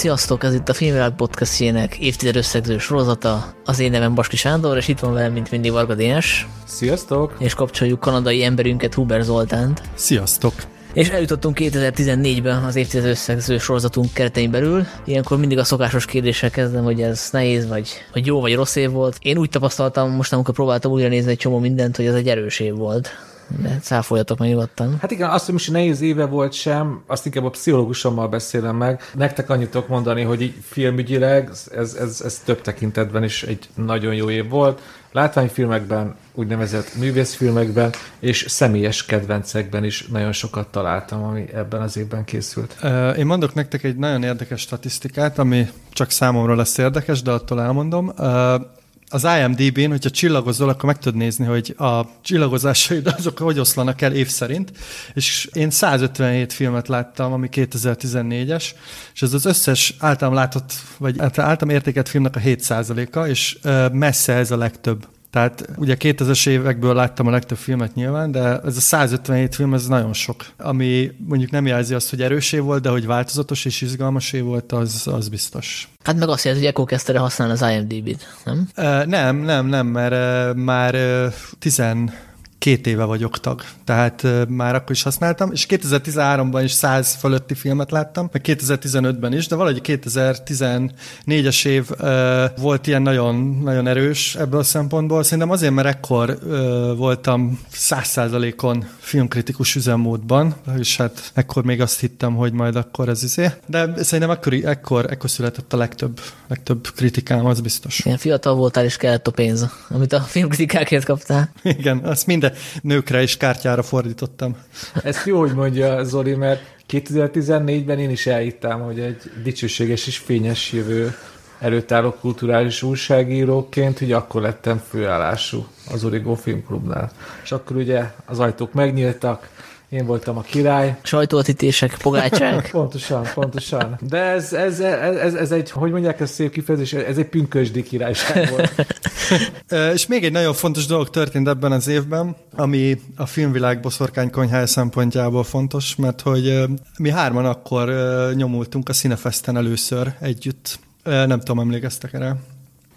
Sziasztok, ez itt a Filmvilág podcastjének évtized összegző sorozata. Az én nevem Baski Sándor, és itt van velem, mint mindig Varga Dénes. Sziasztok! És kapcsoljuk kanadai emberünket, Huber Zoltánt. Sziasztok! És eljutottunk 2014-ben az évtized összegző sorozatunk keretein belül. Ilyenkor mindig a szokásos kérdéssel kezdem, hogy ez nehéz, vagy, vagy jó, vagy rossz év volt. Én úgy tapasztaltam, most amikor próbáltam újra nézni egy csomó mindent, hogy ez egy erős év volt de cáfoljatok meg nyugodtan. Hát igen, azt, hogy most nehéz éve volt sem, azt inkább a pszichológusommal beszélem meg. Nektek annyit tudok mondani, hogy így filmügyileg ez, ez, ez több tekintetben is egy nagyon jó év volt. Látványfilmekben, úgynevezett művészfilmekben, és személyes kedvencekben is nagyon sokat találtam, ami ebben az évben készült. Én mondok nektek egy nagyon érdekes statisztikát, ami csak számomra lesz érdekes, de attól elmondom az IMDb-n, hogyha csillagozol, akkor meg tudod nézni, hogy a csillagozásaid azok hogy oszlanak el év szerint, és én 157 filmet láttam, ami 2014-es, és ez az összes általam látott, vagy általam értéket filmnek a 7%-a, és messze ez a legtöbb. Tehát ugye 2000-es évekből láttam a legtöbb filmet nyilván, de ez a 157 film, ez nagyon sok. Ami mondjuk nem jelzi azt, hogy erősé volt, de hogy változatos és izgalmasé volt, az, az biztos. Hát meg azt jelenti, hogy Echo kezdte használni az IMDb-t, nem? Uh, nem, nem, nem, mert uh, már uh, 10 két éve vagyok tag, tehát már akkor is használtam, és 2013-ban is 100 fölötti filmet láttam, meg 2015-ben is, de valahogy 2014-es év volt ilyen nagyon, nagyon erős ebből a szempontból. Szerintem azért, mert ekkor voltam 100%-on filmkritikus üzemmódban, és hát ekkor még azt hittem, hogy majd akkor ez izé. De szerintem ekkor, ekkor, ekkor született a legtöbb, legtöbb kritikám, az biztos. Ilyen fiatal voltál, és kellett a pénz, amit a filmkritikákért kaptál. Igen, azt minden nőkre és kártyára fordítottam. Ezt jó, hogy mondja Zoli, mert 2014-ben én is elhittem, hogy egy dicsőséges és fényes jövő előtt álló kulturális újságíróként, hogy akkor lettem főállású az Origo Filmklubnál. És akkor ugye az ajtók megnyíltak, én voltam a király. Sajtóatítések, pogácsák. pontosan, pontosan. De ez, ez, ez, ez, ez egy, hogy mondják ezt szép kifejezés, ez egy pünkösdi királyság volt. és még egy nagyon fontos dolog történt ebben az évben, ami a filmvilág boszorkánykonyhája szempontjából fontos, mert hogy mi hárman akkor nyomultunk a Cinefesten először együtt. Nem tudom, emlékeztek erre?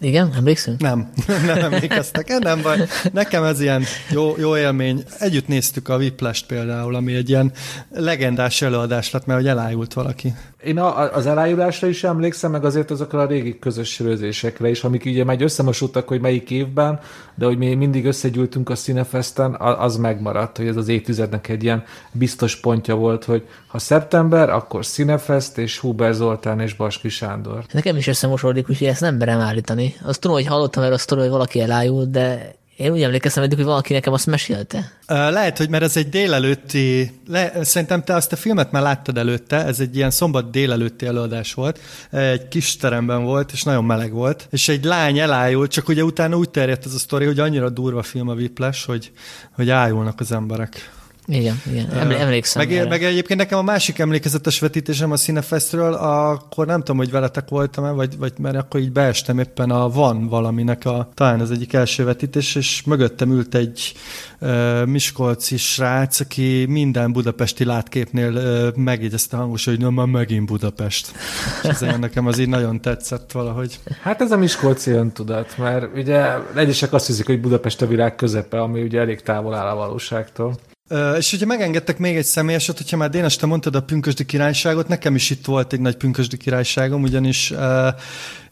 Igen, emlékszünk? Nem, nem emlékeztek nem baj. Nekem ez ilyen jó, jó élmény. Együtt néztük a Whiplash például, ami egy ilyen legendás előadás lett, mert hogy elájult valaki. Én a, az elájulásra is emlékszem, meg azért azokra a régi közös sörözésekre is, amik ugye már összemosultak, hogy melyik évben, de hogy mi mindig összegyűltünk a Cinefesten, az megmaradt, hogy ez az évtizednek egy ilyen biztos pontja volt, hogy ha szeptember, akkor Cinefest és Huber Zoltán és Baski Sándor. Nekem is összemosódik, úgyhogy ezt nem merem állítani. Azt tudom, hogy hallottam erről a sztori, hogy valaki elájult, de én úgy emlékeztem, hogy valaki nekem azt mesélte. Lehet, hogy mert ez egy délelőtti, le, szerintem te azt a filmet már láttad előtte, ez egy ilyen szombat délelőtti előadás volt, egy kis teremben volt, és nagyon meleg volt, és egy lány elájult, csak ugye utána úgy terjedt ez a sztori, hogy annyira durva film a Whiplash, hogy, hogy ájulnak az emberek. Igen, igen. Eml- emlékszem. Meg, meg egyébként nekem a másik emlékezetes vetítésem a Cinefestről, akkor nem tudom, hogy veletek voltam-e, vagy, vagy mert akkor így beestem éppen a Van valaminek a, talán az egyik első vetítés, és mögöttem ült egy uh, miskolci srác, aki minden budapesti látképnél uh, megjegyezte hangos, hogy nem, már megint Budapest. És ez nekem az így nagyon tetszett valahogy. Hát ez a miskolci öntudat, mert ugye egyesek azt hiszik, hogy Budapest a világ közepe, ami ugye elég távol áll a valóságtól. És hogyha megengedtek még egy személyeset, hogyha már Dénes, te mondtad a pünkösdi királyságot, nekem is itt volt egy nagy pünkösdi királyságom, ugyanis uh,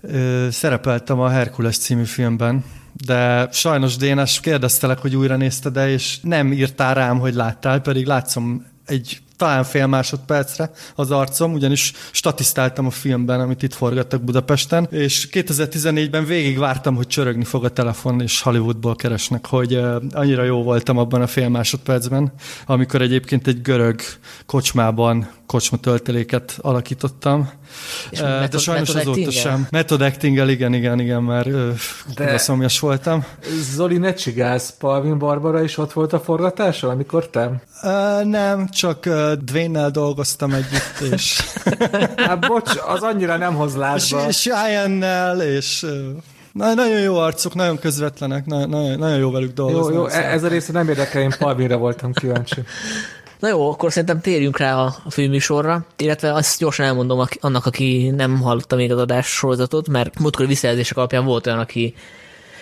uh, szerepeltem a Herkules című filmben, de sajnos Dénes kérdeztelek, hogy újra nézted de és nem írtál rám, hogy láttál, pedig látszom egy talán fél másodpercre az arcom, ugyanis statisztáltam a filmben, amit itt forgattak Budapesten, és 2014-ben végig vártam, hogy csörögni fog a telefon, és Hollywoodból keresnek, hogy annyira jó voltam abban a fél másodpercben, amikor egyébként egy görög kocsmában kocsma tölteléket alakítottam. És de method, sajnos azóta sem. Method acting igen, igen, igen, mert de szomjas voltam. Zoli, ne csigálsz, Palvin Barbara is ott volt a forgatáson, amikor te? Uh, nem, csak uh, Dwayne-nel dolgoztam együtt, és... hát bocs, az annyira nem hoz. És, és Ian-nel, és... Na, nagyon jó arcok, nagyon közvetlenek, nagyon, nagyon, nagyon jó velük dolgozni. Jó, jó, szóval. ez a része nem érdekel, én Palvinra voltam kíváncsi. Na jó, akkor szerintem térjünk rá a, a főműsorra, illetve azt gyorsan elmondom annak, aki nem hallotta még az adás sorozatot, mert múltkor visszajelzések alapján volt olyan, aki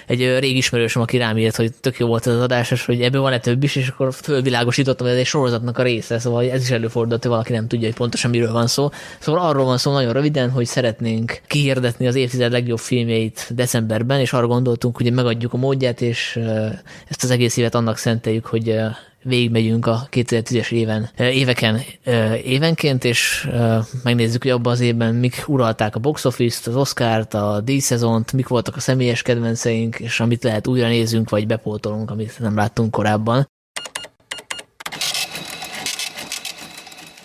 egy régi ismerősöm, aki rám írt, hogy tök jó volt ez az adás, és hogy ebből van-e több is, és akkor fölvilágosítottam, hogy ez egy sorozatnak a része, szóval ez is előfordult, hogy valaki nem tudja, hogy pontosan miről van szó. Szóval arról van szó nagyon röviden, hogy szeretnénk kihirdetni az évtized legjobb filmjeit decemberben, és arra gondoltunk, hogy megadjuk a módját, és ezt az egész évet annak szenteljük, hogy végigmegyünk a 2010-es éven, éveken évenként, és megnézzük, hogy abban az évben mik uralták a box office-t, az Oscar-t, a díjszezont, mik voltak a személyes kedvenceink, és amit lehet újra nézünk, vagy bepótolunk, amit nem láttunk korábban.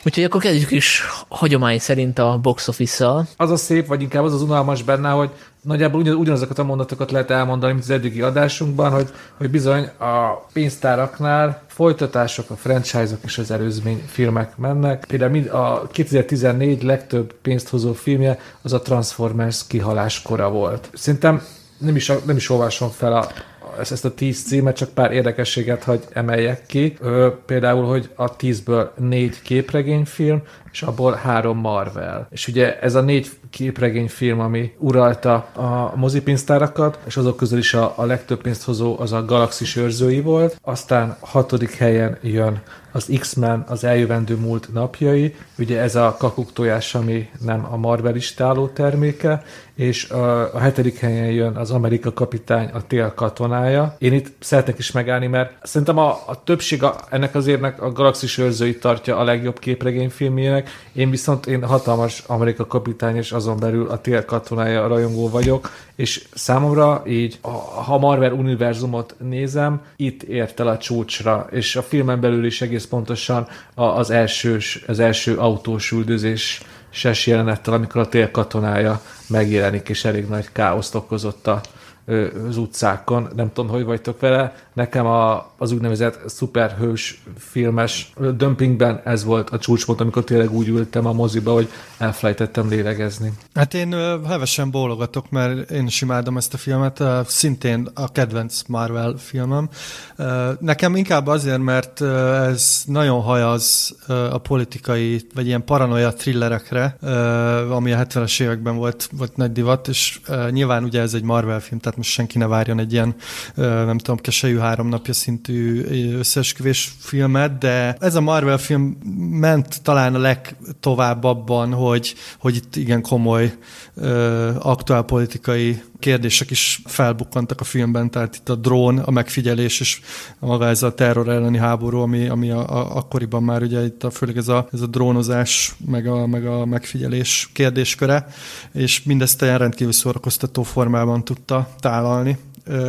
Úgyhogy akkor kezdjük is hagyomány szerint a box office-szal. Az a szép, vagy inkább az az unalmas benne, hogy nagyjából ugyan, ugyanazokat a mondatokat lehet elmondani, mint az eddigi adásunkban, hogy, hogy bizony a pénztáraknál folytatások, a franchise-ok és az előzmény filmek mennek. Például a 2014 legtöbb pénzt hozó filmje az a Transformers kihaláskora volt. Szerintem nem is, nem is olvasom fel a, ezt a tíz címet, csak pár érdekességet hagy emeljek ki. Ö, például, hogy a tízből négy képregényfilm, és abból három Marvel. És ugye ez a négy képregényfilm, ami uralta a mozipénztárakat, és azok közül is a, a legtöbb pénzt hozó az a Galaxis őrzői volt. Aztán hatodik helyen jön az X-Men az eljövendő múlt napjai, ugye ez a kakuk tojás, ami nem a Marvel istáló terméke, és a, a hetedik helyen jön az Amerika kapitány, a tél katonája. Én itt szeretek is megállni, mert szerintem a, a többség a, ennek az évnek a Galaxis őrzői tartja a legjobb képregényfilmjének, én viszont én hatalmas Amerika kapitány, és azon belül a tél katonája rajongó vagyok, és számomra így, ha Marvel univerzumot nézem, itt ért el a csúcsra, és a filmen belül is egész pontosan az, elsős, az első autós üldözés ses jelenettel, amikor a tél katonája megjelenik, és elég nagy káoszt okozott a, az utcákon. Nem tudom, hogy vagytok vele. Nekem a, az úgynevezett szuperhős filmes dömpingben ez volt a csúcspont, amikor tényleg úgy ültem a moziba, hogy elfelejtettem lélegezni. Hát én hevesen bólogatok, mert én is imádom ezt a filmet, szintén a kedvenc Marvel filmem. Nekem inkább azért, mert ez nagyon hajaz a politikai, vagy ilyen paranoia thrillerekre, ami a 70-es években volt, volt nagy divat, és nyilván ugye ez egy Marvel film, tehát most senki ne várjon egy ilyen, nem tudom, keselyű három napja szintű összeesküvés filmet, de ez a Marvel film ment talán a legtovább abban, hogy, hogy itt igen komoly aktuálpolitikai kérdések is felbukkantak a filmben, tehát itt a drón, a megfigyelés és maga ez a terror elleni háború, ami, ami a, a, akkoriban már ugye itt a, főleg ez a, ez a drónozás, meg a, meg a megfigyelés kérdésköre, és mindezt ilyen rendkívül szórakoztató formában tudta tálalni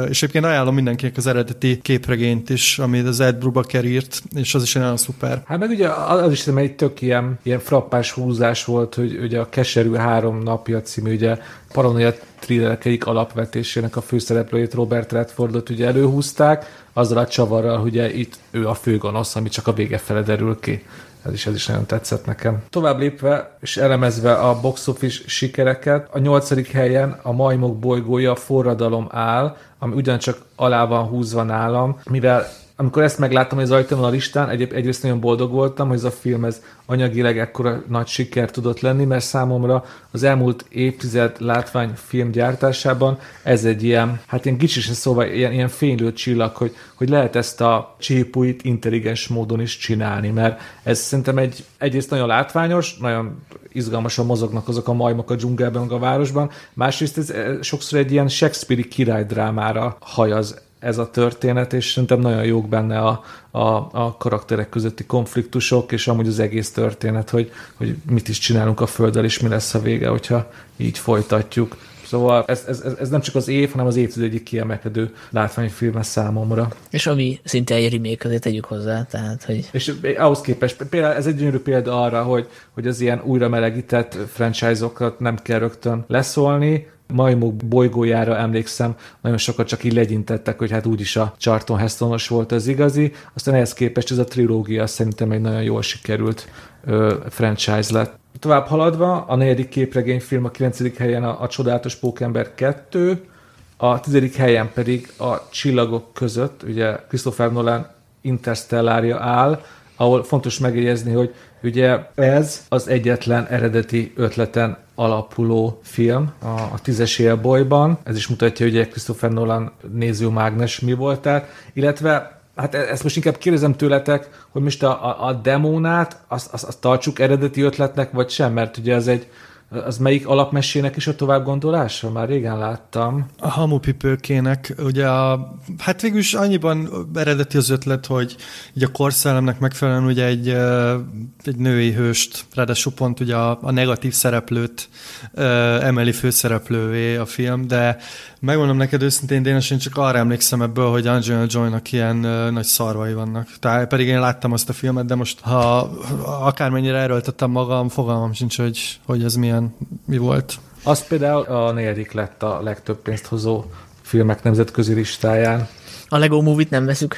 és egyébként ajánlom mindenkinek az eredeti képregényt is, amit az Ed Brubaker írt, és az is nagyon szuper. Hát meg ugye az is egy tök ilyen, ilyen frappás húzás volt, hogy ugye a Keserű három napja című ugye paranoia thrillerekeik alapvetésének a főszereplőjét Robert Redfordot ugye előhúzták, azzal a csavarral, hogy ugye itt ő a főgonosz, ami csak a vége fele derül ki. Ez is, ez is nagyon tetszett nekem. Tovább lépve és elemezve a box office sikereket, a nyolcadik helyen a Majmok bolygója forradalom áll, ami ugyancsak alá van húzva nálam, mivel amikor ezt megláttam, hogy ez a listán, egy, egyrészt nagyon boldog voltam, hogy ez a film ez anyagileg ekkora nagy siker tudott lenni, mert számomra az elmúlt évtized látványfilm gyártásában ez egy ilyen, hát ilyen kicsi szóval ilyen, ilyen fénylő csillag, hogy, hogy lehet ezt a csípuit intelligens módon is csinálni, mert ez szerintem egy, egyrészt nagyon látványos, nagyon izgalmasan mozognak azok a majmok a dzsungelben, a városban, másrészt ez sokszor egy ilyen Shakespeare-i királydrámára hajaz ez a történet, és szerintem nagyon jók benne a, a, a karakterek közötti konfliktusok, és amúgy az egész történet, hogy, hogy mit is csinálunk a Földdel, és mi lesz a vége, hogyha így folytatjuk. Szóval ez, ez, ez nem csak az év, hanem az évtized egyik kiemelkedő látványfilme számomra. És ami szinte egy remake, azért tegyük hozzá, tehát, hogy... És ahhoz képest, például ez egy gyönyörű példa arra, hogy, hogy az ilyen újra melegített franchise-okat nem kell rögtön leszólni, majmok bolygójára emlékszem, nagyon sokat csak így legyintettek, hogy hát úgyis a Charlton Hestonos volt az igazi, aztán ehhez képest ez a trilógia szerintem egy nagyon jól sikerült ö, franchise lett. Tovább haladva, a negyedik képregényfilm a kilencedik helyen a, a Csodálatos Pókember 2, a tizedik helyen pedig a Csillagok között, ugye Christopher Nolan Interstellária áll, ahol fontos megjegyezni, hogy ugye ez? az egyetlen eredeti ötleten alapuló film a, a tízes élbolyban. Ez is mutatja, hogy Christopher Nolan nézőmágnes mi volt, tehát, illetve hát e- ezt most inkább kérdezem tőletek, hogy most a, a, a demónát azt, azt, azt tartsuk eredeti ötletnek, vagy sem, mert ugye ez egy az melyik alapmesének is a tovább gondolása? Már régen láttam. A hamupipőkének, ugye a, hát végülis annyiban eredeti az ötlet, hogy ugye a korszellemnek megfelelően ugye egy, egy női hőst, ráadásul pont ugye a, a negatív szereplőt emeli főszereplővé a film, de megmondom neked őszintén, Dénes, én csak arra emlékszem ebből, hogy Angelina Joy-nak ilyen nagy szarvai vannak. Tehát pedig én láttam azt a filmet, de most ha akármennyire erőltettem magam, fogalmam sincs, hogy, hogy ez milyen mi volt. Az például a negyedik lett a legtöbb pénzt hozó filmek nemzetközi listáján. A Lego Movie-t nem veszük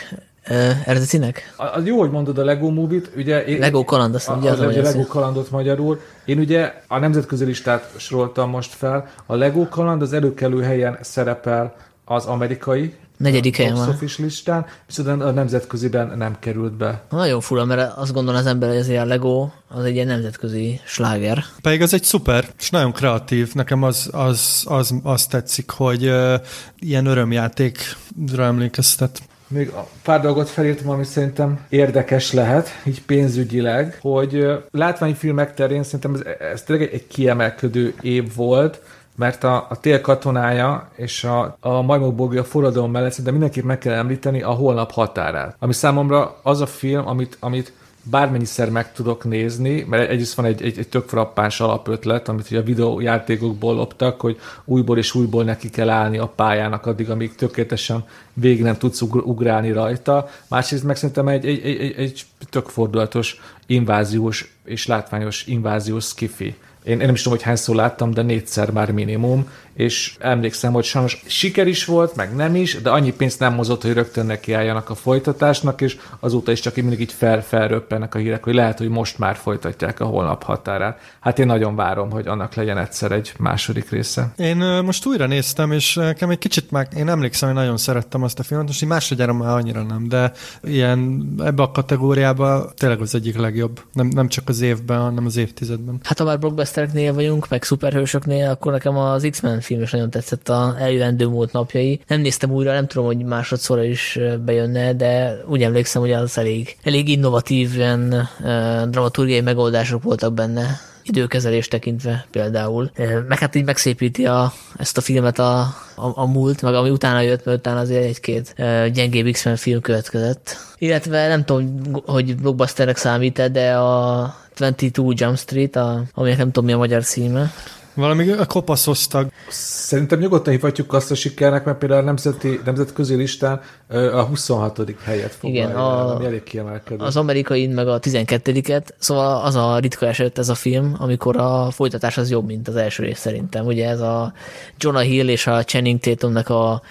uh, eredetinek? Az jó, hogy mondod a Lego Movie-t. Ugye én, Lego kaland, azt mondja, az, az a Lego kalandot magyarul. Én ugye a nemzetközi listát soroltam most fel. A Lego kaland az előkelő helyen szerepel az amerikai Negyedik helyen van. listán, viszont a nemzetköziben nem került be. Nagyon fura, mert azt gondolom az ember, hogy ezért a Lego az egy ilyen nemzetközi sláger. Pedig az egy szuper, és nagyon kreatív. Nekem az, az, az, az tetszik, hogy uh, ilyen örömjátékra emlékeztet. Még a pár dolgot felírtam, ami szerintem érdekes lehet, így pénzügyileg, hogy látványfilmek terén szerintem ez, ez tényleg egy kiemelkedő év volt, mert a, a tél katonája és a, a majmok a forradalom mellett szerintem mindenképp meg kell említeni a holnap határát. Ami számomra az a film, amit, amit bármennyiszer meg tudok nézni, mert egyrészt van egy, egy, egy tök frappáns alapötlet, amit ugye a videójátékokból loptak, hogy újból és újból neki kell állni a pályának addig, amíg tökéletesen végig nem tudsz ugrálni rajta. Másrészt meg szerintem egy, egy, egy, egy tök fordulatos inváziós és látványos inváziós skifi én, én nem is tudom, hogy hányszor láttam, de négyszer már minimum, és emlékszem, hogy sajnos siker is volt, meg nem is, de annyi pénzt nem mozott, hogy rögtön nekiálljanak a folytatásnak, és azóta is csak mindig így fel, felröppenek a hírek, hogy lehet, hogy most már folytatják a holnap határát. Hát én nagyon várom, hogy annak legyen egyszer egy második része. Én most újra néztem, és nekem egy kicsit már, én emlékszem, hogy nagyon szerettem azt a filmet, most így másodjára már annyira nem, de ilyen ebbe a kategóriába tényleg az egyik legjobb. Nem, nem csak az évben, hanem az évtizedben. Hát ha már blockbustereknél vagyunk, meg szuperhősöknél, akkor nekem az X-Men film is nagyon tetszett a eljövendő múlt napjai. Nem néztem újra, nem tudom, hogy másodszor is bejönne, de úgy emlékszem, hogy az elég, elég innovatíven uh, dramaturgiai megoldások voltak benne időkezelés tekintve például. Meg hát így megszépíti a, ezt a filmet a, a, a múlt, meg ami utána jött, mert utána azért egy-két gyengébb X-Men film következett. Illetve nem tudom, hogy blockbusternek számít de a 22 Jump Street, a, aminek nem tudom mi a magyar címe. Valami a kopaszoztag. Szerintem nyugodtan hívhatjuk azt a sikernek, mert például a nemzeti, nemzetközi listán a 26. helyet foglalja, Igen, a, ami elég kiemelkedő. Az amerikai meg a 12-et, szóval az a ritka eset ez a film, amikor a folytatás az jobb, mint az első rész szerintem. Ugye ez a Jonah Hill és a Channing Tatumnak a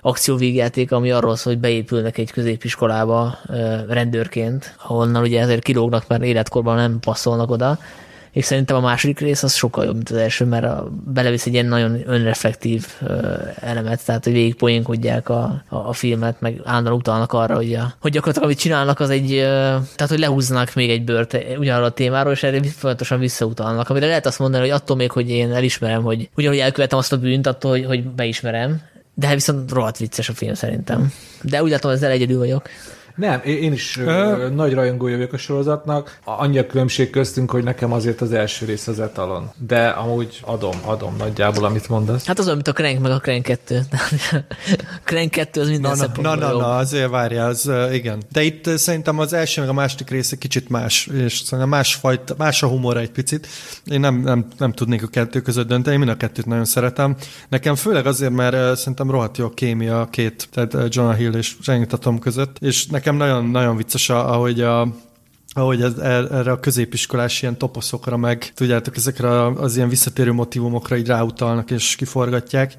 akcióvégjáték, ami arról szól, hogy beépülnek egy középiskolába rendőrként, ahonnan ugye ezért kilógnak, mert életkorban nem passzolnak oda, és szerintem a második rész az sokkal jobb, mint az első, mert a, belevisz egy ilyen nagyon önreflektív ö, elemet, tehát hogy végig poénkodják a, a, a filmet, meg állandóan utalnak arra, hogy, a, hogy gyakorlatilag amit csinálnak, az egy, ö, tehát hogy lehúznak még egy bört ugyanarra a témáról, és erre folyamatosan visszautalnak. Amire lehet azt mondani, hogy attól még, hogy én elismerem, hogy ugyanúgy elkövetem azt a bűnt, attól, hogy, hogy beismerem, de viszont rohadt vicces a film szerintem. De úgy látom, ezzel egyedül vagyok. Nem, én is ö... nagy rajongója vagyok a sorozatnak. Annyi a különbség köztünk, hogy nekem azért az első rész az etalon. De amúgy adom, adom nagyjából, amit mondasz. Hát az olyan, mint a Crank meg a Crank 2. a Crank 2 az minden na, na, na, na, na, azért várja, az igen. De itt szerintem az első meg a második része kicsit más, és szerintem másfajta, más a humor egy picit. Én nem, nem, nem tudnék a kettő között dönteni, mind a kettőt nagyon szeretem. Nekem főleg azért, mert szerintem rohadt jó a kémia a két, tehát Jonah Hill és Channing Tatum között, és nekem nekem nagyon, nagyon vicces, ahogy a, ahogy ez, erre a középiskolás ilyen toposzokra, meg tudjátok, ezekre az ilyen visszatérő motivumokra így ráutalnak és kiforgatják.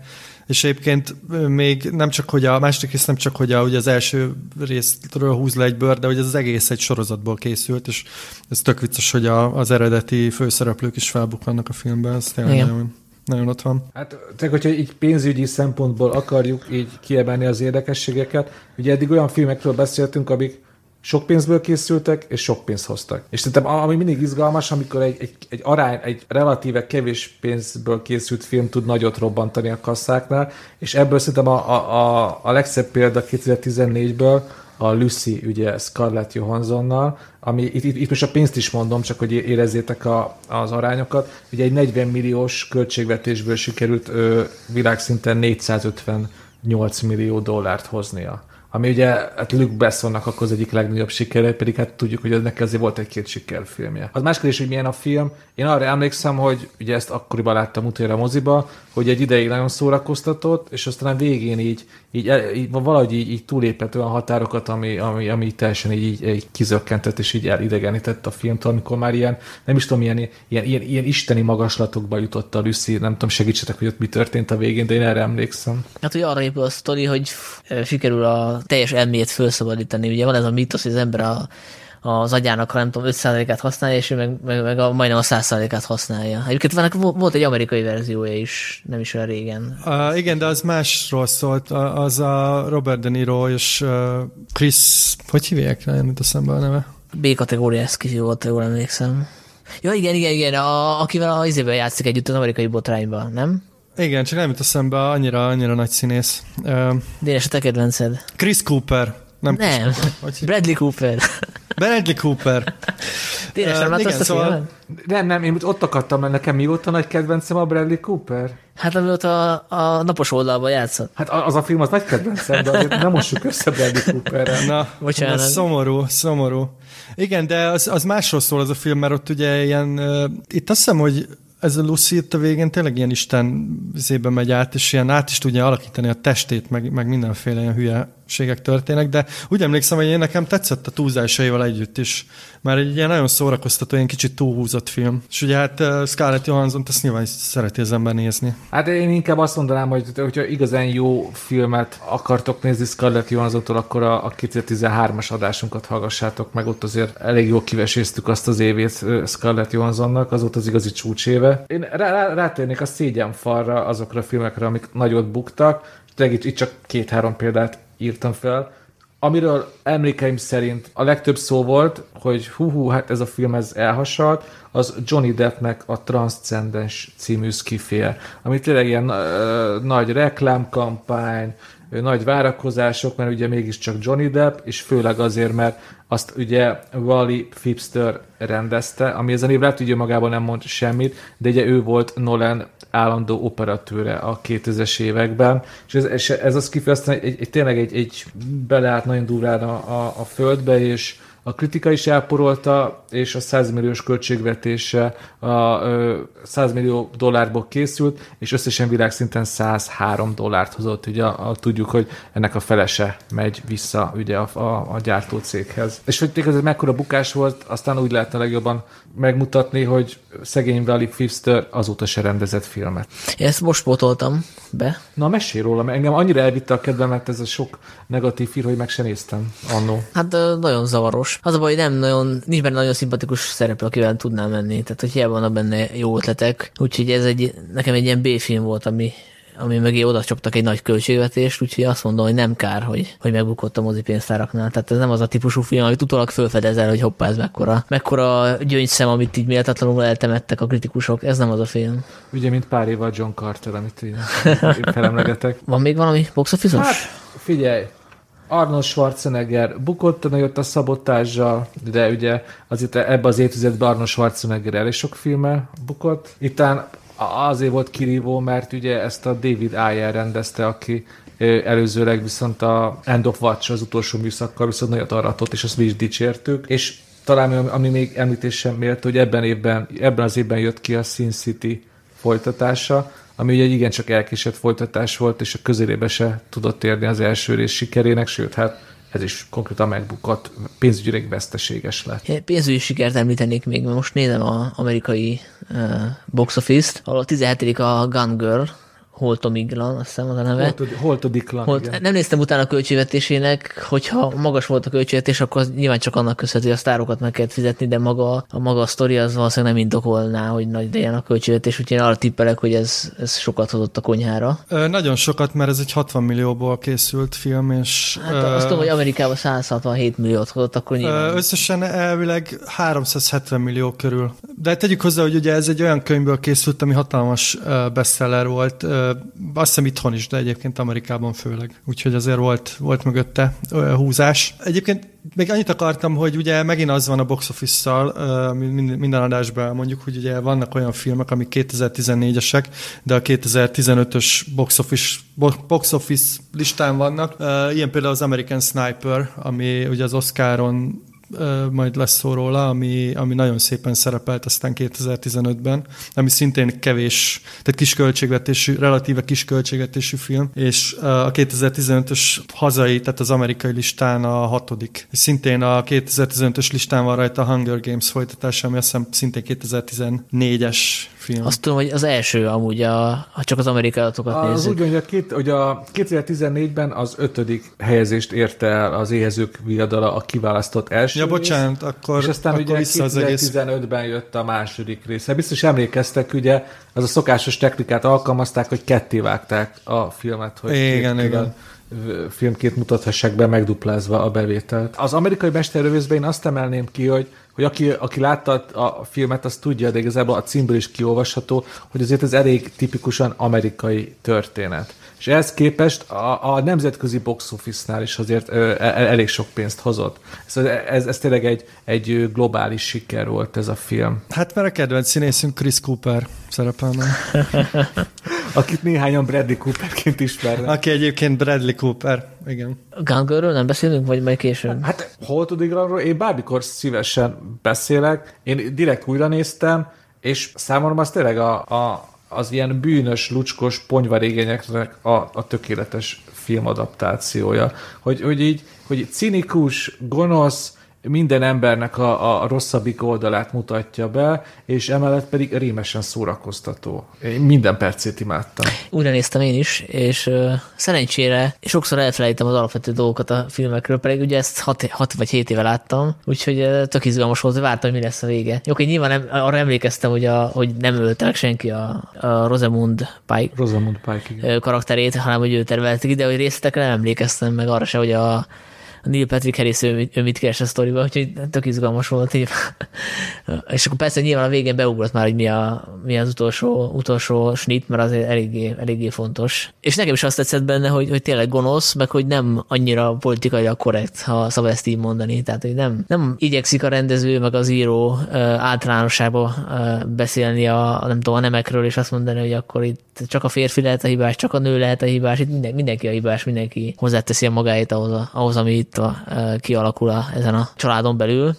És egyébként még nem csak, hogy a második rész nem csak, hogy a, ugye az első részről húz le egy bőr, de hogy ez az egész egy sorozatból készült, és ez tök vicces, hogy a, az eredeti főszereplők is felbukkannak a filmben, ez tényleg nagyon, nagyon ott van. Hát, tehát, hogyha így pénzügyi szempontból akarjuk így kiemelni az érdekességeket, ugye eddig olyan filmekről beszéltünk, amik sok pénzből készültek, és sok pénzt hoztak. És szerintem ami mindig izgalmas, amikor egy, egy, egy arány, egy relatíve kevés pénzből készült film tud nagyot robbantani a kasszáknál, és ebből szerintem a, a, a, a legszebb példa 2014-ből a Lucy, ugye Scarlett Johanssonnal, ami itt, itt, itt most a pénzt is mondom, csak hogy érezzétek a, az arányokat. Ugye egy 40 milliós költségvetésből sikerült ö, világszinten 458 millió dollárt hoznia ami ugye hát Luke Bessonnak akkor az egyik legnagyobb sikere, pedig hát tudjuk, hogy neki azért volt egy-két sikerfilmje. Az más kérdés, hogy milyen a film. Én arra emlékszem, hogy ugye ezt akkoriban láttam utoljára moziba, hogy egy ideig nagyon szórakoztatott, és aztán a végén így, így, így valahogy így, így túlépett olyan határokat, ami, ami, ami teljesen így, így, így kizökkentett, és így elidegenített a filmtől, amikor már ilyen, nem is tudom, ilyen, ilyen, ilyen, ilyen isteni magaslatokba jutott a Lucy, nem tudom, segítsetek, hogy ott mi történt a végén, de én erre emlékszem. Hát, hogy arra épül a sztori, hogy sikerül a teljes elmét felszabadítani. Ugye van ez a mítosz, hogy az ember a, az agyának, ha nem tudom, 5%-át használja, és ő meg, meg, meg a, majdnem a 100%-át használja. Egyébként van, volt egy amerikai verziója is, nem is olyan régen. Uh, igen, de az másról szólt, az a Robert De Niro és Chris, hogy hívják rá, mint eszembe a neve? B kategóriás kicsi volt, jól emlékszem. Ja, igen, igen, igen, a, akivel a izében játszik együtt az amerikai botrányban, nem? Igen, csak nem jut eszembe, annyira, annyira nagy színész. Uh, Dénes, a te kedvenced. Chris Cooper. Nem, nem. Hogy... Bradley Cooper. Bradley Cooper. Dénes, nem uh, igen, a szóval... Nem, nem, én ott akartam, mert nekem mi volt a nagy kedvencem a Bradley Cooper? Hát amióta a, a napos oldalban játszott. Hát az a film az nagy kedvencem, de azért nem mossuk össze Bradley Cooperrel. Na, Bocsánat. Ez szomorú, szomorú. Igen, de az, az másról szól az a film, mert ott ugye ilyen, uh, itt azt hiszem, hogy ez a Lucy itt a végén tényleg ilyen Isten zébe megy át, és ilyen át is tudja alakítani a testét, meg, meg mindenféle ilyen hülyeségek történnek, de úgy emlékszem, hogy én nekem tetszett a túlzásaival együtt is, mert egy ilyen nagyon szórakoztató, ilyen kicsit túlhúzott film. És ugye hát uh, Scarlett Johansson azt nyilván szereti az ember nézni. Hát én inkább azt mondanám, hogy hogyha igazán jó filmet akartok nézni Scarlett Johansson-tól, akkor a, a 2013-as adásunkat hallgassátok meg, ott azért elég jól kiveséztük azt az évét Scarlett Johanssonnak, az volt az igazi csúcséve. Én rá, rá, rátérnék a szégyenfalra azokra a filmekre, amik nagyot buktak, tényleg itt, itt csak két-három példát írtam fel, amiről emlékeim szerint a legtöbb szó volt, hogy hú, hú hát ez a film ez elhasalt, az Johnny Deppnek a Transcendence című skiféje, ami tényleg ilyen uh, nagy reklámkampány, nagy várakozások, mert ugye mégiscsak Johnny Depp, és főleg azért, mert azt ugye Wally Fipster rendezte, ami ezen év lehet, hogy magában nem mond semmit, de ugye ő volt Nolan állandó operatőre a 2000-es években, és ez, és ez az kifejezten egy, egy, tényleg egy, egy beleállt nagyon durván a, a, a földbe, és a kritika is elporolta, és a 100 milliós költségvetése a 100 millió dollárból készült, és összesen világszinten 103 dollárt hozott. Ugye a, a, tudjuk, hogy ennek a felese megy vissza ugye a, a, a gyártó céghez. És hogy ez mekkora bukás volt, aztán úgy lehetne legjobban megmutatni, hogy szegény Valley Fifster azóta se rendezett filmet. Ezt most potoltam be. Na, mesélj róla, mert engem annyira elvitte a kedvemet ez a sok negatív film, hogy meg se néztem annó. Hát nagyon zavaros. Az a baj, hogy nem nagyon, nincs benne nagyon szimpatikus szereplő, akivel tudnám menni. Tehát, hogy hiába vannak benne jó ötletek. Úgyhogy ez egy, nekem egy ilyen B-film volt, ami, ami mögé oda csaptak egy nagy költségvetést, úgyhogy azt mondom, hogy nem kár, hogy, hogy megbukott a mozipénztáraknál. Tehát ez nem az a típusú film, amit utólag felfedezel, hogy hoppá, ez mekkora, mekkora gyöngyszem, amit így méltatlanul eltemettek a kritikusok. Ez nem az a film. Ugye, mint pár évvel John Carter, amit így felemlegetek. Van még valami box office Hát, figyelj, Arnold Schwarzenegger bukott, jött a szabotázsa, de ugye azért ebbe az évtizedben Arnold Schwarzenegger elég sok filme bukott. Ittán azért volt kirívó, mert ugye ezt a David Ayer rendezte, aki előzőleg viszont a End of Watch az utolsó műszakkal viszont nagyot aratott, és azt mi is dicsértük, és talán ami még említésem mért, hogy ebben évben, ebben az évben jött ki a Sin City folytatása, ami ugye egy igencsak elkésett folytatás volt, és a közelébe se tudott érni az első rész sikerének, sőt, hát ez is konkrétan megbukott, pénzügyileg veszteséges lett. Pénzügyi sikert említenék még, mert most nézem az amerikai uh, box office-t, ahol a 17. a Gun Girl, Holtomiglan, azt hiszem az a neve. Holtod- Holtodiklan, Holt, igen. nem néztem utána a költségvetésének, hogyha magas volt a költségvetés, akkor az nyilván csak annak köszönhető, hogy a sztárokat meg kellett fizetni, de maga a maga a sztori az valószínűleg nem indokolná, hogy nagy legyen a költségvetés, úgyhogy én arra tippelek, hogy ez, ez sokat hozott a konyhára. Ö, nagyon sokat, mert ez egy 60 millióból készült film, és Hát ö, azt tudom, hogy Amerikában 167 milliót hozott, akkor Ö, nyilván. Összesen elvileg 370 millió körül. De tegyük hozzá, hogy ugye ez egy olyan könyvből készült, ami hatalmas ö, bestseller volt. Azt hiszem itthon is, de egyébként Amerikában főleg. Úgyhogy azért volt, volt mögötte húzás. Egyébként még annyit akartam, hogy ugye megint az van a box office-szal, minden adásban mondjuk, hogy ugye vannak olyan filmek, amik 2014-esek, de a 2015-ös box office, bo- box office listán vannak. Ilyen például az American Sniper, ami ugye az Oscaron majd lesz szó róla, ami, ami nagyon szépen szerepelt aztán 2015-ben, ami szintén kevés, tehát kisköltségvetésű, relatíve kisköltségvetésű film, és a 2015-ös hazai, tehát az amerikai listán a hatodik. És szintén a 2015-ös listán van rajta a Hunger Games folytatása, ami azt hiszem szintén 2014-es film. Azt tudom, hogy az első amúgy, a, ha csak az amerikai adatokat Az nézzük. úgy van, hogy a, két, hogy a 2014-ben az ötödik helyezést érte el az éhezők viadala a kiválasztott első Ja, rész, bocsánat, akkor, és aztán akkor ugye vissza az egész. 2015-ben jött a második része. Biztos emlékeztek, ugye, az a szokásos technikát alkalmazták, hogy ketté vágták a filmet, hogy Igen, két igen. külön filmként mutathassák be, megduplázva a bevételt. Az amerikai mesterlövészben én azt emelném ki, hogy hogy aki, aki látta a filmet, az tudja, de igazából a címből is kiolvasható, hogy azért ez elég tipikusan amerikai történet. És ehhez képest a, a nemzetközi box office-nál is azért ö, el, elég sok pénzt hozott. Ez, ez, ez tényleg egy, egy globális siker volt ez a film. Hát mert a kedvenc színészünk Chris Cooper szerepel. Akit néhányan Bradley Cooperként ismernek. Aki egyébként Bradley Cooper, igen. Gun Girl-ről nem beszélünk, vagy majd később? Hát hol tudigranról én bármikor szívesen beszélek. Én direkt újra néztem, és számomra az tényleg a, a, az ilyen bűnös, lucskos ponyvarégényeknek a, a tökéletes filmadaptációja. Hogy, hogy így, hogy cinikus, gonosz, minden embernek a, a rosszabbik oldalát mutatja be, és emellett pedig rémesen szórakoztató. Én minden percét imádtam. Újra néztem én is, és uh, szerencsére sokszor elfelejtem az alapvető dolgokat a filmekről, pedig ugye ezt 6 vagy 7 éve láttam, úgyhogy uh, tök izgalmas volt, hogy vártam, hogy mi lesz a vége. Jó, hogy nyilván nem, arra emlékeztem, hogy, a, hogy nem ölte meg senki a, a Rosamund Pike Rosamund Pike, igen. karakterét, hanem hogy ő tervelte ki, de hogy részletekre nem emlékeztem meg arra se, hogy a Neil Patrick Harris ő, ő mit keres a sztoriba, úgyhogy tök izgalmas volt. És akkor persze nyilván a végén beugrott már, hogy mi, a, mi az utolsó, utolsó snit, mert azért eléggé, eléggé fontos. És nekem is azt tetszett benne, hogy, hogy tényleg gonosz, meg hogy nem annyira politikailag korrekt, ha szabad ezt így mondani. Tehát, hogy nem, nem igyekszik a rendező, meg az író általánosságban beszélni a, nem tudom, a nemekről, és azt mondani, hogy akkor itt csak a férfi lehet a hibás, csak a nő lehet a hibás, itt minden, mindenki a hibás, mindenki hozzáteszi a magáét ahhoz, ahhoz ami itt a, ö, kialakul a, ezen a családon belül.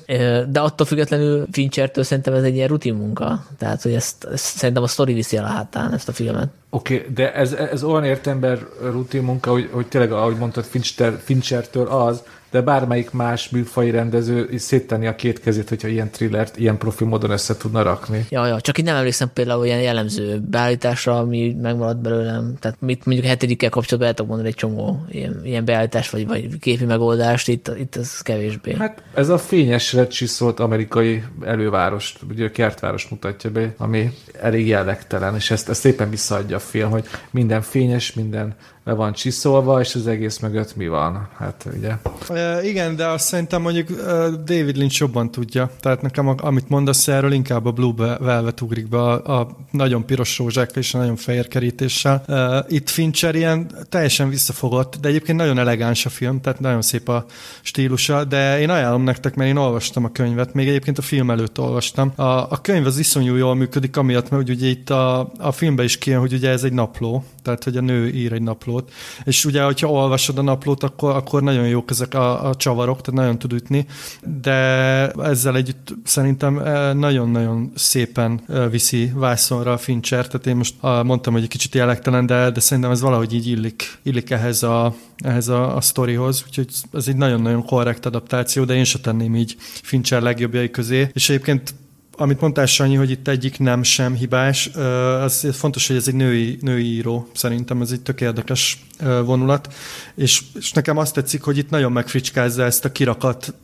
De attól függetlenül Finchertől szerintem ez egy ilyen rutin munka. Tehát, hogy ezt, ezt szerintem a sztori viszi el a hátán ezt a filmet. Oké, okay, de ez, ez olyan értember rutin munka, hogy, hogy tényleg, ahogy mondtad, Fincher, Finchertől az, de bármelyik más műfai rendező is széttenni a két kezét, hogyha ilyen thrillert, ilyen profi módon össze tudna rakni. Ja, ja, csak itt nem emlékszem például ilyen jellemző beállításra, ami megmaradt belőlem. Tehát mit mondjuk hetedikkel kapcsolatban el tudok mondani egy csomó ilyen, ilyen beállítás, vagy, vagy képi megoldást, itt, itt ez kevésbé. Hát ez a fényesre csiszolt amerikai elővárost, ugye a kertvárost mutatja be, ami elég jellegtelen, és ezt, ezt szépen visszaadja a film, hogy minden fényes, minden le van csiszolva, és az egész mögött mi van? Hát ugye. E, igen, de azt szerintem mondjuk David Lynch jobban tudja. Tehát nekem, amit mondasz erről, inkább a Blue Velvet ugrik be a, a nagyon piros rózsákkal és a nagyon fehér kerítéssel. E, itt Fincher ilyen teljesen visszafogott, de egyébként nagyon elegáns a film, tehát nagyon szép a stílusa, de én ajánlom nektek, mert én olvastam a könyvet, még egyébként a film előtt olvastam. A, a könyv az iszonyú jól működik, amiatt, mert ugye itt a, a filmben is kijön, hogy ugye ez egy napló, tehát hogy a nő ír egy naplót, és ugye, hogyha olvasod a naplót, akkor, akkor nagyon jók ezek a, a csavarok, tehát nagyon tud ütni, de ezzel együtt szerintem eh, nagyon-nagyon szépen eh, viszi vászonra a Fincher, tehát én most ah, mondtam, hogy egy kicsit jellegtelen, de, de szerintem ez valahogy így illik, illik ehhez a, ehhez a, a sztorihoz, úgyhogy ez egy nagyon-nagyon korrekt adaptáció, de én se tenném így Fincher legjobbjai közé, és egyébként amit mondtál, Sanyi, hogy itt egyik nem sem hibás, az fontos, hogy ez egy női, női író, szerintem ez egy tök érdekes vonulat, és, és nekem azt tetszik, hogy itt nagyon megfricskázza ezt a kirakat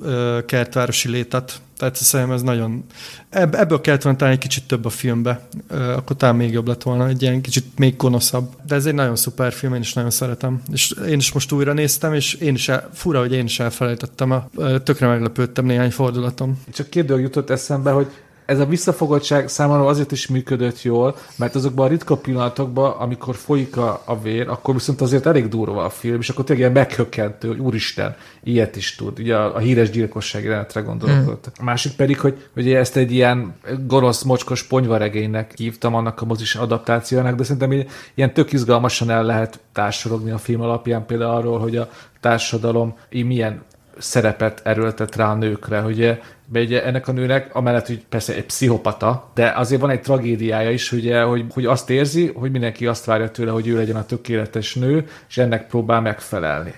kertvárosi létet, tehát szerintem ez nagyon... Ebből kellett volna talán egy kicsit több a filmbe, akkor talán még jobb lett volna, egy ilyen kicsit még gonoszabb. De ez egy nagyon szuper film, én is nagyon szeretem. És én is most újra néztem, és én is el, fura, hogy én is elfelejtettem, a, tökre meglepődtem néhány fordulatom. Csak két dolog jutott eszembe, hogy ez a visszafogottság számomra azért is működött jól, mert azokban a ritka pillanatokban, amikor folyik a, a vér, akkor viszont azért elég durva a film, és akkor tényleg ilyen meghökkentő, hogy úristen, ilyet is tud. Ugye a, a híres gyilkosság jelenetre gondolok hmm. A másik pedig, hogy, hogy ezt egy ilyen gonosz, mocskos ponyvaregénynek hívtam annak a mozis adaptációnak, de szerintem ilyen tök izgalmasan el lehet társadalogni a film alapján, például arról, hogy a társadalom milyen szerepet erőltet rá a nőkre, hogy ugye ennek a nőnek, amellett, hogy persze egy pszichopata, de azért van egy tragédiája is, ugye, hogy, hogy azt érzi, hogy mindenki azt várja tőle, hogy ő legyen a tökéletes nő, és ennek próbál megfelelni.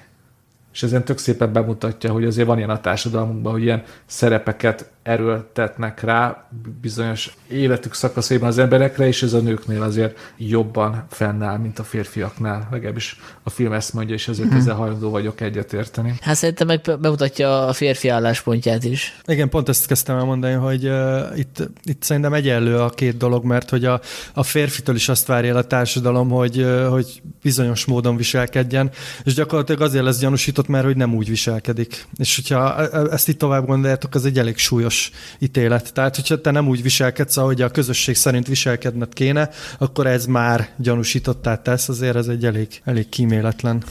És ezen tök szépen bemutatja, hogy azért van ilyen a társadalmunkban, hogy ilyen szerepeket erőltetnek rá bizonyos életük szakaszaiban az emberekre, és ez a nőknél azért jobban fennáll, mint a férfiaknál. Legalábbis a film ezt mondja, és ezért hmm. ezzel hajlandó vagyok egyetérteni. Hát szerintem meg bemutatja a férfi álláspontját is. Igen, pont ezt kezdtem el mondani, hogy uh, itt, itt szerintem egyenlő a két dolog, mert hogy a, a férfitől is azt várja a társadalom, hogy, uh, hogy bizonyos módon viselkedjen, és gyakorlatilag azért lesz gyanúsított, mert hogy nem úgy viselkedik. És hogyha e, e, ezt itt tovább gondoljátok, az egy elég súlyos súlyos ítélet. Tehát, hogyha te nem úgy viselkedsz, ahogy a közösség szerint viselkedned kéne, akkor ez már gyanúsítottá tesz, azért ez egy elég, elég kíméletlen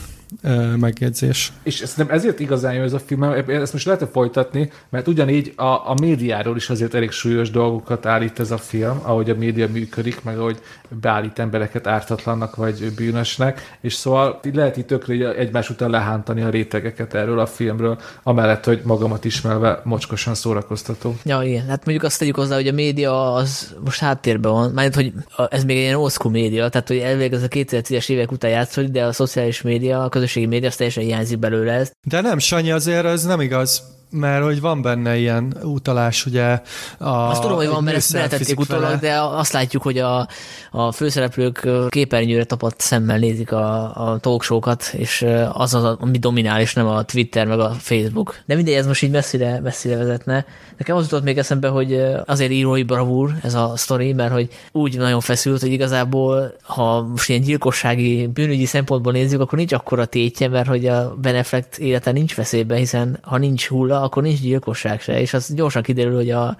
megjegyzés. És szerintem ezért igazán jó ez a film, ezt most lehet folytatni, mert ugyanígy a, a médiáról is azért elég súlyos dolgokat állít ez a film, ahogy a média működik, meg ahogy beállít embereket ártatlannak vagy bűnösnek, és szóval lehet itt tökre egymás után lehántani a rétegeket erről a filmről, amellett, hogy magamat ismerve mocskosan szórakoztató. Ja, igen. Hát mondjuk azt tegyük hozzá, hogy a média az most háttérben van, mert hogy ez még egy ilyen old média, tehát hogy elvég ez a 2010-es évek után játszik, de a szociális média, a közösségi média, az teljesen hiányzik belőle ez. De nem, Sanyi, azért ez nem igaz mert hogy van benne ilyen utalás, ugye a, Azt tudom, hogy van, mert ezt beletették utólag, de azt látjuk, hogy a, a főszereplők képernyőre tapadt szemmel nézik a, a talkshow-kat, és az az, ami dominál, és nem a Twitter meg a Facebook. De mindegy, ez most így messzire, messzire vezetne. Nekem az jutott még eszembe, hogy azért írói bravúr ez a sztori, mert hogy úgy nagyon feszült, hogy igazából, ha most ilyen gyilkossági, bűnügyi szempontból nézzük, akkor nincs akkora tétje, mert hogy a Beneflekt élete nincs veszélyben, hiszen ha nincs hulla, akkor nincs gyilkosság se, és az gyorsan kiderül, hogy a,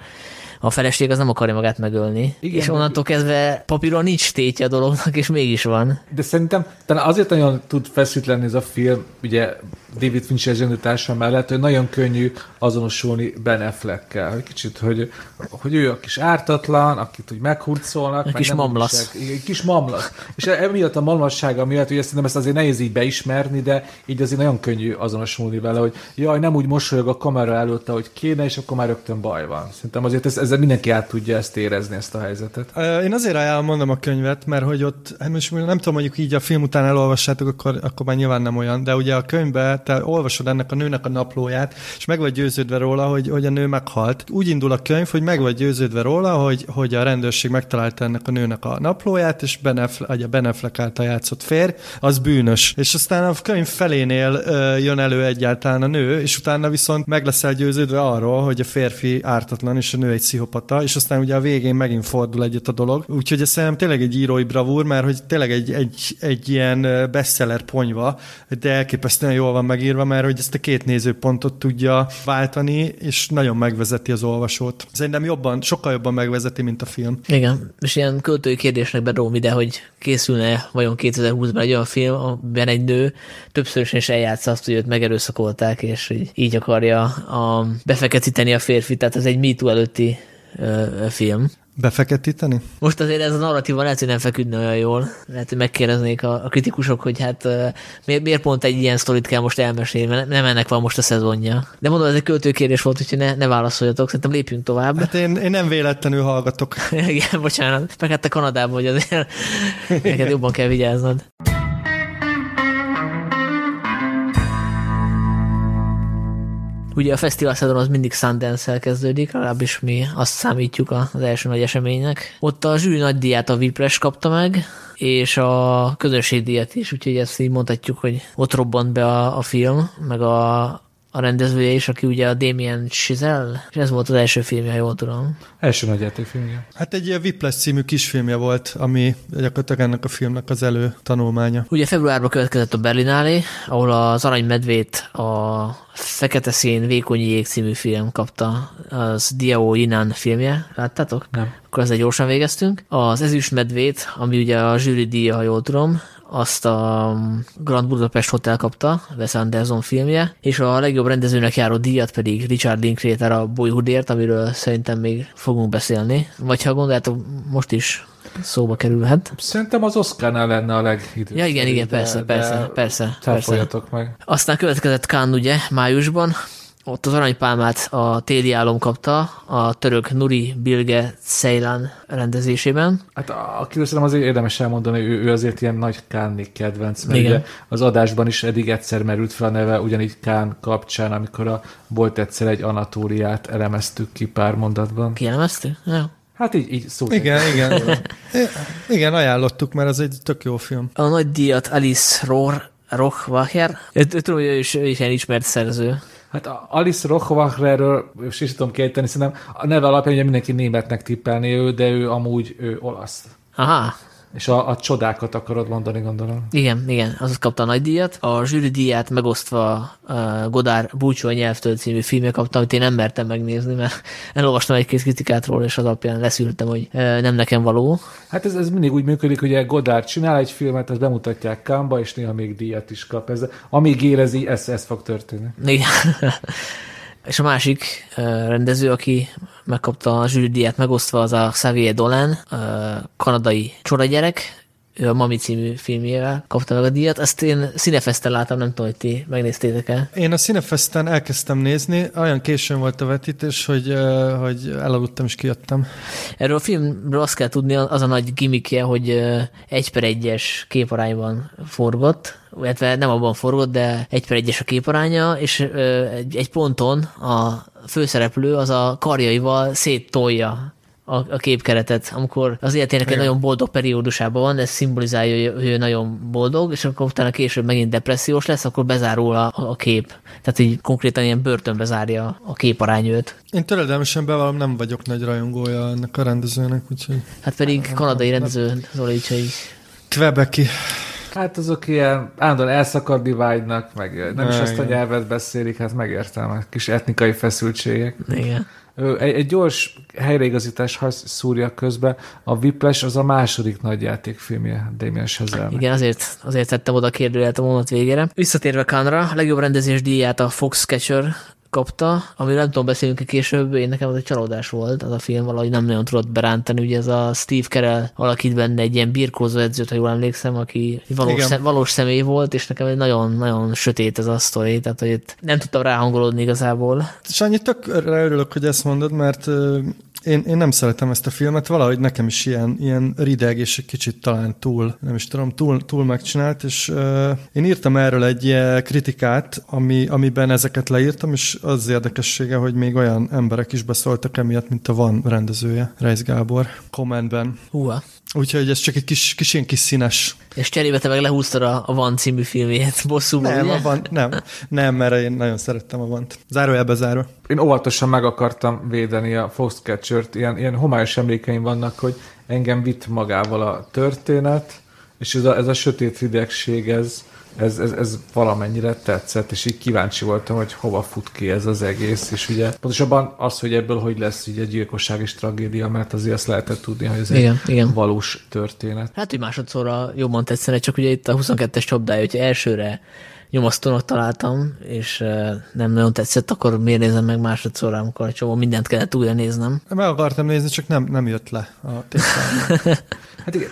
a feleség az nem akarja magát megölni. Igen, és onnantól kezdve papíron nincs tétje a dolognak, és mégis van. De szerintem talán azért nagyon tud feszült lenni ez a film, ugye David Fincher zsenitása mellett, hogy nagyon könnyű azonosulni Ben Affleckkel. Hogy kicsit, hogy, hogy ő a kis ártatlan, akit úgy meghurcolnak. Egy kis mamlasz. Egy kis mamlasz. És emiatt a mamlassága miatt, hogy szerintem ezt azért nehéz így beismerni, de így azért nagyon könnyű azonosulni vele, hogy jaj, nem úgy mosolyog a kamera előtt, ahogy kéne, és akkor már rögtön baj van. Szerintem azért ez, ezzel mindenki át tudja ezt érezni, ezt a helyzetet. Én azért ajánlom mondom a könyvet, mert hogy ott, hát most nem tudom, mondjuk így a film után elolvassátok, akkor, akkor már nyilván nem olyan, de ugye a könyvben te olvasod ennek a nőnek a naplóját, és meg vagy győződve róla, hogy, hogy a nő meghalt. Úgy indul a könyv, hogy meg vagy győződve róla, hogy, hogy a rendőrség megtalálta ennek a nőnek a naplóját, és Benefle, a Beneflek által játszott férj, az bűnös. És aztán a könyv felénél ö, jön elő egyáltalán a nő, és utána viszont meg leszel győződve arról, hogy a férfi ártatlan, és a nő egy pszichopata, és aztán ugye a végén megint fordul egyet a dolog. Úgyhogy ez szerintem tényleg egy írói bravúr, mert hogy tényleg egy, egy, egy ilyen bestseller ponyva, de elképesztően jól van megírva, mert hogy ezt a két nézőpontot tudja váltani, és nagyon megvezeti az olvasót. Szerintem jobban, sokkal jobban megvezeti, mint a film. Igen, és ilyen költői kérdésnek bedrom ide, hogy készülne vajon 2020-ban egy olyan film, amiben egy nő többször is eljátsza azt, hogy őt megerőszakolták, és így, akarja a, befeketíteni a férfit, tehát ez egy MeToo előtti film. Befeketíteni? Most azért ez a narratíva lehet, hogy nem feküdne olyan jól. Lehet, hogy megkérdeznék a, a kritikusok, hogy hát miért, miért pont egy ilyen sztorit kell most elmesélni, mert nem ennek van most a szezonja. De mondom, ez egy költőkérés volt, úgyhogy ne, ne válaszoljatok, szerintem lépjünk tovább. Hát én, én nem véletlenül hallgatok. Igen, bocsánat. Meg hát te Kanadában vagy azért neked jobban kell vigyáznod. Ugye a fesztivál szezon az mindig Sundance-el kezdődik, legalábbis mi azt számítjuk az első nagy eseménynek. Ott a zsűri nagy díját a Vipres kapta meg, és a közönségdíjat is, úgyhogy ezt így mondhatjuk, hogy ott robbant be a, a film, meg a, a rendezője is, aki ugye a Damien Chazelle, és ez volt az első filmje, ha jól tudom. Első nagy játékfilmje. Hát egy ilyen Whiplash című kisfilmje volt, ami gyakorlatilag ennek a filmnek az elő tanulmánya. Ugye februárban következett a Berlinálé, ahol az Aranymedvét a Fekete szín Vékony jég című film kapta, az Diao Inan filmje, láttátok? Nem. Akkor ezzel gyorsan végeztünk. Az Ezüst Medvét, ami ugye a zsűri díja, ha jól tudom, azt a Grand Budapest Hotel kapta, Wes Anderson filmje, és a legjobb rendezőnek járó díjat pedig Richard Linklater a Boyhoodért, amiről szerintem még fogunk beszélni. Vagy ha gondoljátok, most is szóba kerülhet. Szerintem az Oscarnál lenne a legidősebb. Ja, igen, igen, persze, de, persze, de persze. persze. meg. Aztán következett Kán, ugye, májusban, ott az aranypálmát a téli álom kapta a török Nuri Bilge Ceylan rendezésében. Hát akiről szerintem azért érdemes elmondani, ő, ő azért ilyen nagy Kánni kedvenc, mert Igen. ugye az adásban is eddig egyszer merült fel a neve, ugyanígy Kán kapcsán, amikor a, volt egyszer egy anatóriát, elemeztük ki pár mondatban. Kielemeztük? Jó. Hát így, így szó. Igen, igen. igen, ajánlottuk, mert ez egy tök jó film. A nagy díjat Alice Rohr Rochwacher. Tudom, hogy ő is, ő is egy ismert szerző. Hát Alice Rochwacherről, és is tudom kiejteni, szerintem a neve alapján ugye mindenki németnek tippelni ő, de ő amúgy ő olasz. Aha, és a, a csodákat akarod mondani, gondolom. Igen, igen, az kapta a nagy díjat. A zsűri díját megosztva uh, Godár Búcsú a nyelvtől című filmje kapta, amit én nem mertem megnézni, mert elolvastam egy-két kritikát róla, és az alapján leszűrtem, hogy uh, nem nekem való. Hát ez, ez mindig úgy működik, hogy Godár csinál egy filmet, ezt bemutatják Kámba, és néha még díjat is kap. Ez, amíg érezi, ez, ez fog történni. Igen. És a másik uh, rendező, aki megkapta a zsűridiát megosztva, az a Xavier Dolan, uh, kanadai csodagyerek, ő a Mami című filmjével kapta meg a díjat. Ezt én Cinefesten láttam, nem tudom, hogy ti megnéztétek-e. Én a Cinefesten elkezdtem nézni, olyan későn volt a vetítés, hogy, hogy elaludtam és kijöttem. Erről a filmről azt kell tudni, az a nagy gimmickje, hogy egy per egyes képarányban forgott, illetve nem abban forgott, de egy per egyes a képaránya, és egy, egy ponton a főszereplő az a karjaival széttolja a, a képkeretet, amikor az életének egy nagyon boldog periódusában van, ez szimbolizálja, hogy ő nagyon boldog, és akkor utána később megint depressziós lesz, akkor bezárul a, a kép. Tehát így konkrétan ilyen börtönbe zárja a képarányőt. Én töredelmesen bevallom, nem vagyok nagy rajongója ennek a rendezőnek, úgyhogy... Hát pedig kanadai rendező, Zoli, úgyhogy... Quebeci. Hát azok ilyen állandóan elszakadni vágynak, meg nem is azt a nyelvet beszélik, hát megértem, a kis etnikai feszültségek. Igen. Egy, egy gyors helyreigazítás szúrja közben. A Whiplash az a második nagy játékfilmje Damien chazelle Igen, azért, azért tettem oda a kérdőjelet a mondat végére. Visszatérve Kanra, a legjobb rendezés díját a Foxcatcher kapta, amiről nem tudom, beszélünk később, én nekem az egy csalódás volt, az a film valahogy nem nagyon tudott berántani, ugye ez a Steve Carell alakít benne egy ilyen birkózó edzőt, ha jól emlékszem, aki valós, szem, valós személy volt, és nekem egy nagyon-nagyon sötét ez a sztori, tehát hogy itt nem tudtam ráhangolódni igazából. És annyit tök örülök, hogy ezt mondod, mert én, én nem szeretem ezt a filmet, valahogy nekem is ilyen, ilyen rideg, és egy kicsit talán túl, nem is tudom, túl, túl megcsinált, és uh, én írtam erről egy kritikát, ami, amiben ezeket leírtam, és az érdekessége, hogy még olyan emberek is beszóltak emiatt, mint a Van rendezője, Reis Gábor, kommentben. Húha. Úgyhogy ez csak egy kis, kis ilyen kis színes. És cserébe te meg lehúztad a, a Van című filmjét, bosszúból, nem, ugye? A van, nem, nem, mert én nagyon szerettem a Vant. Zárójelbe záró. Én óvatosan meg akartam védeni a Foxcatcher-t, ilyen, ilyen homályos emlékeim vannak, hogy engem vitt magával a történet, és ez a, ez a sötét hidegség, ez, ez, ez, ez valamennyire tetszett, és így kíváncsi voltam, hogy hova fut ki ez az egész, és ugye pontosabban az, hogy ebből hogy lesz ugye gyilkosság és tragédia, mert azért azt lehetett tudni, hogy ez igen, egy igen. valós történet. Hát, hogy másodszorra jobban tetszene, csak ugye itt a 22-es csapdája, hogy elsőre nyomasztónak találtam, és nem nagyon tetszett, akkor miért nézem meg másodszorra, amikor egy csomó mindent kellett újra néznem. Meg akartam nézni, csak nem, nem jött le a Hát igen,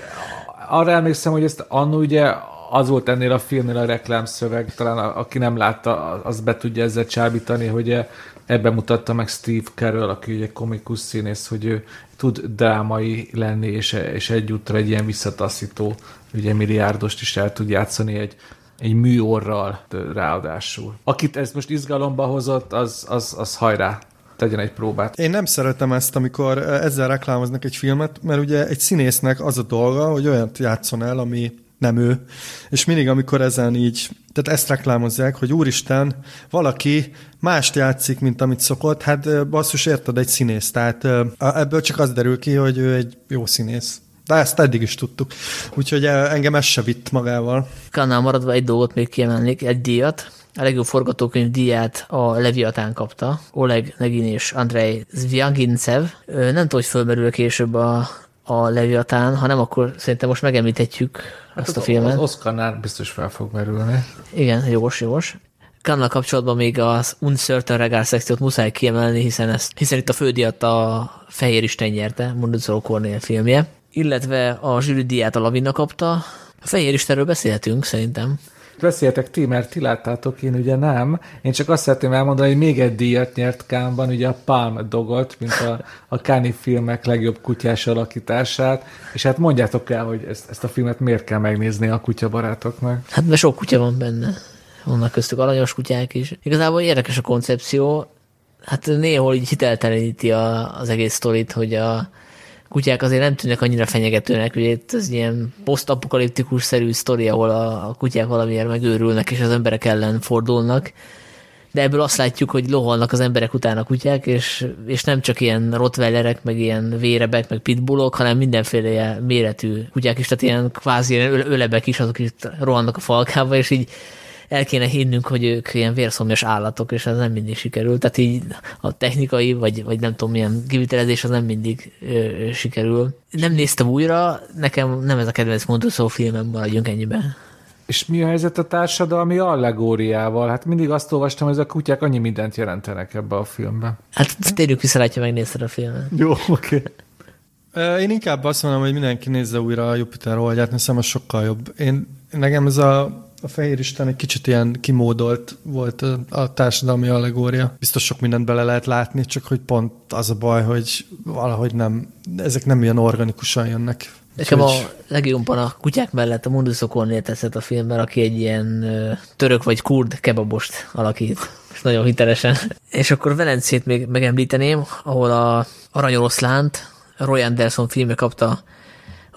arra emlékszem, hogy ezt annó ugye az volt ennél a filmnél a reklámszöveg, talán a, aki nem látta, az be tudja ezzel csábítani, hogy ebben mutatta meg Steve Carell, aki ugye komikus színész, hogy ő tud drámai lenni, és, és egyúttal egy ilyen visszataszító, ugye milliárdost is el tud játszani egy egy műorral ráadásul. Akit ez most izgalomba hozott, az, az, az hajrá, tegyen egy próbát. Én nem szeretem ezt, amikor ezzel reklámoznak egy filmet, mert ugye egy színésznek az a dolga, hogy olyat játszon el, ami nem ő. És mindig, amikor ezen így, tehát ezt reklámozzák, hogy úristen, valaki mást játszik, mint amit szokott, hát basszus, érted, egy színész. Tehát ebből csak az derül ki, hogy ő egy jó színész. De ezt eddig is tudtuk. Úgyhogy engem ez se vitt magával. Kannál maradva egy dolgot még kiemelnék, egy díjat. A legjobb forgatókönyv díját a Leviatán kapta, Oleg Negin és Andrei Zviagintsev. Nem tudom, hogy fölmerül később a, a Leviatán, ha nem, akkor szerintem most megemlíthetjük hát azt a filmet. Az Oscarnál biztos fel fog merülni. Igen, jogos, jogos. Kannal kapcsolatban még az Uncertain Regard szekciót muszáj kiemelni, hiszen, ezt, hiszen itt a fődiat a Fehér Isten nyerte, Munduzoló Cornél filmje, illetve a zsűridiát a Lavina kapta. A Fehér Istenről beszélhetünk szerintem beszéltek ti, mert ti láttátok, én ugye nem. Én csak azt szeretném elmondani, hogy még egy díjat nyert Kánban, ugye a Palm Dogot, mint a, a Káni filmek legjobb kutyás alakítását, és hát mondjátok el, hogy ezt, ezt a filmet miért kell megnézni a kutyabarátoknak. Hát mert sok kutya van benne. Vannak köztük aranyos kutyák is. Igazából érdekes a koncepció, hát néhol így hitelteleníti a, az egész sztorit, hogy a, kutyák azért nem tűnnek annyira fenyegetőnek, ugye itt ez ilyen posztapokaliptikus szerű sztori, ahol a, kutyák valamiért megőrülnek és az emberek ellen fordulnak, de ebből azt látjuk, hogy loholnak az emberek után a kutyák, és, és nem csak ilyen rottweilerek, meg ilyen vérebek, meg pitbullok, hanem mindenféle méretű kutyák is, tehát ilyen kvázi ilyen ölebek is, azok itt rohannak a falkába, és így el kéne hinnünk, hogy ők ilyen vérszomjas állatok, és ez nem mindig sikerül. Tehát így a technikai, vagy, vagy nem tudom, milyen kivitelezés, az nem mindig ö, sikerül. Nem néztem újra, nekem nem ez a kedvenc Montuszó filmem, maradjunk ennyiben. És mi a helyzet a társadalmi allegóriával? Hát mindig azt olvastam, hogy ezek a kutyák annyi mindent jelentenek ebbe a filmbe. Hát térjük vissza, látja megnézted a filmet. Jó, oké. Okay. Én inkább azt mondom, hogy mindenki nézze újra a Jupiter oldját, mert az sokkal jobb. Én, nekem ez a a Fehér Isten egy kicsit ilyen kimódolt volt a társadalmi allegória. Biztos sok mindent bele lehet látni, csak hogy pont az a baj, hogy valahogy nem, ezek nem ilyen organikusan jönnek. Nekem a legjobban a kutyák mellett a Mundus Okornél tetszett a filmben, aki egy ilyen török vagy kurd kebabost alakít. És nagyon hitelesen. És akkor Velencét még megemlíteném, ahol a Aranyoroszlánt Roy Anderson filme kapta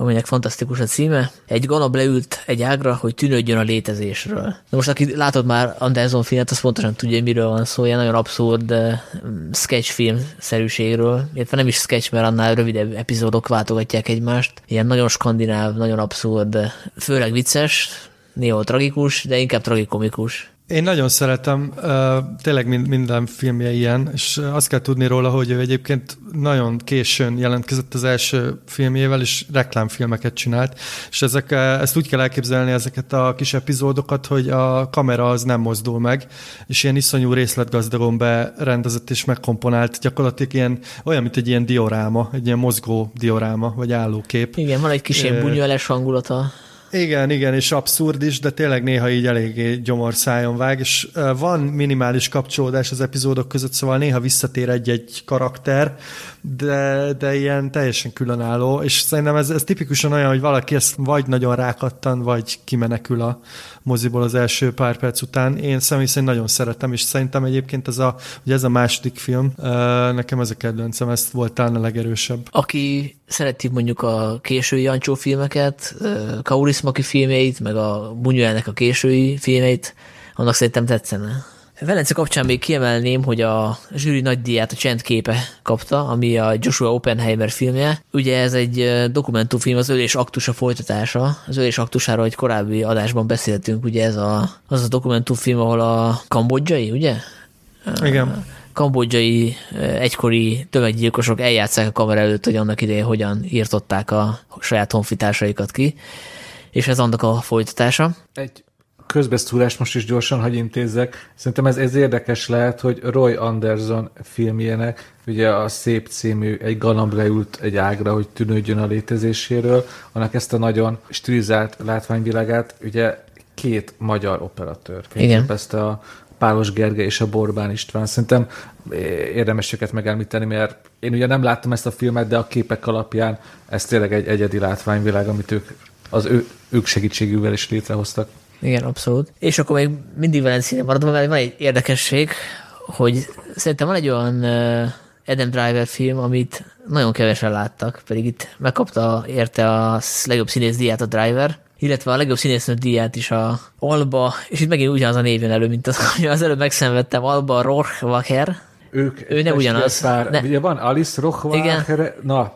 aminek fantasztikus a címe. Egy galab leült egy ágra, hogy tűnődjön a létezésről. Na most, aki látod már Anderson filmet, az pontosan tudja, hogy miről van szó, ilyen nagyon abszurd sketchfilm szerűségről, illetve nem is sketch, mert annál rövidebb epizódok váltogatják egymást. Ilyen nagyon skandináv, nagyon abszurd, főleg vicces, néha tragikus, de inkább tragikomikus. Én nagyon szeretem, tényleg minden filmje ilyen, és azt kell tudni róla, hogy ő egyébként nagyon későn jelentkezett az első filmjével, és reklámfilmeket csinált, és ezek, ezt úgy kell elképzelni ezeket a kis epizódokat, hogy a kamera az nem mozdul meg, és ilyen iszonyú részletgazdagon berendezett és megkomponált, gyakorlatilag ilyen, olyan, mint egy ilyen dioráma, egy ilyen mozgó dioráma, vagy állókép. Igen, van egy kis ilyen bunyueles hangulata. Igen, igen, és abszurd is, de tényleg néha így eléggé gyomorszájon vág, és van minimális kapcsolódás az epizódok között, szóval néha visszatér egy-egy karakter, de, de ilyen teljesen különálló, és szerintem ez, ez tipikusan olyan, hogy valaki ezt vagy nagyon rákattan, vagy kimenekül a moziból az első pár perc után. Én személy szerint nagyon szeretem, és szerintem egyébként ez a, ugye ez a második film, nekem ez a kedvencem, ez volt talán a legerősebb. Aki szereti mondjuk a késői Jancsó filmeket, Kaurismaki filmjeit, meg a Bunyuelnek a késői filmeit, annak szerintem tetszene. Velence kapcsán még kiemelném, hogy a zsűri nagydíját a Csendképe kapta, ami a Joshua Oppenheimer filmje. Ugye ez egy dokumentumfilm, az Ölés aktusa folytatása. Az Ölés aktusáról egy korábbi adásban beszéltünk, ugye ez a, az a dokumentumfilm, ahol a kambodzsai, ugye? Igen kambodzsai egykori tömeggyilkosok eljátszák a kamera előtt, hogy annak idején hogyan írtották a saját honfitársaikat ki, és ez annak a folytatása. Egy közbeszúrás most is gyorsan, hogy intézzek. Szerintem ez, ez érdekes lehet, hogy Roy Anderson filmjének, ugye a Szép című egy galamb leült egy ágra, hogy tűnődjön a létezéséről, annak ezt a nagyon stilizált látványvilágát, ugye két magyar operatőr fényképezte a Pálos Gergely és a Borbán István. Szerintem érdemes őket megemlíteni, mert én ugye nem láttam ezt a filmet, de a képek alapján ez tényleg egy egyedi látványvilág, amit ők az ő, ők segítségével is létrehoztak. Igen, abszolút. És akkor még mindig Valencia maradva, mert van egy érdekesség, hogy szerintem van egy olyan Adam Driver film, amit nagyon kevesen láttak, pedig itt megkapta érte a legjobb színész díját a Driver, illetve a legjobb színésznő díját is a Alba, és itt megint ugyanaz a név jön elő, mint az, hogy az előbb megszenvedtem, Alba Rohrwacher. Ők ő nem ugyanaz. Pár, ne. Ugye van Alice Rohrwacher, na,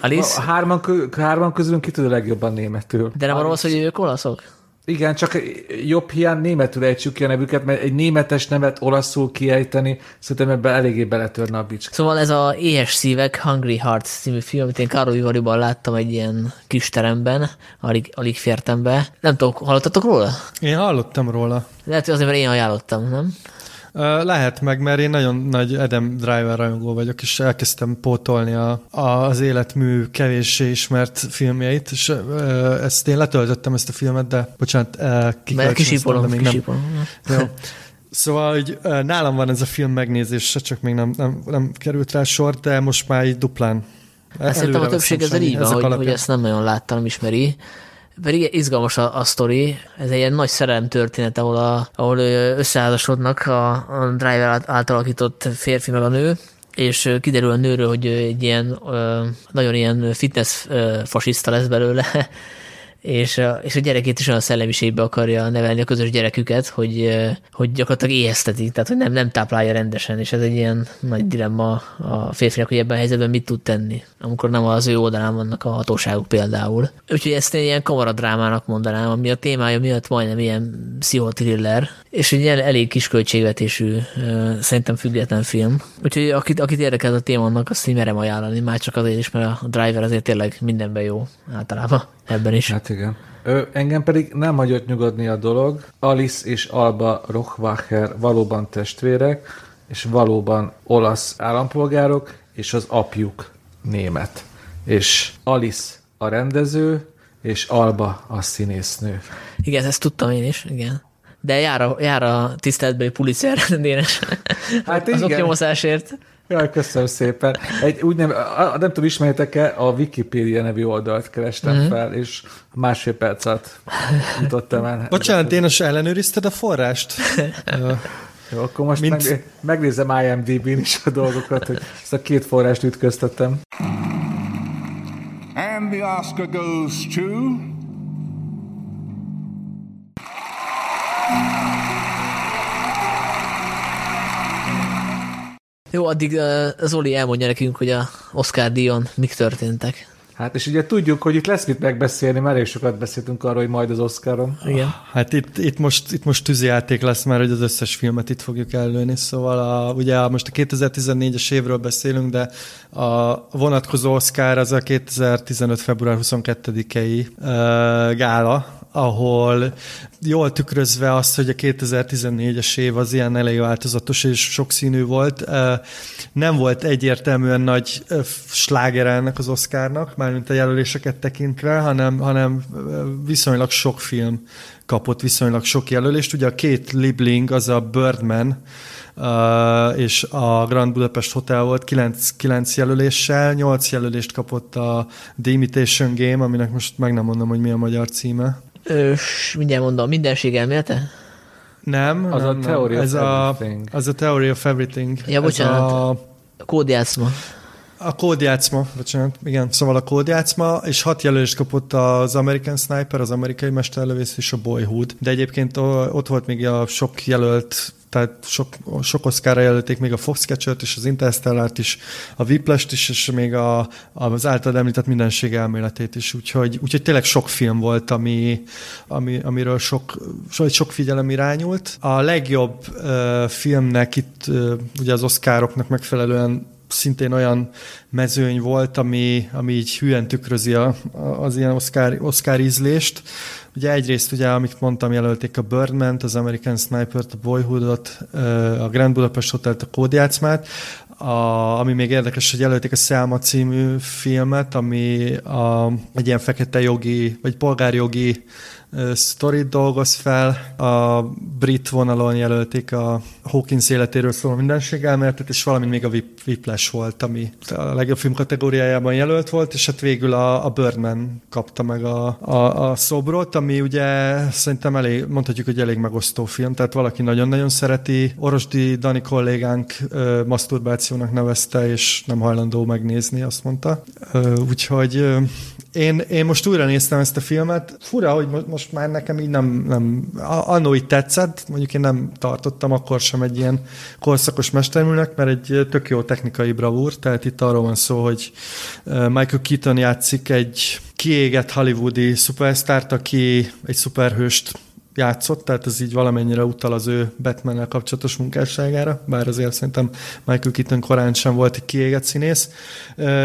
Alice? A hárman, hárman közülünk ki tud a legjobban németül. De nem arról hogy ők olaszok? Igen, csak jobb hiány németül ejtsük ki a nevüket, mert egy németes nevet olaszul kiejteni, szerintem ebben eléggé beletörne a bicska. Szóval ez a Éhes szívek, Hungry Hearts című film, amit én Károly Valiban láttam egy ilyen kis teremben, alig, alig fértem be. Nem tudom, hallottatok róla? Én hallottam róla. Lehet, hogy azért, mert én ajánlottam, nem? Lehet meg, mert én nagyon nagy Adam Driver rajongó vagyok, és elkezdtem pótolni a, a, az életmű kevéssé ismert filmjeit, és ezt én letöltöttem ezt a filmet, de bocsánat, de még kisípolom. nem. Jó. Szóval, hogy nálam van ez a film megnézése, csak még nem, nem, nem került rá sor, de most már így duplán. Ezt szerintem a többség ezzel így van, hogy, hogy ezt nem nagyon láttam, ismeri. Pedig izgalmas a, a sztori, ez egy ilyen nagy szerelem történet, ahol, a, ahol összeházasodnak a, a driver által alakított férfi meg a nő, és kiderül a nőről, hogy egy ilyen nagyon ilyen fitness fasiszta lesz belőle, és, és a gyerekét is olyan szellemiségbe akarja nevelni a közös gyereküket, hogy, hogy gyakorlatilag éhezteti, tehát hogy nem, nem táplálja rendesen, és ez egy ilyen nagy dilemma a férfinak, hogy ebben a helyzetben mit tud tenni, amikor nem az ő oldalán vannak a hatóságok például. Úgyhogy ezt én ilyen kamaradrámának mondanám, ami a témája miatt majdnem ilyen pszichotriller, és egy ilyen elég kis költségvetésű, szerintem független film. Úgyhogy akit, akit érdekel a téma, annak azt így merem ajánlani, már csak azért is, mert a driver azért tényleg mindenben jó általában ebben is. Hát igen. Ö, engem pedig nem hagyott nyugodni a dolog. Alice és Alba Rochwacher valóban testvérek, és valóban olasz állampolgárok, és az apjuk német. És Alice a rendező, és Alba a színésznő. Igen, ezt tudtam én is, igen. De jár a, jár a tiszteletbeli Pulitzer Dénes. Hát az igen. nyomozásért. Jaj, köszönöm szépen. Egy, úgy nem, nem tudom, ismeritek-e, a Wikipedia nevű oldalt kerestem mm-hmm. fel, és másfél perc alatt jutottam el. Bocsánat, Dénes, ellenőrizted a forrást? Jó, akkor most Mint... meg, megnézem IMDb-n is a dolgokat, hogy ezt a két forrást ütköztettem. And the Oscar goes to... Jó, addig Zoli elmondja nekünk, hogy a Oscar díjon mik történtek. Hát és ugye tudjuk, hogy itt lesz mit megbeszélni, mert elég sokat beszéltünk arról, hogy majd az Oscaron. Igen. Hát itt, itt, most, itt most tűzijáték lesz, mert hogy az összes filmet itt fogjuk előni, szóval a, ugye most a 2014-es évről beszélünk, de a vonatkozó Oscar az a 2015. február 22-i uh, gála, ahol jól tükrözve azt, hogy a 2014-es év az ilyen elég változatos és sokszínű volt, nem volt egyértelműen nagy sláger ennek az Oscarnak, mármint a jelöléseket tekintve, hanem, hanem viszonylag sok film kapott viszonylag sok jelölést. Ugye a két Libling, az a Birdman, Uh, és a Grand Budapest Hotel volt 9, 9 jelöléssel, 8 jelölést kapott a The Imitation Game, aminek most meg nem mondom, hogy mi a magyar címe. Ös, mindjárt mondom, mindenség elmélete? Nem, az nem, a Theory ez a. Az a Theory of Everything. Ja, bocsánat. Ez a, kódjátszma. A kódjátszma, bocsánat, igen, szóval a kódjátszma, és hat jelölést kapott az American Sniper, az amerikai mesterlövész és a Boyhood. De egyébként ott volt még a sok jelölt tehát sok, sok oszkára jelölték még a Foxcatcher-t és az Interstellar-t is, a Whiplash-t is, és még a, az általad említett mindenség elméletét is, úgyhogy, úgyhogy tényleg sok film volt, ami, ami, amiről sok, sok figyelem irányult. A legjobb uh, filmnek itt uh, ugye az oszkároknak megfelelően szintén olyan mezőny volt, ami, ami így hülyen tükrözi a, az ilyen Oscar, Oscar ízlést. Ugye egyrészt, ugye, amit mondtam, jelölték a birdman az American Sniper-t, a Boyhoodot, a Grand Budapest Hotel-t, a kódjátszmát, a, ami még érdekes, hogy jelölték a Selma című filmet, ami a, egy ilyen fekete jogi, vagy polgárjogi sztorit dolgoz fel. A brit vonalon jelölték a Hawkins életéről szóló mindenség elméletet, és valamint még a Whiplash volt, ami a legjobb film kategóriájában jelölt volt, és hát végül a, a Birdman kapta meg a, a, a szobrot, ami ugye szerintem elég, mondhatjuk, hogy elég megosztó film, tehát valaki nagyon-nagyon szereti. Orosdi Dani kollégánk ö, masturbációnak nevezte, és nem hajlandó megnézni, azt mondta. Ö, úgyhogy ö, én, én most újra néztem ezt a filmet. Fura, hogy most már nekem így nem, nem annó így tetszett, mondjuk én nem tartottam akkor sem egy ilyen korszakos mesterműnek, mert egy tök jó technikai bravúr, tehát itt arról van szó, hogy Michael Keaton játszik egy kiégett hollywoodi szupersztárt, aki egy szuperhőst játszott, tehát ez így valamennyire utal az ő batman kapcsolatos munkásságára, bár azért szerintem Michael Keaton korán sem volt egy kiégett színész,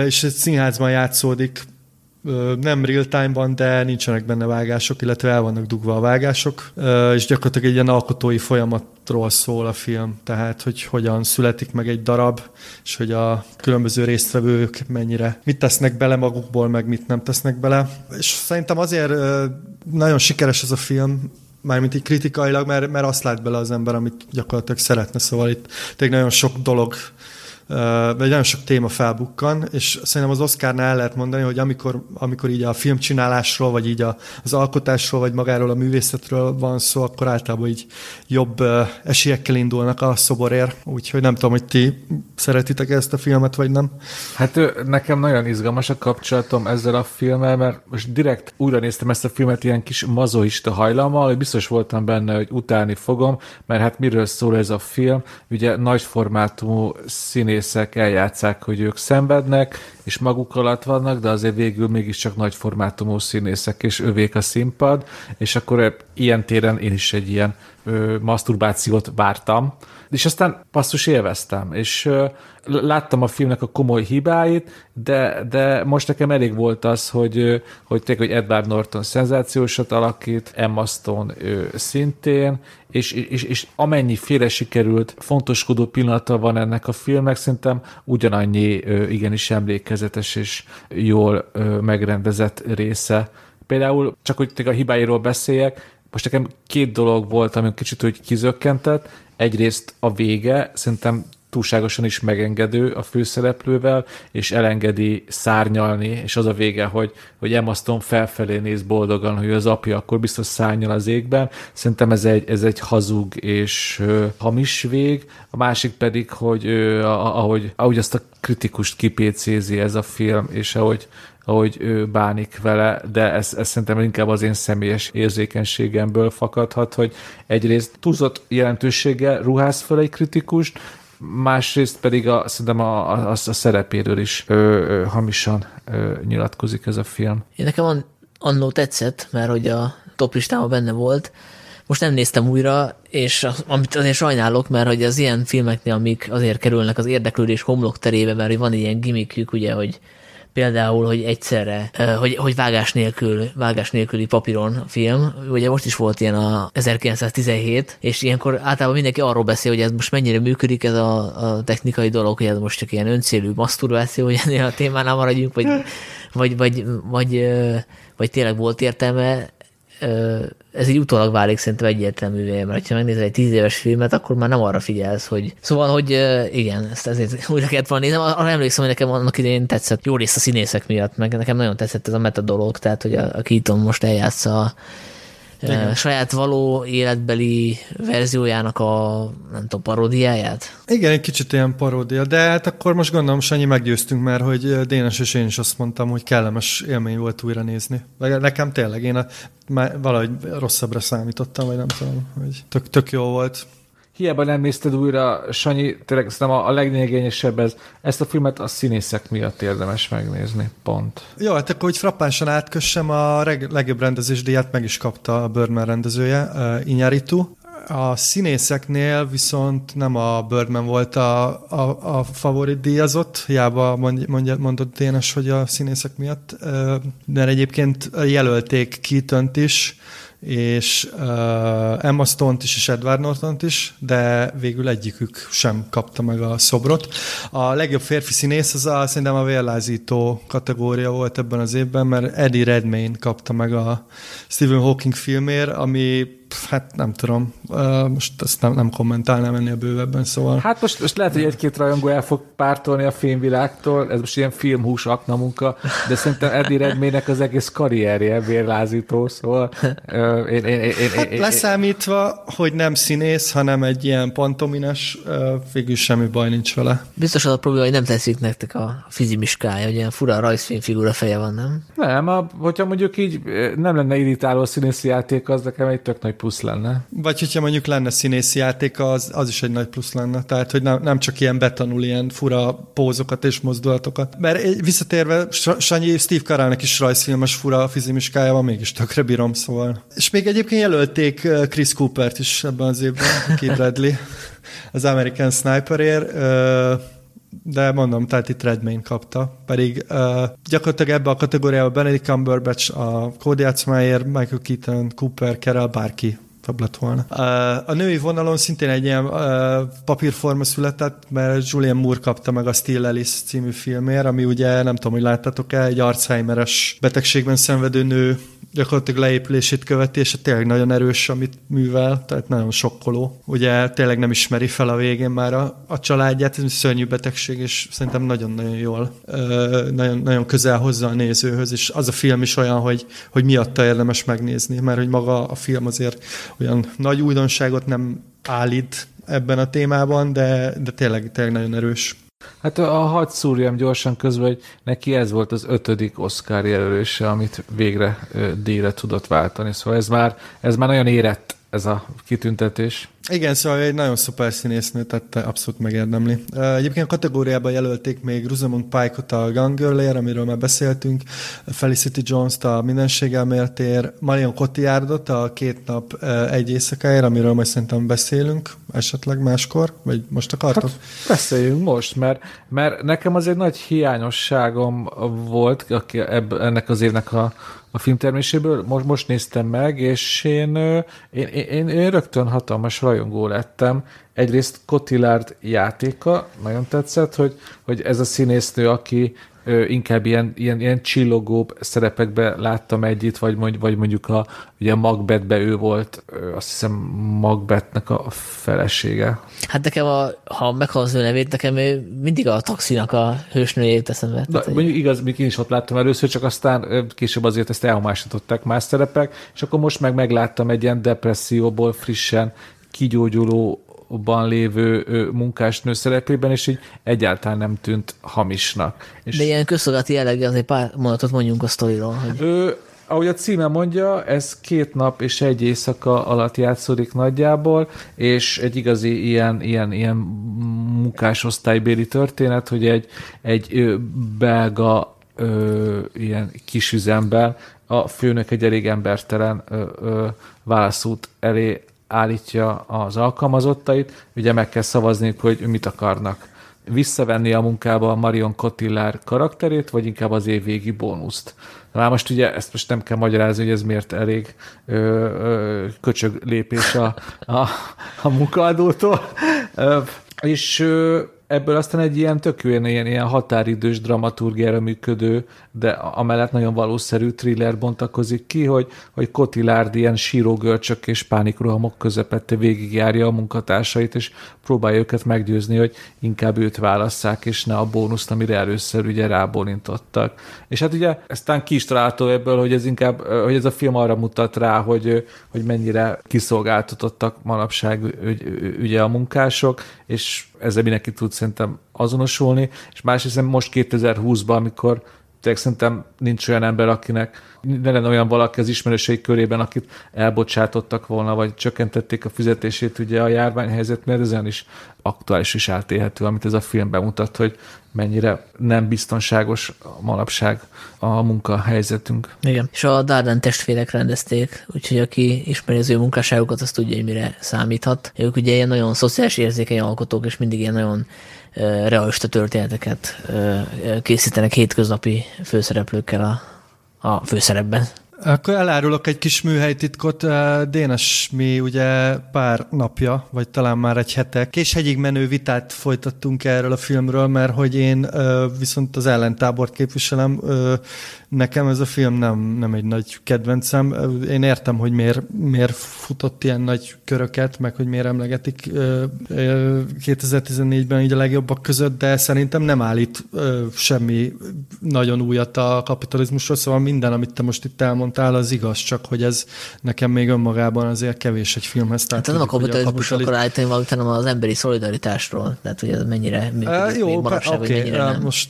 és egy színházban játszódik nem real time-ban, de nincsenek benne vágások, illetve el vannak dugva a vágások, és gyakorlatilag egy ilyen alkotói folyamatról szól a film, tehát hogy hogyan születik meg egy darab, és hogy a különböző résztvevők mennyire, mit tesznek bele magukból, meg mit nem tesznek bele. És szerintem azért nagyon sikeres ez a film, mármint így kritikailag, mert, mert azt lát bele az ember, amit gyakorlatilag szeretne, szóval itt tényleg nagyon sok dolog vagy nagyon sok téma felbukkan, és szerintem az Oscarnál el lehet mondani, hogy amikor, amikor így a filmcsinálásról, vagy így a, az alkotásról, vagy magáról a művészetről van szó, akkor általában így jobb esélyekkel indulnak a szoborért, úgyhogy nem tudom, hogy ti szeretitek ezt a filmet, vagy nem. Hát nekem nagyon izgalmas a kapcsolatom ezzel a filmmel, mert most direkt újra néztem ezt a filmet ilyen kis mazoista hajlammal, hogy biztos voltam benne, hogy utálni fogom, mert hát miről szól ez a film, ugye nagy formátumú színész színészek eljátszák, hogy ők szenvednek, és maguk alatt vannak, de azért végül mégiscsak nagy formátumú színészek, és övék a színpad, és akkor ilyen téren én is egy ilyen ö, masturbációt vártam, és aztán passzus élveztem, és ö, láttam a filmnek a komoly hibáit, de, de most nekem elég volt az, hogy, hogy tényleg, hogy Edward Norton szenzációsat alakít, Emma Stone ő, szintén, és, és, és amennyiféle sikerült fontoskodó pillanata van ennek a filmnek, szerintem ugyanannyi ö, igenis emlékezetes és jól ö, megrendezett része. Például, csak hogy a hibáiról beszéljek, most nekem két dolog volt, ami kicsit úgy kizökkentett. Egyrészt a vége, szerintem túlságosan is megengedő a főszereplővel, és elengedi szárnyalni, és az a vége, hogy, hogy Emma Stone felfelé néz boldogan, hogy az apja akkor biztos szárnyal az égben. Szerintem ez egy, ez egy hazug és ö, hamis vég. A másik pedig, hogy ö, ahogy, ahogy azt a kritikust kipécézi ez a film, és ahogy ahogy ő bánik vele, de ez, ez szerintem inkább az én személyes érzékenységemből fakadhat, hogy egyrészt túlzott jelentőséggel ruház fel egy kritikust, másrészt pedig a, szerintem a, a, a szerepéről is ö, ö, hamisan ö, nyilatkozik ez a film. Én nekem an, annó tetszett, mert hogy a top listában benne volt, most nem néztem újra, és amit azért sajnálok, mert hogy az ilyen filmeknél, amik azért kerülnek az érdeklődés homlok terébe, mert van ilyen gimmickjük, ugye, hogy például, hogy egyszerre, hogy, hogy vágás nélkül, vágás nélküli papíron a film. Ugye most is volt ilyen a 1917, és ilyenkor általában mindenki arról beszél, hogy ez most mennyire működik ez a, a technikai dolog, hogy ez most csak ilyen öncélű masturbáció, hogy ennél a témánál maradjunk, vagy, vagy, vagy, vagy, vagy tényleg volt értelme ez így utólag válik szerintem egyértelművé, mert ha megnézel egy tíz éves filmet, akkor már nem arra figyelsz, hogy... Szóval, hogy igen, ezt ezért újra kellett volna nézni. Arra emlékszem, hogy nekem annak idején tetszett jó részt a színészek miatt, meg nekem nagyon tetszett ez a meta dolog, tehát, hogy a, a Keaton most eljátsza a igen. saját való életbeli verziójának a, nem tudom, paródiáját? Igen, egy kicsit ilyen paródia, de hát akkor most gondolom, Sanyi meggyőztünk már, hogy Dénes és én is azt mondtam, hogy kellemes élmény volt újra nézni. Nekem tényleg, én a, már valahogy rosszabbra számítottam, vagy nem tudom, hogy tök, tök jó volt hiába nem nézted újra, Sanyi, tényleg szerintem a, a ez, ezt a filmet a színészek miatt érdemes megnézni, pont. Jó, hát akkor, hogy frappánsan átkössem, a reg- legjobb rendezésdíjat meg is kapta a Birdman rendezője, uh, Inyaritu. A színészeknél viszont nem a Birdman volt a, a, a favorit díjazott, hiába mondja, mondott Dénes, hogy a színészek miatt, mert egyébként jelölték Keaton-t is, és uh, Emma Stone-t is, és Edward norton is, de végül egyikük sem kapta meg a szobrot. A legjobb férfi színész az a, szerintem a vérlázító kategória volt ebben az évben, mert Eddie Redmayne kapta meg a Stephen Hawking filmért, ami hát nem tudom, most ezt nem, nem kommentálnám ennél bővebben, szóval. Hát most, most lehet, hogy egy-két rajongó el fog pártolni a filmvilágtól, ez most ilyen filmhús aknamunka, de szerintem Eddie Redmaynek az egész karrierje vérlázító, szóval én, én, én, én, hát leszámítva, hogy nem színész, hanem egy ilyen pantomines, végül semmi baj nincs vele. Biztos az a probléma, hogy nem teszik nektek a fizimiskája, hogy ilyen fura rajzfilmfigura feje van, nem? Nem, a, hogyha mondjuk így nem lenne irritáló színészi játék, az nekem egy tök nagy plusz lenne. Vagy hogyha mondjuk lenne színészi játék, az, az is egy nagy plusz lenne. Tehát, hogy nem, nem csak ilyen betanul ilyen fura pózokat és mozdulatokat. Mert visszatérve, Sanyi, Steve Carellnek is rajzfilmes fura fizimiskája van, mégis tökre bírom, szóval. És még egyébként jelölték Chris Coopert is ebben az évben, Kid Bradley, az American Sniperért de mondom, tehát itt Redmayne kapta. Pedig uh, gyakorlatilag ebbe a kategóriába Benedict Cumberbatch, a Cody Atzmeyer, Michael Keaton, Cooper, Carell, bárki több lett volna. A női vonalon szintén egy ilyen papírforma született, mert Julian Moore kapta meg a Still Alice című filmért, ami ugye, nem tudom, hogy láttatok-e, egy Alzheimeres betegségben szenvedő nő gyakorlatilag leépülését követi, és tényleg nagyon erős, amit művel, tehát nagyon sokkoló. Ugye tényleg nem ismeri fel a végén már a, a családját, ez egy szörnyű betegség, és szerintem nagyon-nagyon jól, ö, nagyon, nagyon közel hozza a nézőhöz, és az a film is olyan, hogy, hogy miatta érdemes megnézni, mert hogy maga a film azért olyan nagy újdonságot nem állít ebben a témában, de, de tényleg, tényleg nagyon erős. Hát a hadd szúrjam gyorsan közben, hogy neki ez volt az ötödik Oscar jelölése, amit végre díjra tudott váltani. Szóval ez már, ez már nagyon érett ez a kitüntetés. Igen, szóval egy nagyon szuper színésznő tette, abszolút megérdemli. Egyébként a kategóriában jelölték még Rosamund Pike-ot a Gun amiről már beszéltünk, Felicity Jones-t a Mindenséggel mértér, Marion Cotillardot a Két nap egy éjszakáért, amiről majd szerintem beszélünk, esetleg máskor, vagy most akartok? Hát beszéljünk most, mert, mert nekem az egy nagy hiányosságom volt ennek az évnek a a filmterméséből. Most, most néztem meg, és én, én, én, én rögtön hatalmas rajongó lettem. Egyrészt Cotillard játéka, nagyon tetszett, hogy, hogy ez a színésznő, aki inkább ilyen, ilyen, ilyen csillogóbb szerepekbe láttam együtt, vagy, mondj, vagy mondjuk a ugye Macbethbe ő volt, azt hiszem Macbethnek a felesége. Hát nekem, a, ha meghallom ő nevét, nekem ő mindig a taxinak a hősnőjét teszem be. Na, mondjuk igaz, még én is ott láttam először, csak aztán később azért ezt elhomásították más szerepek, és akkor most meg megláttam egy ilyen depresszióból frissen kigyógyuló ban lévő munkásnő szerepében, és így egyáltalán nem tűnt hamisnak. És De ilyen közszolgálati jelleggel azért pár mondatot mondjunk a sztoriról. Hogy... Ő, ahogy a címe mondja, ez két nap és egy éjszaka alatt játszódik nagyjából, és egy igazi ilyen, ilyen, ilyen munkásosztálybéli történet, hogy egy, egy belga ö, ilyen kisüzemben a főnök egy elég embertelen ö, ö, válaszút elé állítja az alkalmazottait, ugye meg kell szavazniuk, hogy mit akarnak visszavenni a munkába a Marion Cotillard karakterét, vagy inkább az évvégi bónuszt. Már most ugye ezt most nem kell magyarázni, hogy ez miért elég ö, ö, köcsög lépés a, a, a munkaadótól. Ö, és ö, ebből aztán egy ilyen tök ilyen, ilyen, ilyen határidős dramaturgiára működő, de amellett nagyon valószerű thriller bontakozik ki, hogy, hogy Kotilárd ilyen sírógörcsök és pánikrohamok közepette végigjárja a munkatársait, és próbálja őket meggyőzni, hogy inkább őt válasszák, és ne a bónuszt, amire először ugye rábólintottak. És hát ugye eztán ki is ebből, hogy ez inkább, hogy ez a film arra mutat rá, hogy, hogy mennyire kiszolgáltatottak manapság ugye a munkások, és ezzel mindenki tud szerintem azonosulni, és másrészt most 2020-ban, amikor tényleg szerintem nincs olyan ember, akinek ne lenne olyan valaki az ismerőség körében, akit elbocsátottak volna, vagy csökkentették a fizetését ugye a járványhelyzet, mert ezen is aktuális is átélhető, amit ez a film bemutat, hogy mennyire nem biztonságos manapság a munkahelyzetünk. Igen, és a Darden testvérek rendezték, úgyhogy aki ismeri az ő munkásságokat, azt tudja, hogy mire számíthat. Ők ugye ilyen nagyon szociális érzékeny alkotók, és mindig ilyen nagyon realista történeteket készítenek hétköznapi főszereplőkkel a, a főszerepben. Akkor elárulok egy kis műhelytitkot. Dénes, mi ugye pár napja, vagy talán már egy hete, késhegyig menő vitát folytattunk erről a filmről, mert hogy én viszont az ellentábort képviselem, nekem ez a film nem, nem egy nagy kedvencem. Én értem, hogy miért, miért futott ilyen nagy köröket, meg hogy miért emlegetik 2014-ben így a legjobbak között, de szerintem nem állít semmi nagyon újat a kapitalizmusról, szóval minden, amit te most itt elmondtál, az igaz, csak hogy ez nekem még önmagában azért kevés egy filmhez. Tehát hát nem a kapitalizmusról akar állítani valamit, hanem az emberi szolidaritásról. Tehát, hogy ez mennyire működik, uh, jó, oké, okay, uh, most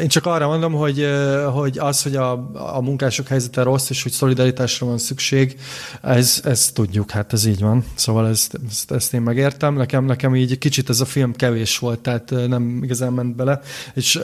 én csak arra mondom, hogy, hogy az, hogy a, a munkások helyzete rossz, és hogy szolidaritásra van szükség, ez, ez tudjuk, hát ez így van. Szóval ezt, ezt, ezt én megértem. Nekem, nekem így kicsit ez a film kevés volt, tehát nem igazán ment bele. És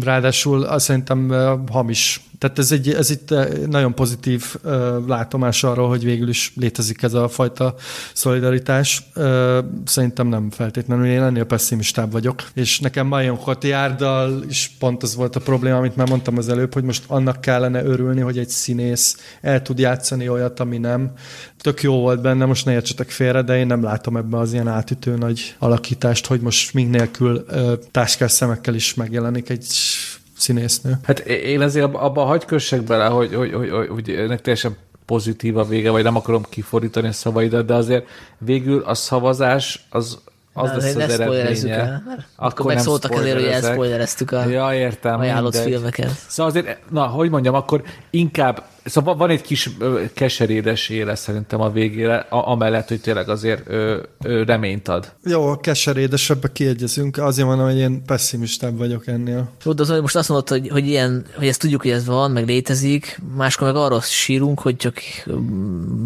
ráadásul azt szerintem hamis tehát ez egy, ez itt eh, nagyon pozitív uh, látomás arról, hogy végül is létezik ez a fajta szolidaritás. Uh, szerintem nem feltétlenül, én ennél pessimistább vagyok. És nekem Marion Cotillárddal is pont az volt a probléma, amit már mondtam az előbb, hogy most annak kellene örülni, hogy egy színész el tud játszani olyat, ami nem. Tök jó volt benne, most ne értsetek félre, de én nem látom ebben az ilyen átütő nagy alakítást, hogy most még nélkül táskás szemekkel is megjelenik egy színésznő. Hát én azért abban hagy kössek bele, hogy, hogy, hogy, hogy, hogy ennek teljesen pozitív a vége, vagy nem akarom kifordítani a szavaidat, de azért végül a szavazás az az Na, lesz az eredménye. El, mert akkor meg szóltak ezért, hogy elszpoilereztük a ja, értem, ajánlott mindegy. filmeket. Szóval azért, na, hogy mondjam, akkor inkább Szóval van egy kis keserédes éle szerintem a végére, a, amellett, hogy tényleg azért ö, ö, reményt ad. Jó, keserédesebbe kiegyezünk, azért mondom, hogy én pessimistább vagyok ennél. Jó, de az, most azt mondod, hogy, hogy, ilyen, hogy ezt tudjuk, hogy ez van, meg létezik, máskor meg arról sírunk, hogy csak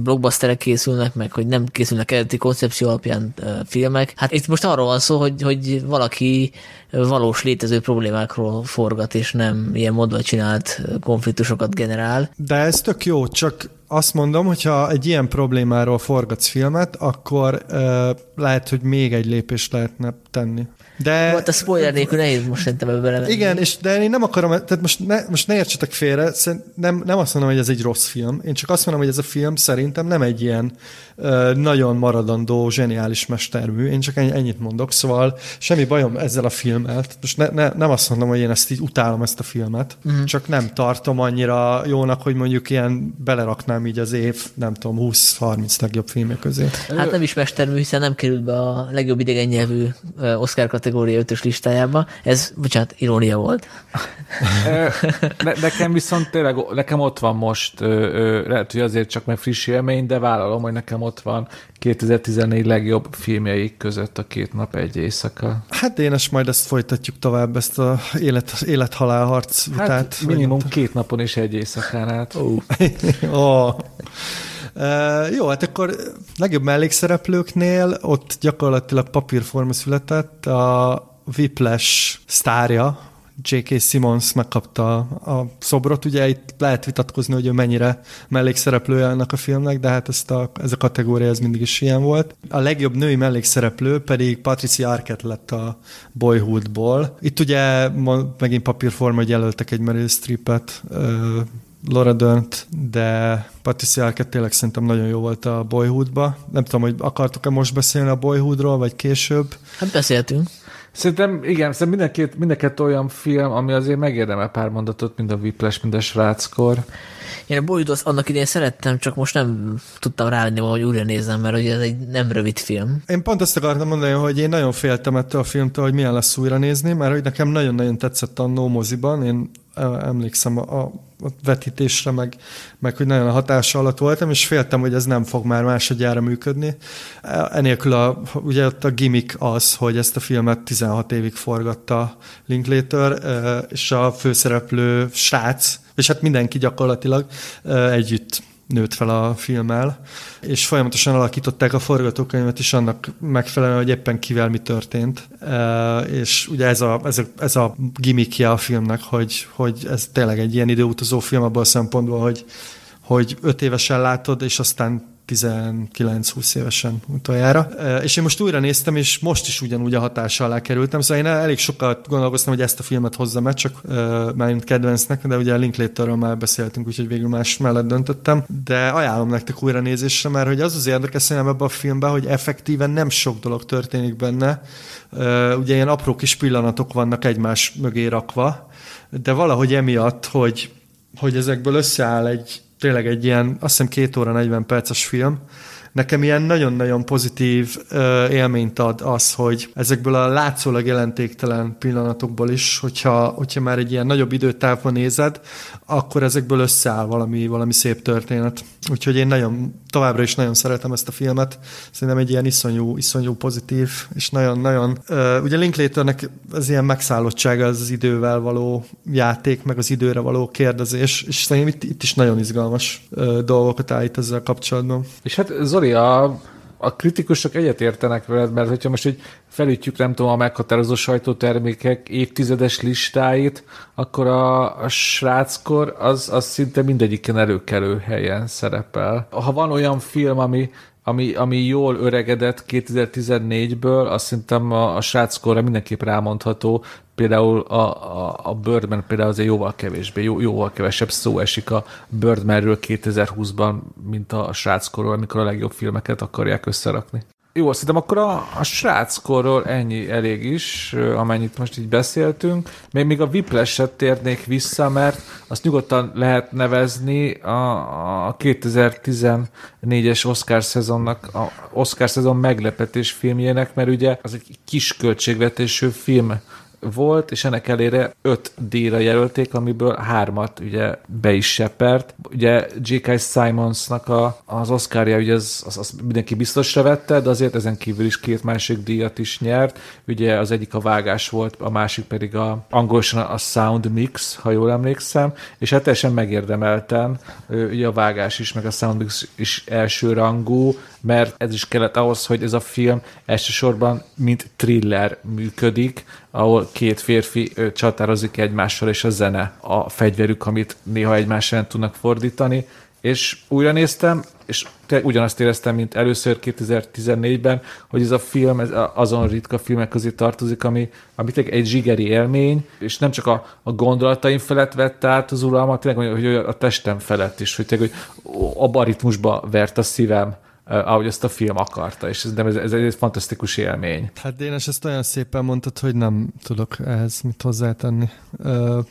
blockbusterek készülnek, meg hogy nem készülnek eredeti koncepció alapján filmek. Hát itt most arról van szó, hogy, hogy valaki valós létező problémákról forgat, és nem ilyen módon csinált konfliktusokat generál. De ez tök jó, csak azt mondom, hogyha egy ilyen problémáról forgatsz filmet, akkor uh, lehet, hogy még egy lépést lehetne tenni. De... Volt a spoiler nélkül nehéz most szerintem ebbe belemenni. Igen, és de én nem akarom, tehát most ne, most ne értsetek félre, nem, nem azt mondom, hogy ez egy rossz film, én csak azt mondom, hogy ez a film szerintem nem egy ilyen uh, nagyon maradandó, zseniális mestermű, én csak ennyit mondok, szóval semmi bajom ezzel a filmmel, most ne, ne, nem azt mondom, hogy én ezt így utálom ezt a filmet, uh-huh. csak nem tartom annyira jónak, hogy mondjuk ilyen beleraknám így az év, nem tudom, 20-30 legjobb filmek közé. Hát nem is mestermű, hiszen nem került be a legjobb idegen nyelvű Oscar kategória 5 listájába. Ez, bocsánat, irónia volt. ne, nekem viszont tényleg, nekem ott van most, lehet, hogy azért csak meg friss élmény, de vállalom, hogy nekem ott van 2014 legjobb filmjeik között a két nap egy éjszaka. Hát én és majd ezt folytatjuk tovább, ezt a élet, élet-halál harc hát minimum két napon és egy éjszakán át. Oh. oh. Jó, hát akkor legjobb mellékszereplőknél ott gyakorlatilag papírforma született, a Whiplash sztárja, J.K. Simmons megkapta a szobrot. Ugye itt lehet vitatkozni, hogy ő mennyire mellékszereplője ennek a filmnek, de hát ezt a, ez a kategória ez mindig is ilyen volt. A legjobb női mellékszereplő pedig Patricia Arquette lett a Boyhoodból. Itt ugye megint papírforma, hogy jelöltek egy Meryl Streepet, Laura Dern-t, de Patricia Arquette tényleg szerintem nagyon jó volt a Boyhoodba. Nem tudom, hogy akartok-e most beszélni a Boyhoodról, vagy később? Hát beszéltünk. Szerintem igen, szerintem mindenkét, mindenket olyan film, ami azért megérdemel pár mondatot, mind a Whiplash, mind a Sráckor. Én a Boydot annak idején szerettem, csak most nem tudtam rávenni, hogy újra nézem, mert ugye ez egy nem rövid film. Én pont azt akartam mondani, hogy én nagyon féltem ettől a filmtől, hogy milyen lesz újra nézni, mert hogy nekem nagyon-nagyon tetszett a No moziban, én emlékszem a, a vetítésre, meg, meg hogy nagyon a hatása alatt voltam, és féltem, hogy ez nem fog már másodjára működni. Enélkül a, ugye ott a gimmick az, hogy ezt a filmet 16 évig forgatta Linklater, és a főszereplő srác, és hát mindenki gyakorlatilag együtt nőtt fel a filmmel, és folyamatosan alakították a forgatókönyvet is annak megfelelően, hogy éppen kivel mi történt. És ugye ez a, ez a, ez a gimmickje a filmnek, hogy, hogy ez tényleg egy ilyen időutazó film abban a szempontból, hogy, hogy öt évesen látod, és aztán 19-20 évesen utoljára. És én most újra néztem, és most is ugyanúgy a hatása alá kerültem, szóval én elég sokat gondolkoztam, hogy ezt a filmet hozzam el, csak már mint kedvencnek, de ugye a Linklaterről már beszéltünk, úgyhogy végül más mellett döntöttem. De ajánlom nektek újra nézésre, mert hogy az az érdekes szerintem ebben a filmben, hogy effektíven nem sok dolog történik benne. Ugye ilyen apró kis pillanatok vannak egymás mögé rakva, de valahogy emiatt, hogy, hogy ezekből összeáll egy tényleg egy ilyen, azt hiszem két óra 40 perces film, nekem ilyen nagyon-nagyon pozitív ö, élményt ad az, hogy ezekből a látszólag jelentéktelen pillanatokból is, hogyha, hogyha már egy ilyen nagyobb időtávban nézed, akkor ezekből összeáll valami, valami szép történet. Úgyhogy én nagyon, továbbra is nagyon szeretem ezt a filmet. Szerintem egy ilyen iszonyú, iszonyú pozitív, és nagyon-nagyon... Ugye Linklaternek az ilyen megszállottsága az, az idővel való játék, meg az időre való kérdezés, és szerintem itt, itt is nagyon izgalmas uh, dolgokat állít ezzel kapcsolatban. És hát Zoli, a a kritikusok egyetértenek veled, mert hogyha most egy felütjük, nem tudom, a meghatározó sajtótermékek évtizedes listáit, akkor a, a sráckor az, az szinte mindegyiken előkelő helyen szerepel. Ha van olyan film, ami, ami, ami jól öregedett 2014-ből, azt szerintem a, a sráckorra mindenképp rámondható, például a, a, a Birdman például azért jóval kevésbé, jó, jóval kevesebb szó esik a Birdmanről 2020-ban, mint a sráckorról, amikor a legjobb filmeket akarják összerakni. Jó, szerintem akkor a, a sráckorról ennyi elég is, amennyit most így beszéltünk. Még, még a Whiplash-et térnék vissza, mert azt nyugodtan lehet nevezni a, a 2014-es Oscar szezonnak, a Oscar szezon meglepetés filmjének, mert ugye az egy kis költségvetésű film volt, és ennek elére öt díjra jelölték, amiből hármat ugye be is sepert. Ugye J.K. Simonsnak a, az Oscarja, ugye az, az, az mindenki biztosra vette, de azért ezen kívül is két másik díjat is nyert. Ugye az egyik a vágás volt, a másik pedig a angolosan a sound mix, ha jól emlékszem, és hát teljesen megérdemelten, ugye a vágás is, meg a sound mix is első rangú, mert ez is kellett ahhoz, hogy ez a film elsősorban mint thriller működik, ahol két férfi csatározik egymással, és a zene a fegyverük, amit néha egymás ellen tudnak fordítani, és újra néztem, és ugyanazt éreztem, mint először 2014-ben, hogy ez a film ez azon ritka filmek közé tartozik, ami, ami egy zsigeri élmény, és nem csak a, a gondolataim felett vett át az uralmat, tényleg, hogy a testem felett is, hogy, tényleg, hogy a baritmusba vert a szívem, ahogy ezt a film akarta, és ez, ez, ez egy fantasztikus élmény. Hát Dénes, ezt olyan szépen mondtad, hogy nem tudok ehhez mit hozzátenni.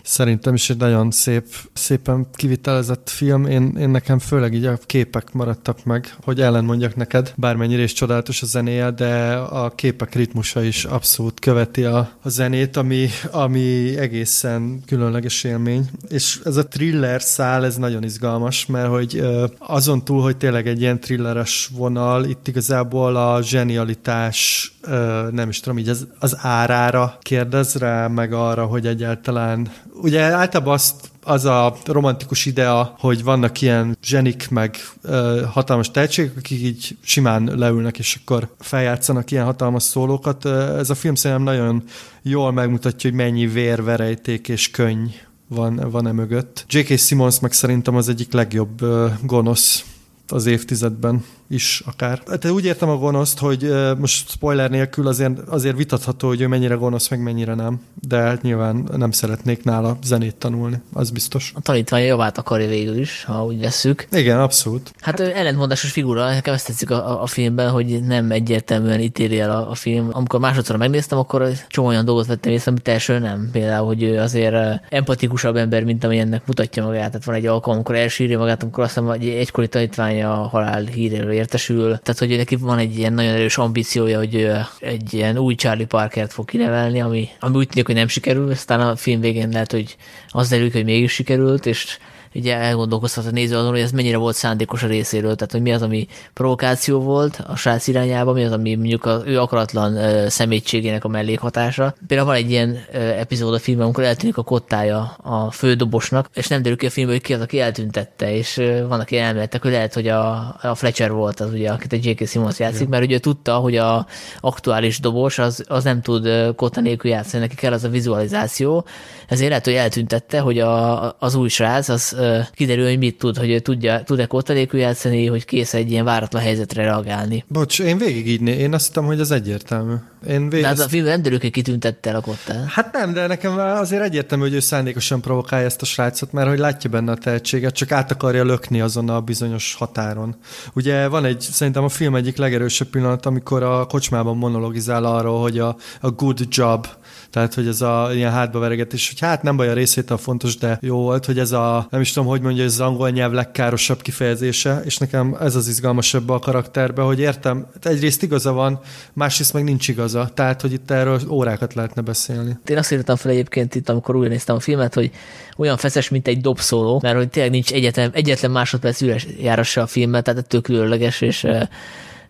Szerintem is egy nagyon szép, szépen kivitelezett film. Én, én nekem főleg így a képek maradtak meg, hogy ellenmondjak neked, bármennyire is csodálatos a zenéje, de a képek ritmusa is abszolút követi a, a zenét, ami, ami egészen különleges élmény. És ez a thriller szál, ez nagyon izgalmas, mert hogy azon túl, hogy tényleg egy ilyen thrilleres vonal, itt igazából a zsenialitás, nem is tudom, így az, az árára kérdez rá, meg arra, hogy egyáltalán, ugye általában azt az a romantikus idea, hogy vannak ilyen zsenik, meg ö, hatalmas tehetségek, akik így simán leülnek, és akkor feljátszanak ilyen hatalmas szólókat. Ez a film szerintem nagyon jól megmutatja, hogy mennyi vérverejték és könny van, van e mögött. J.K. Simmons meg szerintem az egyik legjobb ö, gonosz az évtizedben is akár. Hát úgy értem a gonoszt, hogy most spoiler nélkül azért, azért vitatható, hogy ő mennyire gonosz, meg mennyire nem, de hát nyilván nem szeretnék nála zenét tanulni, az biztos. A tanítványa javát akarja végül is, ha úgy veszük. Igen, abszolút. Hát ellentmondásos figura, nekem ezt tetszik a, a filmben, hogy nem egyértelműen ítéli el a, a film. Amikor másodszor megnéztem, akkor csomó olyan dolgot vettem észre, amit első nem. Például, hogy ő azért empatikusabb ember, mint ami ennek mutatja magát. Tehát van egy alkalom, amikor elsírja magát, amikor azt hiszem, hogy egykori tanítványa a halál híréről értesül. Tehát, hogy neki van egy ilyen nagyon erős ambíciója, hogy egy ilyen új Charlie Parkert fog kinevelni, ami, ami úgy tűnik, hogy nem sikerül, aztán a film végén lehet, hogy az derül, hogy mégis sikerült, és ugye elgondolkozhat a néző azon, hogy ez mennyire volt szándékos a részéről, tehát hogy mi az, ami provokáció volt a srác irányába, mi az, ami mondjuk az ő akaratlan szemétségének a mellékhatása. Például van egy ilyen uh, epizód a filmben, amikor eltűnik a kottája a fődobosnak, és nem derül ki a filmben, hogy ki az, aki eltüntette, és vannak ilyen elméletek, hogy lehet, hogy a, a Fletcher volt az, ugye, akit a J.K. Simmons játszik, ja. mert ugye tudta, hogy a aktuális dobos az, az nem tud kotta nélkül játszani, neki kell az a vizualizáció, ezért lehet, hogy eltüntette, hogy a, az új srác az kiderül, hogy mit tud, hogy tudja, tud-e kottalékül játszani, hogy kész egy ilyen váratlan helyzetre reagálni. Bocs, én végig így én azt hittem, hogy ez egyértelmű. Én vég... De hát a film nem derül, kitüntette a kottál. Hát nem, de nekem azért egyértelmű, hogy ő szándékosan provokálja ezt a srácot, mert hogy látja benne a tehetséget, csak át akarja lökni azon a bizonyos határon. Ugye van egy, szerintem a film egyik legerősebb pillanat, amikor a kocsmában monologizál arról, hogy a, a good job, tehát, hogy ez a ilyen hátbaveregetés, hogy hát nem baj a részét a fontos, de jó volt, hogy ez a, nem is tudom, hogy mondja, ez az angol nyelv legkárosabb kifejezése, és nekem ez az izgalmasabb a karakterbe, hogy értem, egyrészt igaza van, másrészt meg nincs igaza, tehát, hogy itt erről órákat lehetne beszélni. Én azt írtam fel egyébként itt, amikor újra néztem a filmet, hogy olyan feszes, mint egy dobszóló, mert hogy tényleg nincs egyetlen, egyetlen másodperc üres járassa a filmet, tehát ettől különleges, és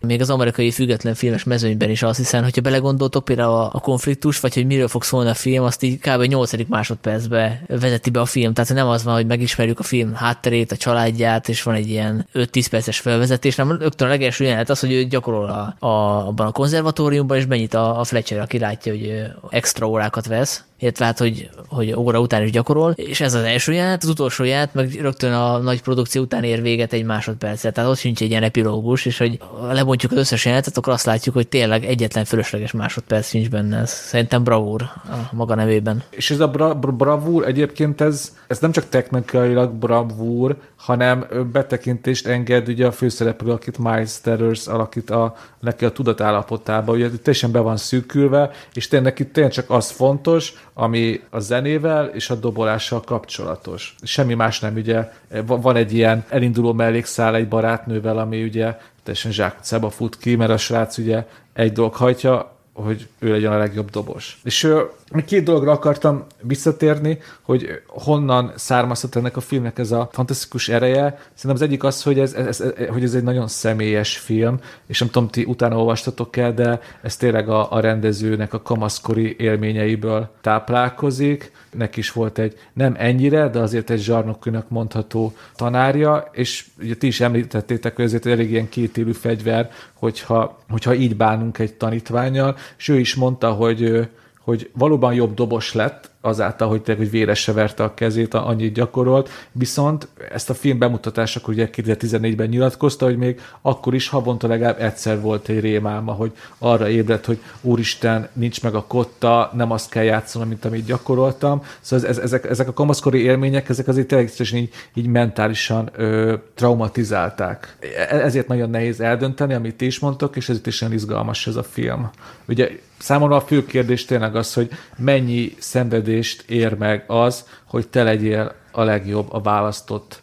még az amerikai független filmes mezőnyben is az, hiszen hogyha belegondoltok például a, a konfliktus, vagy hogy miről fog szólni a film, azt így kb. 8. másodpercbe vezeti be a film. Tehát nem az van, hogy megismerjük a film hátterét, a családját, és van egy ilyen 5-10 perces felvezetés, nem rögtön a legelső jelenet az, hogy ő gyakorol a, a, abban a konzervatóriumban, és benyit a, a Fletcher, aki látja, hogy extra órákat vesz, illetve hát, hogy, hogy óra után is gyakorol, és ez az első jelenet, az utolsó jelenet, meg rögtön a nagy produkció után ér véget egy másodpercet, tehát ott sincs egy ilyen epilógus, és hogy lebontjuk az összes jelenetet, akkor azt látjuk, hogy tényleg egyetlen fölösleges másodperc sincs benne. Ez szerintem bravúr a maga nevében. És ez a bra- bravúr egyébként ez, ez nem csak technikailag bravúr, hanem betekintést enged ugye a főszereplő, akit Miles Terrors alakít a, neki a tudatállapotába, ugye teljesen be van szűkülve, és tényleg itt tényleg csak az fontos, ami a zenével és a dobolással kapcsolatos. Semmi más nem, ugye van egy ilyen elinduló mellékszál egy barátnővel, ami ugye teljesen zsákutcába fut ki, mert a srác ugye egy dolog hajtja, hogy ő legyen a legjobb dobos. És még két dologra akartam visszatérni, hogy honnan származhat ennek a filmnek ez a fantasztikus ereje. Szerintem az egyik az, hogy ez, ez, ez, hogy ez egy nagyon személyes film, és nem tudom, ti utána olvastatok el, de ez tényleg a, a rendezőnek a kamaszkori élményeiből táplálkozik. Neki is volt egy nem ennyire, de azért egy zsarnokőnek mondható tanárja, és ugye ti is említettétek, hogy ezért elég ilyen kétélű fegyver, hogyha, hogyha így bánunk egy tanítványal, és ő is mondta, hogy hogy valóban jobb dobos lett, azáltal, hogy tényleg, hogy véresre verte a kezét, annyit gyakorolt, viszont ezt a film bemutatásakor ugye 2014-ben nyilatkozta, hogy még akkor is havonta legalább egyszer volt egy rémálma, hogy arra ébredt, hogy úristen, nincs meg a kotta, nem azt kell játszanom, mint amit gyakoroltam. Szóval ez, ezek, ezek a kamaszkori élmények, ezek azért tényleg így, így mentálisan ö, traumatizálták. E, ezért nagyon nehéz eldönteni, amit ti is mondtok, és ezért is nagyon izgalmas ez a film. Ugye számomra a fő kérdés tényleg az, hogy mennyi szenvedést ér meg az, hogy te legyél a legjobb a választott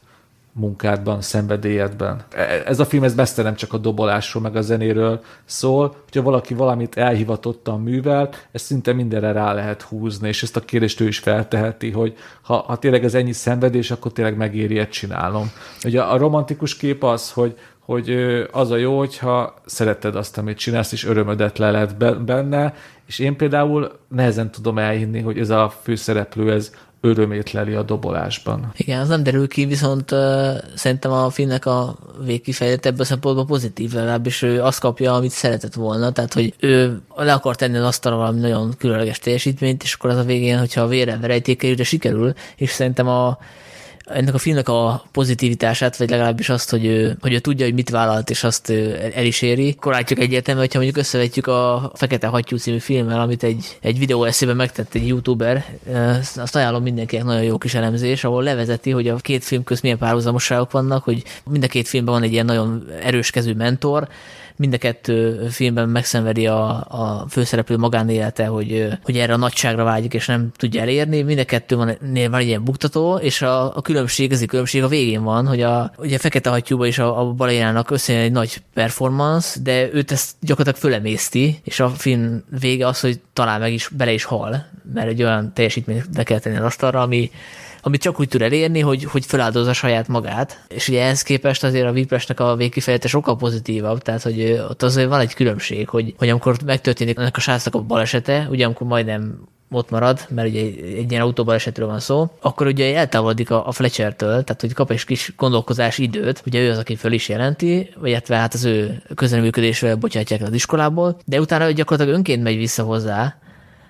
munkádban, szenvedélyedben. E, ez a film ez messze nem csak a dobolásról, meg a zenéről szól, hogyha valaki valamit elhivatottan művel, ez szinte mindenre rá lehet húzni, és ezt a kérdést ő is felteheti, hogy ha, ha tényleg ez ennyi szenvedés, akkor tényleg megéri csinálom. Ugye a romantikus kép az, hogy hogy az a jó, hogyha szereted azt, amit csinálsz, és örömödet le lehet benne, és én például nehezen tudom elhinni, hogy ez a főszereplő, ez örömét leli a dobolásban. Igen, az nem derül ki, viszont uh, szerintem a filmnek a végkifejlett ebből a szempontból pozitív, legalábbis ő azt kapja, amit szeretett volna, tehát hogy ő le akar tenni az asztalra valami nagyon különleges teljesítményt, és akkor az a végén, hogyha a vére verejtékeljük, de sikerül, és szerintem a ennek a filmnek a pozitivitását, vagy legalábbis azt, hogy ő, hogy ő tudja, hogy mit vállalt, és azt el is éri. Akkor látjuk egyértelmű, hogyha mondjuk összevetjük a Fekete Hattyú című filmmel, amit egy, egy videó eszében megtett egy youtuber, azt ajánlom mindenkinek nagyon jó kis elemzés, ahol levezeti, hogy a két film közt milyen párhuzamosságok vannak, hogy mind a két filmben van egy ilyen nagyon erős kezű mentor, mind a kettő filmben megszenvedi a, a főszereplő magánélete, hogy, hogy erre a nagyságra vágyik, és nem tudja elérni. Mind a kettő van, van egy ilyen buktató, és a, a különbség, ez a különbség a végén van, hogy a, ugye a Fekete Hattyúba és a, a Balénának összejön egy nagy performance, de őt ezt gyakorlatilag fölemészti, és a film vége az, hogy talán meg is bele is hal, mert egy olyan teljesítményt be kell tenni az asztalra, ami amit csak úgy tud elérni, hogy, hogy feláldozza saját magát. És ugye ehhez képest azért a Vipresnek a végkifejlete sokkal pozitívabb, tehát hogy ott azért van egy különbség, hogy, hogy amikor megtörténik ennek a srácnak a balesete, ugye amikor majdnem ott marad, mert ugye egy ilyen autóbalesetről van szó, akkor ugye eltávolodik a, a Fletcher-től, tehát hogy kap egy kis gondolkozás időt, ugye ő az, aki föl is jelenti, illetve hát az ő közreműködésvel bocsátják az iskolából, de utána gyakorlatilag önként megy vissza hozzá,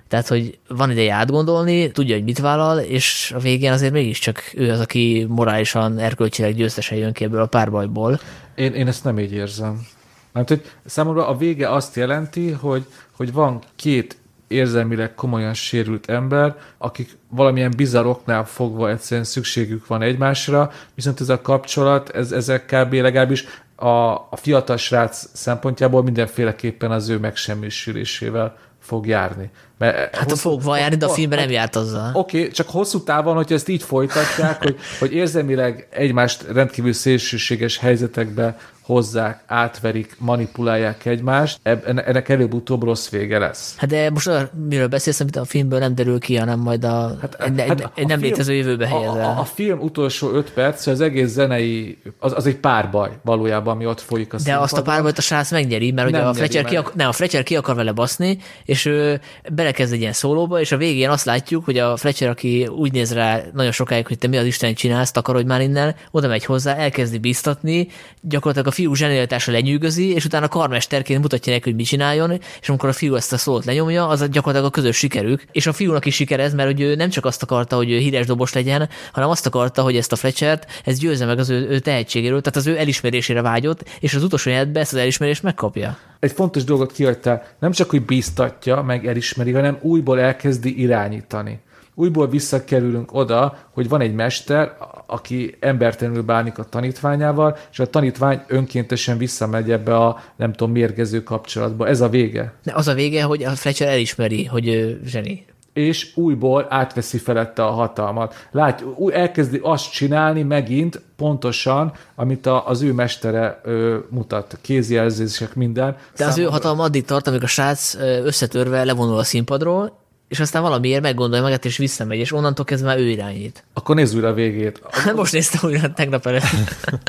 tehát, hogy van ideje átgondolni, tudja, hogy mit vállal, és a végén azért mégiscsak ő az, aki morálisan, erkölcsileg győztesen jön ki ebből a párbajból. Én, én ezt nem így érzem. Mert hogy számomra a vége azt jelenti, hogy, hogy van két érzelmileg komolyan sérült ember, akik valamilyen bizarr oknál fogva egyszerűen szükségük van egymásra, viszont ez a kapcsolat, ez, ezek kb. legalábbis a, a fiatal srác szempontjából mindenféleképpen az ő megsemmisülésével fog járni. Mert hát a fog járni, de a filmben nem járt azzal. Oké, okay, csak hosszú távon, hogyha ezt így folytatják, hogy, hogy érzelmileg egymást rendkívül szélsőséges helyzetekbe hozzák, átverik, manipulálják egymást, ennek előbb-utóbb rossz vége lesz. Hát de most miről beszélsz, amit a filmből nem derül ki, hanem majd a, hát, egy, hát egy, egy nem film, létező jövőbe helyezel. A, a, a film utolsó öt perc, az egész zenei, az, az egy párbaj valójában, ami ott folyik a De színpadon. azt a párbajt a srác megnyeri, mert ugye a Fletcher, ki, ak- nem, a Fletcher ki akar vele baszni, és ő belekezd egy ilyen szólóba, és a végén azt látjuk, hogy a Fletcher, aki úgy néz rá nagyon sokáig, hogy te mi az Isten csinálsz, takarodj már innen, oda megy hozzá, elkezdi biztatni, gyakorlatilag a fiú zsenialitása lenyűgözi, és utána karmesterként mutatja neki, hogy mit csináljon, és amikor a fiú ezt a szót lenyomja, az gyakorlatilag a közös sikerük, és a fiúnak is sikerez, mert hogy ő nem csak azt akarta, hogy híres dobos legyen, hanem azt akarta, hogy ezt a Fletchert, ez győzze meg az ő, ő tehetségéről, tehát az ő elismerésére vágyott, és az utolsó életben ezt az elismerést megkapja. Egy fontos dolgot kihagytál, nem csak, hogy bíztatja, meg elismeri, hanem újból elkezdi irányítani újból visszakerülünk oda, hogy van egy mester, aki embertelenül bánik a tanítványával, és a tanítvány önkéntesen visszamegy ebbe a nem tudom, mérgező kapcsolatba. Ez a vége. De az a vége, hogy a Fletcher elismeri, hogy zseni és újból átveszi felette a hatalmat. Lát, új, elkezdi azt csinálni megint pontosan, amit a, az ő mestere ö, mutat, kézjelzések, minden. De Számomra... az ő hatalma addig tart, amíg a srác összetörve levonul a színpadról, és aztán valamiért meggondolja magát, és visszamegy, és onnantól kezdve már ő irányít. Akkor nézd újra a végét. Most néztem újra tegnap előtt.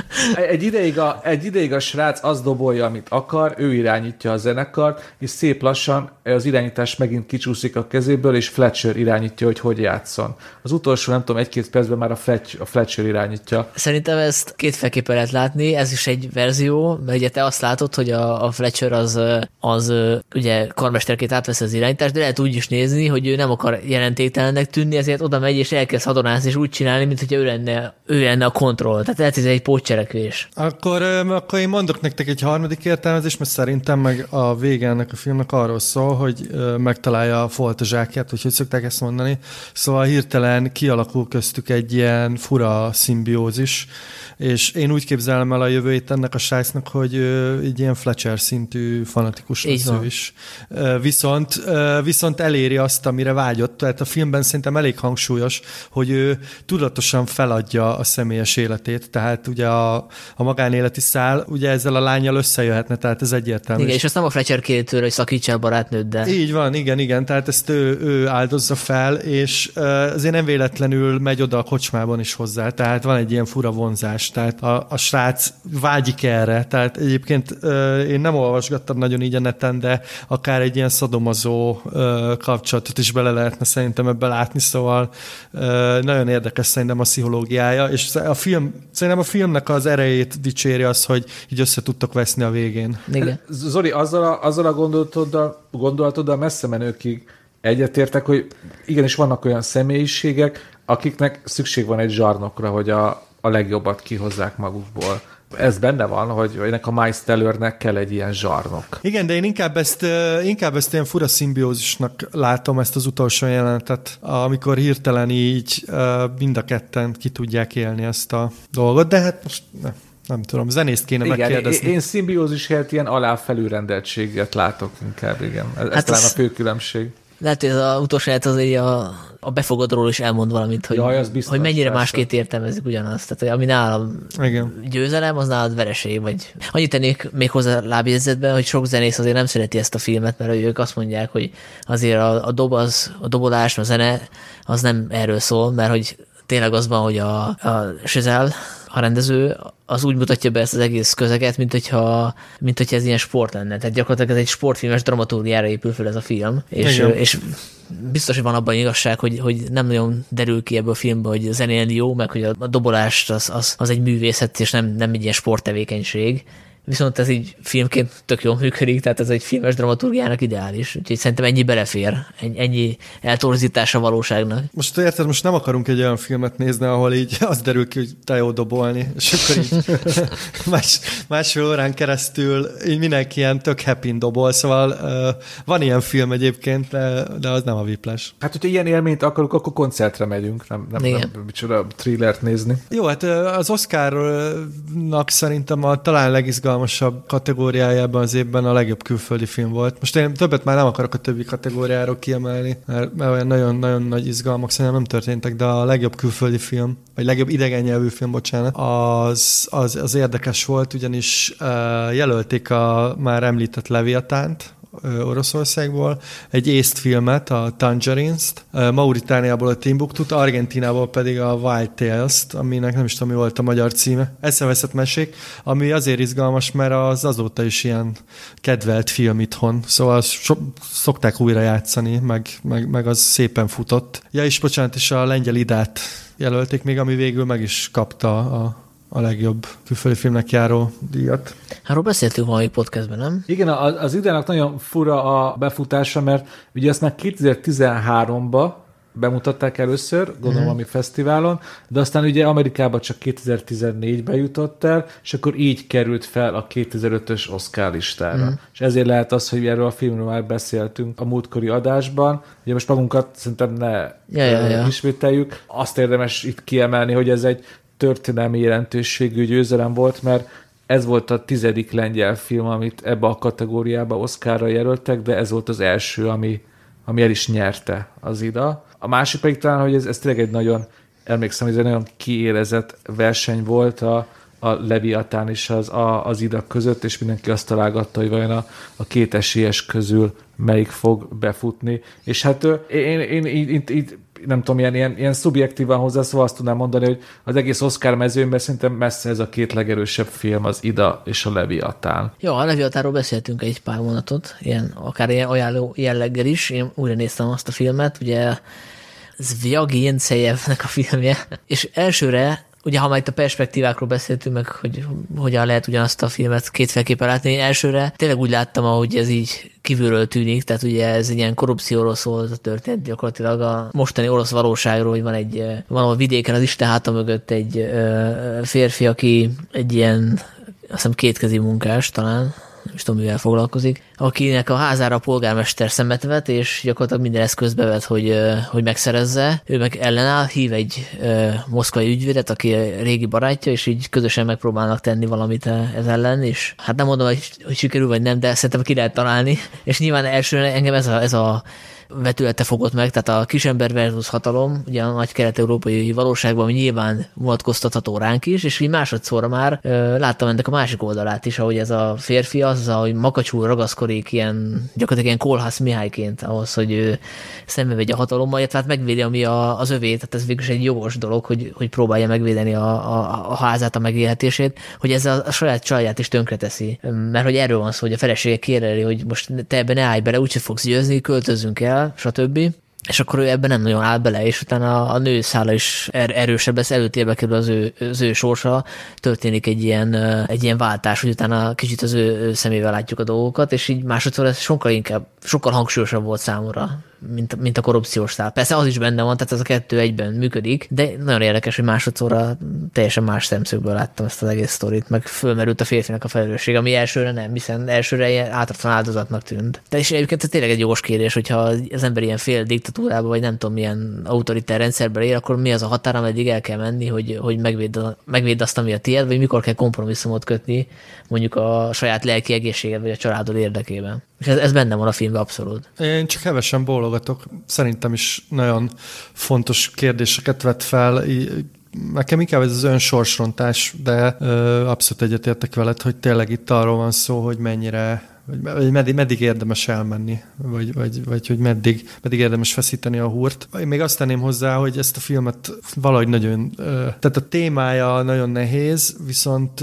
egy, ideig a, egy ideig a srác azt dobolja, amit akar, ő irányítja a zenekart, és szép lassan az irányítás megint kicsúszik a kezéből, és Fletcher irányítja, hogy hogy játszon. Az utolsó, nem tudom, egy-két percben már a, Fletch, a Fletcher irányítja. Szerintem ezt kétféleképpen lehet látni, ez is egy verzió, mert ugye te azt látod, hogy a, a Fletcher az, az ugye karmesterként átvesz az irányítást, de lehet úgy is nézni, hogy ő nem akar jelentéktelennek tűnni, ezért oda megy és elkezd hadonászni, és úgy csinálni, mint hogy ő lenne, ő lenne a kontroll. Tehát lehet, ez egy pótcselekvés. Akkor, akkor én mondok nektek egy harmadik értelmezést, mert szerintem meg a vége ennek a filmnek arról szól, hogy megtalálja a foltozsákját, hogy hogy szokták ezt mondani. Szóval hirtelen kialakul köztük egy ilyen fura szimbiózis, és én úgy képzelem el a jövőjét ennek a srácnak, hogy egy ilyen Fletcher szintű fanatikus lesz is. Viszont, viszont eléri azt, amire vágyott. Tehát a filmben szerintem elég hangsúlyos, hogy ő tudatosan feladja a személyes életét, tehát ugye a, a magánéleti szál ugye ezzel a lányjal összejöhetne, tehát ez egyértelmű. Igen, és ezt nem a Fletcher kéri tőle, hogy szakítsa a barátnőd, de... Így van, igen, igen, tehát ezt ő, ő áldozza fel, és azért nem véletlenül megy oda a kocsmában is hozzá, tehát van egy ilyen fura vonzás. Tehát a, a srác vágyik erre, tehát egyébként én nem olvasgattam nagyon így a neten, de akár egy ilyen szadomazó kapcsolatot is bele lehetne szerintem ebbe látni, szóval nagyon érdekes szerintem a pszichológiája, és a film, szerintem a filmnek az erejét dicséri az, hogy így össze tudtok veszni a végén. Igen. Zoli, azzal a, azzal a gondolatoddal, gondolatoddal messze menőkig egyetértek, hogy igenis vannak olyan személyiségek, akiknek szükség van egy zsarnokra, hogy a, a legjobbat kihozzák magukból. Ez benne van, hogy ennek a Miles Tellernek kell egy ilyen zsarnok. Igen, de én inkább ezt, inkább ezt ilyen fura szimbiózisnak látom, ezt az utolsó jelenetet, amikor hirtelen így mind a ketten ki tudják élni ezt a dolgot, de hát most nem, nem tudom, zenészt kéne igen, megkérdezni. Én, én szimbiózis helyett ilyen aláfelülrendeltséget látok inkább, igen. Ez, hát ez talán a fő különbség. Lehet, hogy ez az utolsó az egy a, a befogadról is elmond valamit, hogy, Jaj, az biztos, hogy mennyire persze. másként értelmezik ugyanazt. Tehát, hogy ami nálam Igen. győzelem, az nálad vereség. Vagy annyit tennék még hozzá lábjegyzetben, hogy sok zenész azért nem szereti ezt a filmet, mert ők azt mondják, hogy azért a, a, dob az, a dobolás, a zene az nem erről szól, mert hogy tényleg az van, hogy a, a Sözel, a rendező, az úgy mutatja be ezt az egész közeget, mint hogyha, mint hogyha ez ilyen sport lenne. Tehát gyakorlatilag ez egy sportfilmes dramaturgiára épül fel ez a film. És, és biztos, hogy van abban igazság, hogy, hogy nem nagyon derül ki ebből a filmből, hogy zenélni jó, meg hogy a, a dobolást az, az, az egy művészet, és nem, nem egy ilyen sporttevékenység viszont ez így filmként tök jól működik, tehát ez egy filmes dramaturgiának ideális, úgyhogy szerintem ennyi belefér, ennyi eltorzítás a valóságnak. Most érted, most nem akarunk egy olyan filmet nézni, ahol így az derül ki, hogy te jó dobolni, és akkor így más, másfél órán keresztül így mindenki ilyen tök happy dobol, szóval uh, van ilyen film egyébként, de, de az nem a viplás. Hát, hogyha ilyen élményt akarunk, akkor koncertre megyünk, nem, nem, Igen. nem micsoda thrillert nézni. Jó, hát az Oscarnak szerintem a talán legizgalmasabb kategóriájában az évben a legjobb külföldi film volt. Most én többet már nem akarok a többi kategóriáról kiemelni, mert, mert olyan nagyon-nagyon nagy izgalmak szerintem nem történtek, de a legjobb külföldi film, vagy legjobb idegen nyelvű film, bocsánat, az, az, az érdekes volt, ugyanis uh, jelölték a már említett Leviatánt, Oroszországból, egy észt filmet, a Tangerines-t, Mauritániából a Timbuktu-t, Argentinából pedig a Wild Tales-t, aminek nem is tudom, mi volt a magyar címe. Eszeveszett mesék, ami azért izgalmas, mert az azóta is ilyen kedvelt film itthon, szóval so- szokták újra játszani, meg, meg, meg az szépen futott. Ja, és bocsánat, és a lengyel idát jelölték még, ami végül meg is kapta a a legjobb külföldi filmnek járó díjat. Arról beszéltünk valami podcastben, nem? Igen, az, ideának nagyon fura a befutása, mert ugye ezt már 2013-ba bemutatták először, gondolom, mm-hmm. ami fesztiválon, de aztán ugye Amerikában csak 2014-ben jutott el, és akkor így került fel a 2005-ös Oscar listára. Mm-hmm. És ezért lehet az, hogy erről a filmről már beszéltünk a múltkori adásban. Ugye most magunkat szerintem ne ja, ja, ja. ismételjük. Azt érdemes itt kiemelni, hogy ez egy történelmi jelentőségű győzelem volt, mert ez volt a tizedik lengyel film, amit ebbe a kategóriába Oscarra jelöltek, de ez volt az első, ami, ami el is nyerte az ida. A másik pedig talán, hogy ez, ez tényleg egy nagyon, emlékszem, ez egy nagyon kiérezett verseny volt a, a Leviatán és az, a, az ida között, és mindenki azt találgatta, hogy vajon a, a két esélyes közül melyik fog befutni. És hát én, én, én így, így nem tudom, ilyen, ilyen, ilyen szubjektívan hozzászólva azt tudnám mondani, hogy az egész Oscar mezőnben szerintem messze ez a két legerősebb film, az Ida és a Leviatán. Jó, a Leviatánról beszéltünk egy pár vonatot, ilyen, akár ilyen ajánló jelleggel is. Én újra néztem azt a filmet, ugye Zvjagi Jencejevnek a filmje, és elsőre ugye ha már itt a perspektívákról beszéltünk, meg hogy hogyan lehet ugyanazt a filmet kétféleképpen látni, én elsőre tényleg úgy láttam, ahogy ez így kívülről tűnik, tehát ugye ez ilyen korrupcióról szól a történet, gyakorlatilag a mostani orosz valóságról, hogy van egy, van a vidéken az Isten háta mögött egy férfi, aki egy ilyen azt hiszem kétkezi munkás talán, is tudom, mivel foglalkozik, akinek a házára a polgármester szemet vet, és gyakorlatilag minden eszközt bevet, hogy, hogy megszerezze. Ő meg ellenáll, hív egy moszkvai ügyvédet, aki régi barátja, és így közösen megpróbálnak tenni valamit ez ellen, és hát nem mondom, hogy, hogy sikerül vagy nem, de szerintem ki lehet találni. És nyilván első engem ez a, ez a vetülete fogott meg, tehát a kisember versus hatalom, ugye a nagy kelet-európai valóságban, nyilván vonatkoztatható ránk is, és így másodszorra már ö, láttam ennek a másik oldalát is, ahogy ez a férfi az, hogy makacsul ragaszkodik ilyen, gyakorlatilag ilyen Kolhász Mihályként ahhoz, hogy ő szembe a hatalommal, illetve hát megvédi, ami a, az övé, tehát ez végül egy jogos dolog, hogy, hogy próbálja megvédeni a, a, a házát, a megélhetését, hogy ez a, a saját csalját is tönkreteszi. Mert hogy erről van szó, hogy a felesége kéreli, hogy most te ebben ne állj bele, úgyse fogsz győzni, költözünk el, el, stb. És akkor ő ebben nem nagyon áll bele, és utána a nő szála is er- erősebb lesz, előtérbe kerül az ő, az ő sorsa, történik egy ilyen, egy ilyen váltás, hogy utána kicsit az ő szemével látjuk a dolgokat, és így másodszor ez sokkal inkább, sokkal hangsúlyosabb volt számomra, mint, mint a korrupciós. Persze az is benne van, tehát ez a kettő egyben működik, de nagyon érdekes, hogy másodszorra teljesen más szemszögből láttam ezt az egész sztorit, meg fölmerült a férfinak a felelősség, ami elsőre nem, hiszen elsőre ilyen átadtan áldozatnak tűnt. De és egyébként ez tényleg egy jogos kérdés, hogyha az ember ilyen fél diktatúrában, vagy nem tudom, milyen autoritár rendszerben él, akkor mi az a határ, ameddig el kell menni, hogy, hogy megvéd, megvéd azt, ami a tiéd, vagy mikor kell kompromisszumot kötni, mondjuk a saját lelki egészséged, vagy a családod érdekében. És ez, ez benne van a filmben abszolút. Én csak hevesen bólogatok. Szerintem is nagyon fontos kérdéseket vet fel. Nekem inkább ez az önsorsrontás, de ö, abszolút egyetértek veled, hogy tényleg itt arról van szó, hogy mennyire vagy meddig, meddig érdemes elmenni, vagy, vagy, vagy hogy meddig, meddig érdemes feszíteni a húrt. Én még azt tenném hozzá, hogy ezt a filmet valahogy nagyon, tehát a témája nagyon nehéz, viszont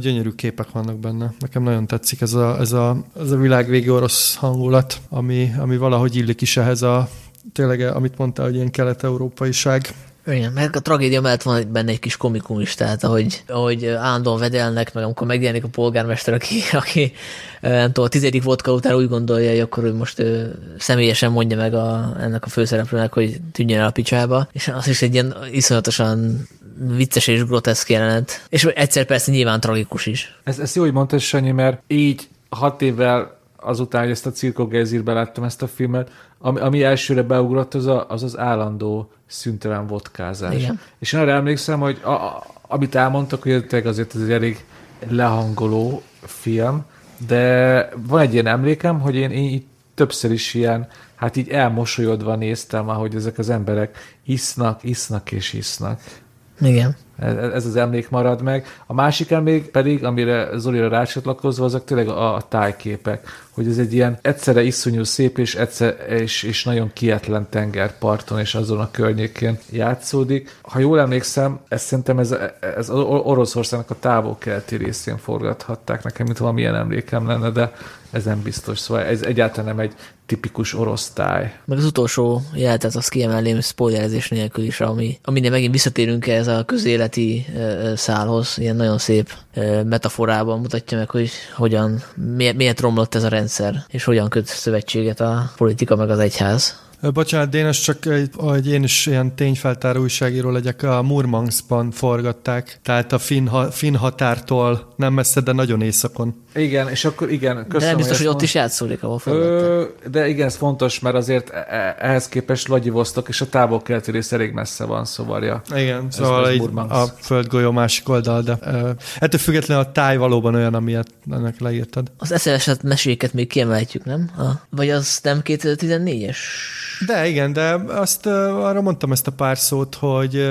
gyönyörű képek vannak benne. Nekem nagyon tetszik ez a, ez a, ez a világvégi orosz hangulat, ami, ami valahogy illik is ehhez a tényleg, amit mondtál, hogy ilyen kelet-európaiság Igen, meg a tragédia mellett van benne egy kis komikum is, tehát ahogy, ahogy állandóan vedelnek, meg amikor megjelenik a polgármester, aki, aki nem tudom, a tizedik vodka után úgy gondolja, hogy akkor ő most ő, személyesen mondja meg a, ennek a főszereplőnek, hogy tűnjön el a picsába, és az is egy ilyen iszonyatosan vicces és groteszk jelenet. És egyszer persze nyilván tragikus is. Ez, ez jó, hogy mondtad, Sanyi, mert így hat évvel azután, hogy ezt a Cirko Gezirbe láttam ezt a filmet, ami, ami elsőre beugrott, az, a, az az állandó szüntelen vodkázás. Igen. És én arra emlékszem, hogy a, a, amit elmondtak, hogy azért ez egy elég lehangoló film, de van egy ilyen emlékem, hogy én, én így többször is ilyen, hát így elmosolyodva néztem, ahogy ezek az emberek isznak, isznak és isznak. Igen. Ez, az emlék marad meg. A másik emlék pedig, amire Zolira rácsatlakozva, azok tényleg a, tájképek, hogy ez egy ilyen egyszerre iszonyú szép és, egyszer, és, és nagyon kietlen tengerparton és azon a környékén játszódik. Ha jól emlékszem, ez szerintem ez, ez az Oroszországnak a távol-keleti részén forgathatták nekem, mint valamilyen emlékem lenne, de ez nem biztos. Szóval ez egyáltalán nem egy tipikus orosz táj. Meg az utolsó jeletet azt kiemelném spoilerezés nélkül is, ami, aminél megint visszatérünk ez a közéleti ö, szálhoz, ilyen nagyon szép metaforában mutatja meg, hogy hogyan, miért, miért romlott ez a rendszer, és hogyan köt szövetséget a politika meg az egyház. Bocsánat, Dénes, csak egy, hogy én is ilyen tényfeltáró újságíró legyek, a Murmanskban forgatták, tehát a finn, finn határtól nem messze, de nagyon északon. Igen, és akkor igen, köszönöm. De nem biztos, hogy, hogy ott is játszódik, ahol Ö, De igen, ez fontos, mert azért e- e- ehhez képest Vladivostok és a távol-keleti rész elég messze van, szóval ja. Igen, ez szóval így a földgolyó másik oldal, de uh, ettől függetlenül a táj valóban olyan, amilyet ennek leírtad. Az eszeveset meséket még kiemelhetjük, nem? A, vagy az nem 2014-es? De igen, de azt arra mondtam ezt a pár szót, hogy,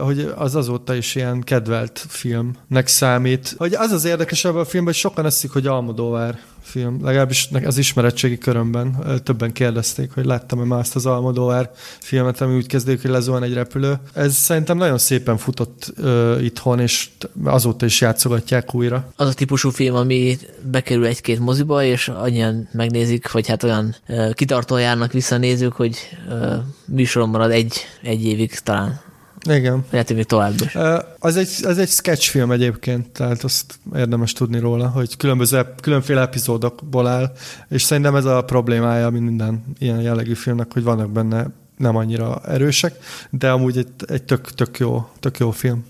hogy az azóta is ilyen kedvelt filmnek számít. Hogy az az érdekes ebben a filmben, hogy sokan eszik, hogy Almodóvár film. Legalábbis az ismeretségi körömben többen kérdezték, hogy láttam-e már azt az Almodóvár filmet, ami úgy kezdődik, hogy lezuhan egy repülő. Ez szerintem nagyon szépen futott uh, itthon, és azóta is játszogatják újra. Az a típusú film, ami bekerül egy-két moziba, és annyian megnézik, vagy hát olyan uh, kitartóan járnak visszanézők, hogy uh, műsoron marad egy, egy évig talán. Igen. Lehet, tovább is. Az egy, az egy sketchfilm egyébként, tehát azt érdemes tudni róla, hogy különböző, különféle epizódokból áll, és szerintem ez a problémája minden ilyen jellegű filmnek, hogy vannak benne nem annyira erősek, de amúgy egy, egy tök, tök, jó, tök jó film.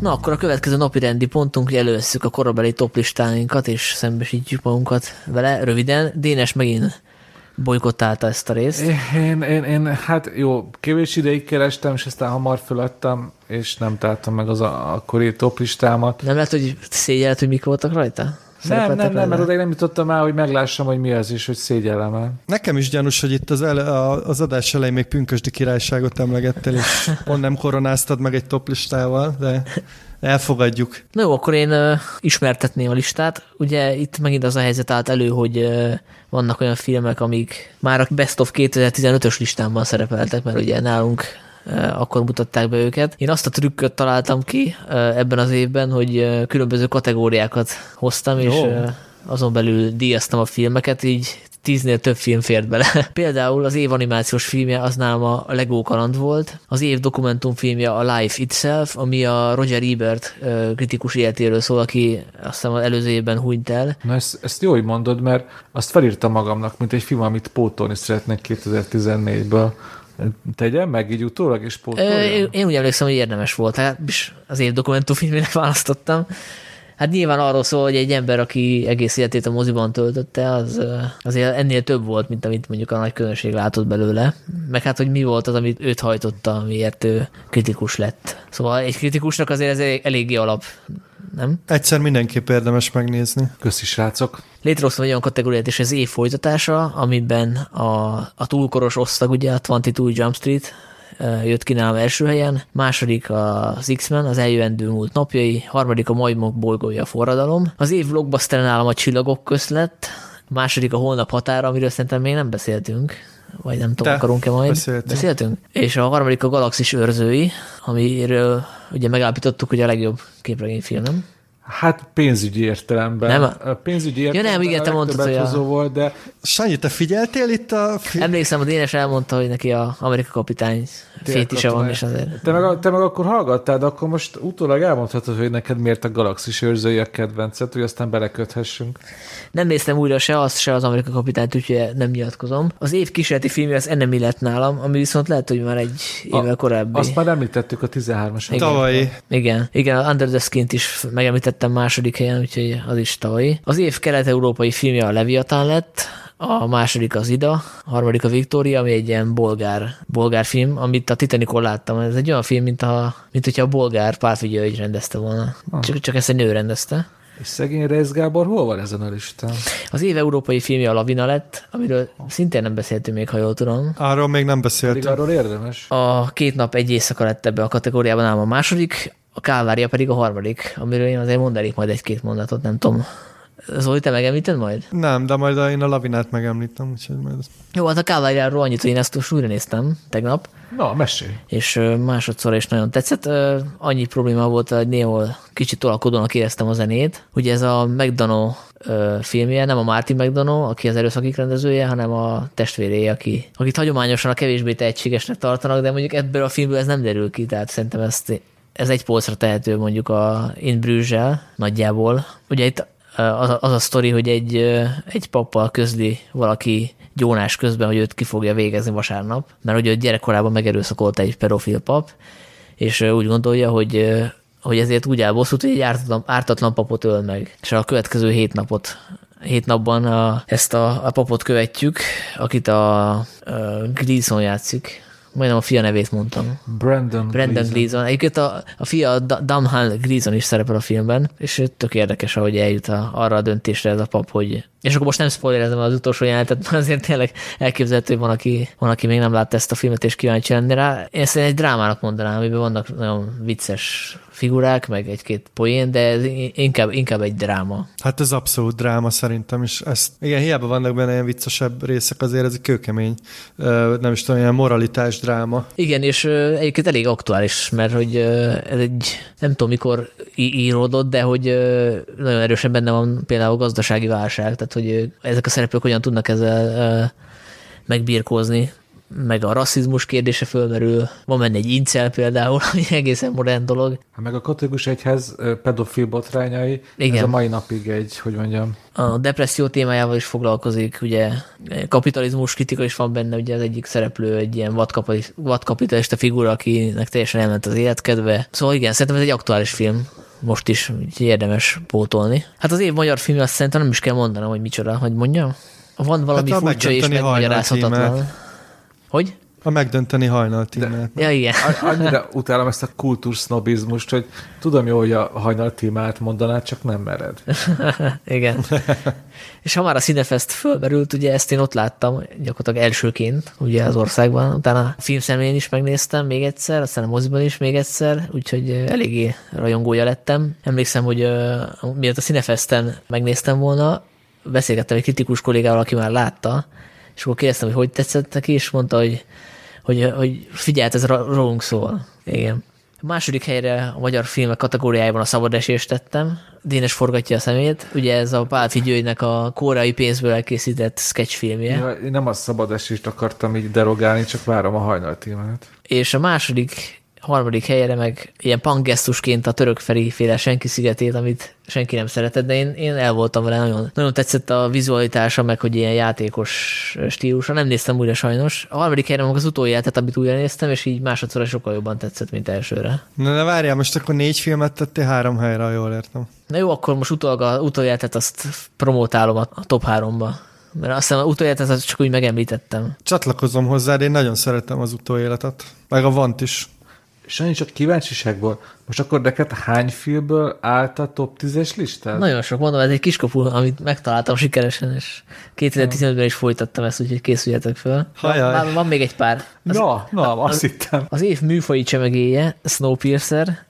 Na, akkor a következő napi rendi pontunk, elővesszük a korabeli toplistáinkat, és szembesítjük magunkat vele röviden. Dénes megint bolykottálta ezt a részt? Én, én, én, hát jó, kevés ideig kerestem, és aztán hamar föladtam, és nem találtam meg az a, akkori toplistámat. Nem lehet, hogy szégyelt, hogy mik voltak rajta? Nem, nem, nem, mert odaig nem jutottam el, hogy meglássam, hogy mi az is, hogy szégyellem el. Nekem is gyanús, hogy itt az, ele, az adás elején még Pünkösdi királyságot emlegettél, és pont nem koronáztad meg egy toplistával, de elfogadjuk. Na jó, akkor én uh, ismertetném a listát. Ugye itt megint az a helyzet állt elő, hogy uh, vannak olyan filmek, amik már a Best of 2015-ös listámban szerepeltek, mert ugye nálunk akkor mutatták be őket. Én azt a trükköt találtam ki ebben az évben, hogy különböző kategóriákat hoztam, Jó. és azon belül díjaztam a filmeket, így tíznél több film fért bele. Például az év animációs filmje az nálam a Lego kaland volt, az év dokumentumfilmje a Life Itself, ami a Roger Ebert kritikus életéről szól, aki azt hiszem az előző évben hunyt el. Na ezt, ezt jó, hogy mondod, mert azt felírtam magamnak, mint egy film, amit pótolni szeretnék 2014-ből tegyem meg így utólag, és pótoljam? Én úgy emlékszem, hogy érdemes volt. Hát az év dokumentumfilmének választottam. Hát nyilván arról szól, hogy egy ember, aki egész életét a moziban töltötte, az azért ennél több volt, mint amit mondjuk a nagy közönség látott belőle. Meg hát, hogy mi volt az, amit őt hajtotta, miért ő kritikus lett. Szóval egy kritikusnak azért ez eléggé alap nem? Egyszer mindenképp érdemes megnézni. Köszi, srácok! Létrehoztam egy olyan kategóriát és ez év folytatása, amiben a, a túlkoros osztag, ugye a 22 Jump Street, jött ki nálam első helyen, második az X-Men, az eljövendő múlt napjai, harmadik a majmok bolygója a forradalom, az év blockbuster nálam a csillagok közt lett, második a holnap határa, amiről szerintem még nem beszéltünk, vagy nem tudom, akarunk-e majd. Beszéltünk. beszéltünk. És a harmadik a Galaxis őrzői, amiről ugye megállapítottuk, hogy a legjobb képregényfilm, nem? Hát pénzügyi értelemben. Nem a... pénzügyi értelemben ja, nem, igen, te mondtad, hogy a... volt, de... Sanyi, te figyeltél itt a... Emlékszem, a Dénes elmondta, hogy neki a Amerika kapitány fétise van, és azért... Te meg, te meg akkor hallgattál, de akkor most utólag elmondhatod, hogy neked miért a galaxis őrzői a kedvencet, hogy aztán beleköthessünk. Nem néztem újra se azt, se az Amerika kapitányt, úgyhogy nem nyilatkozom. Az év kísérleti filmje az Enemy lett nálam, ami viszont lehet, hogy már egy évvel korábbi. Azt már említettük a 13-as. Tavalyi. Igen, igen, a Under the Skin-t is megemlítettem második helyen, úgyhogy az is tavalyi. Az év kelet-európai filmje a Leviatán lett, a második az Ida, a harmadik a Victoria, ami egy ilyen bolgár, bolgár film, amit a Titanicon láttam. Ez egy olyan film, mint, a, mint hogyha a bolgár párfigyelő rendezte volna. Ah. Csak, csak ezt egy nő rendezte. És szegény Reis Gábor hol van ezen a listán? Az év európai filmje a Lavina lett, amiről szintén nem beszéltünk még, ha jól tudom. Arról még nem beszéltünk. Pedig arról érdemes. A két nap egy éjszaka lett ebbe a kategóriában, ám a második, a Kálvária pedig a harmadik, amiről én azért mondanék majd egy-két mondatot, nem tudom. Zoli, te megemlíted majd? Nem, de majd én a lavinát megemlítem, úgyhogy majd... Jó, hát a Kálváriáról annyit, hogy én ezt újra néztem tegnap. Na, mesélj. És másodszor is nagyon tetszett. Annyi probléma volt, hogy néhol kicsit tolakodónak éreztem a zenét. Ugye ez a McDonough filmje, nem a Martin McDonough, aki az erőszakik rendezője, hanem a testvéréje, aki, akit hagyományosan a kevésbé tehetségesnek tartanak, de mondjuk ebből a filmből ez nem derül ki, tehát szerintem ezt ez egy polcra tehető mondjuk a In bruges nagyjából. Ugye itt az, az a sztori, hogy egy, egy pappal közli valaki gyónás közben, hogy őt ki fogja végezni vasárnap, mert ő gyerekkorában megerőszakolt egy pedofil pap, és úgy gondolja, hogy hogy ezért úgy áll bosszút, hogy egy ártatlan, ártatlan papot öl meg. És a következő hét napot hét napban a, ezt a, a papot követjük, akit a, a Gleason játszik, majdnem a fia nevét mondtam. Brandon, Brandon Gleason. Gleason. Egyébként a, a fia Damhal Gleason is szerepel a filmben, és tök érdekes, ahogy eljut a, arra a döntésre ez a pap, hogy és akkor most nem spoilerezem az utolsó jelenetet, mert azért tényleg elképzelhető, van aki, van, aki még nem látta ezt a filmet, és kíváncsi lenni rá. Én ezt egy drámának mondanám, amiben vannak nagyon vicces figurák, meg egy-két poén, de ez inkább, inkább egy dráma. Hát ez abszolút dráma szerintem, és ezt, igen, hiába vannak benne ilyen viccesebb részek, azért ez egy kőkemény, nem is tudom, ilyen moralitás dráma. Igen, és egyébként elég aktuális, mert hogy ez egy, nem tudom mikor íródott, de hogy nagyon erősen benne van például a gazdasági válság, tehát hogy ezek a szereplők hogyan tudnak ezzel megbírkózni meg a rasszizmus kérdése fölmerül, van benne egy incel például, ami egészen modern dolog. Hát meg a katolikus egyház pedofil botrányai, Igen. ez a mai napig egy, hogy mondjam. A depresszió témájával is foglalkozik, ugye kapitalizmus kritika is van benne, ugye az egyik szereplő egy ilyen vadkapitalista figura, akinek teljesen elment az életkedve. Szóval igen, szerintem ez egy aktuális film most is, érdemes pótolni. Hát az év magyar film azt szerintem nem is kell mondanom, hogy micsoda, hogy mondjam. Van valami hát furcsa és megmagyarázhatatlan. Hogy? A megdönteni hajnal tímát. Ja, igen. Annyira utálom ezt a kultúrsznobizmust, hogy tudom jó, hogy a hajnal tímát mondanád, csak nem mered. igen. És ha már a Cinefest fölmerült, ugye ezt én ott láttam gyakorlatilag elsőként, ugye az országban, utána a filmszemlén is megnéztem még egyszer, aztán a moziban is még egyszer, úgyhogy eléggé rajongója lettem. Emlékszem, hogy uh, miatt a Cinefesten megnéztem volna, beszélgettem egy kritikus kollégával, aki már látta, és akkor kérdeztem, hogy hogy tetszett neki, és mondta, hogy, hogy, hogy figyelt, ez rólunk szól. Igen. A második helyre a magyar filmek kategóriájában a szabad esést tettem. Dénes forgatja a szemét. Ugye ez a Pál Figyőinek a koreai pénzből elkészített sketchfilmje. Ja, én nem a szabad esést akartam így derogálni, csak várom a hajnaltímát. És a második harmadik helyre meg ilyen pangesztusként a török féle senki szigetét, amit senki nem szeretett, de én, én el voltam vele, nagyon, nagyon tetszett a vizualitása, meg hogy ilyen játékos stílusa. Nem néztem újra sajnos. A harmadik helyre meg az utoljátet, amit újra néztem, és így másodszorra sokkal jobban tetszett, mint elsőre. Na de várjál, most akkor négy filmet tettél három helyre, jól értem. Na jó, akkor most utoljátet azt promotálom a, a top háromba. Mert azt hiszem utoljátet csak úgy megemlítettem. Csatlakozom hozzá, én nagyon szeretem az utóéletet. Meg a Vant is. Sanyi, csak kíváncsiságból, most akkor neked hány filmből állt a top 10-es listán? Nagyon sok, mondom, ez egy kiskapu, amit megtaláltam sikeresen, és 2015-ben is folytattam ezt, úgyhogy készüljetek fel. Van, van még egy pár. Az, na, na, azt az, hittem. Az év műfai csemegéje, Snowpiercer.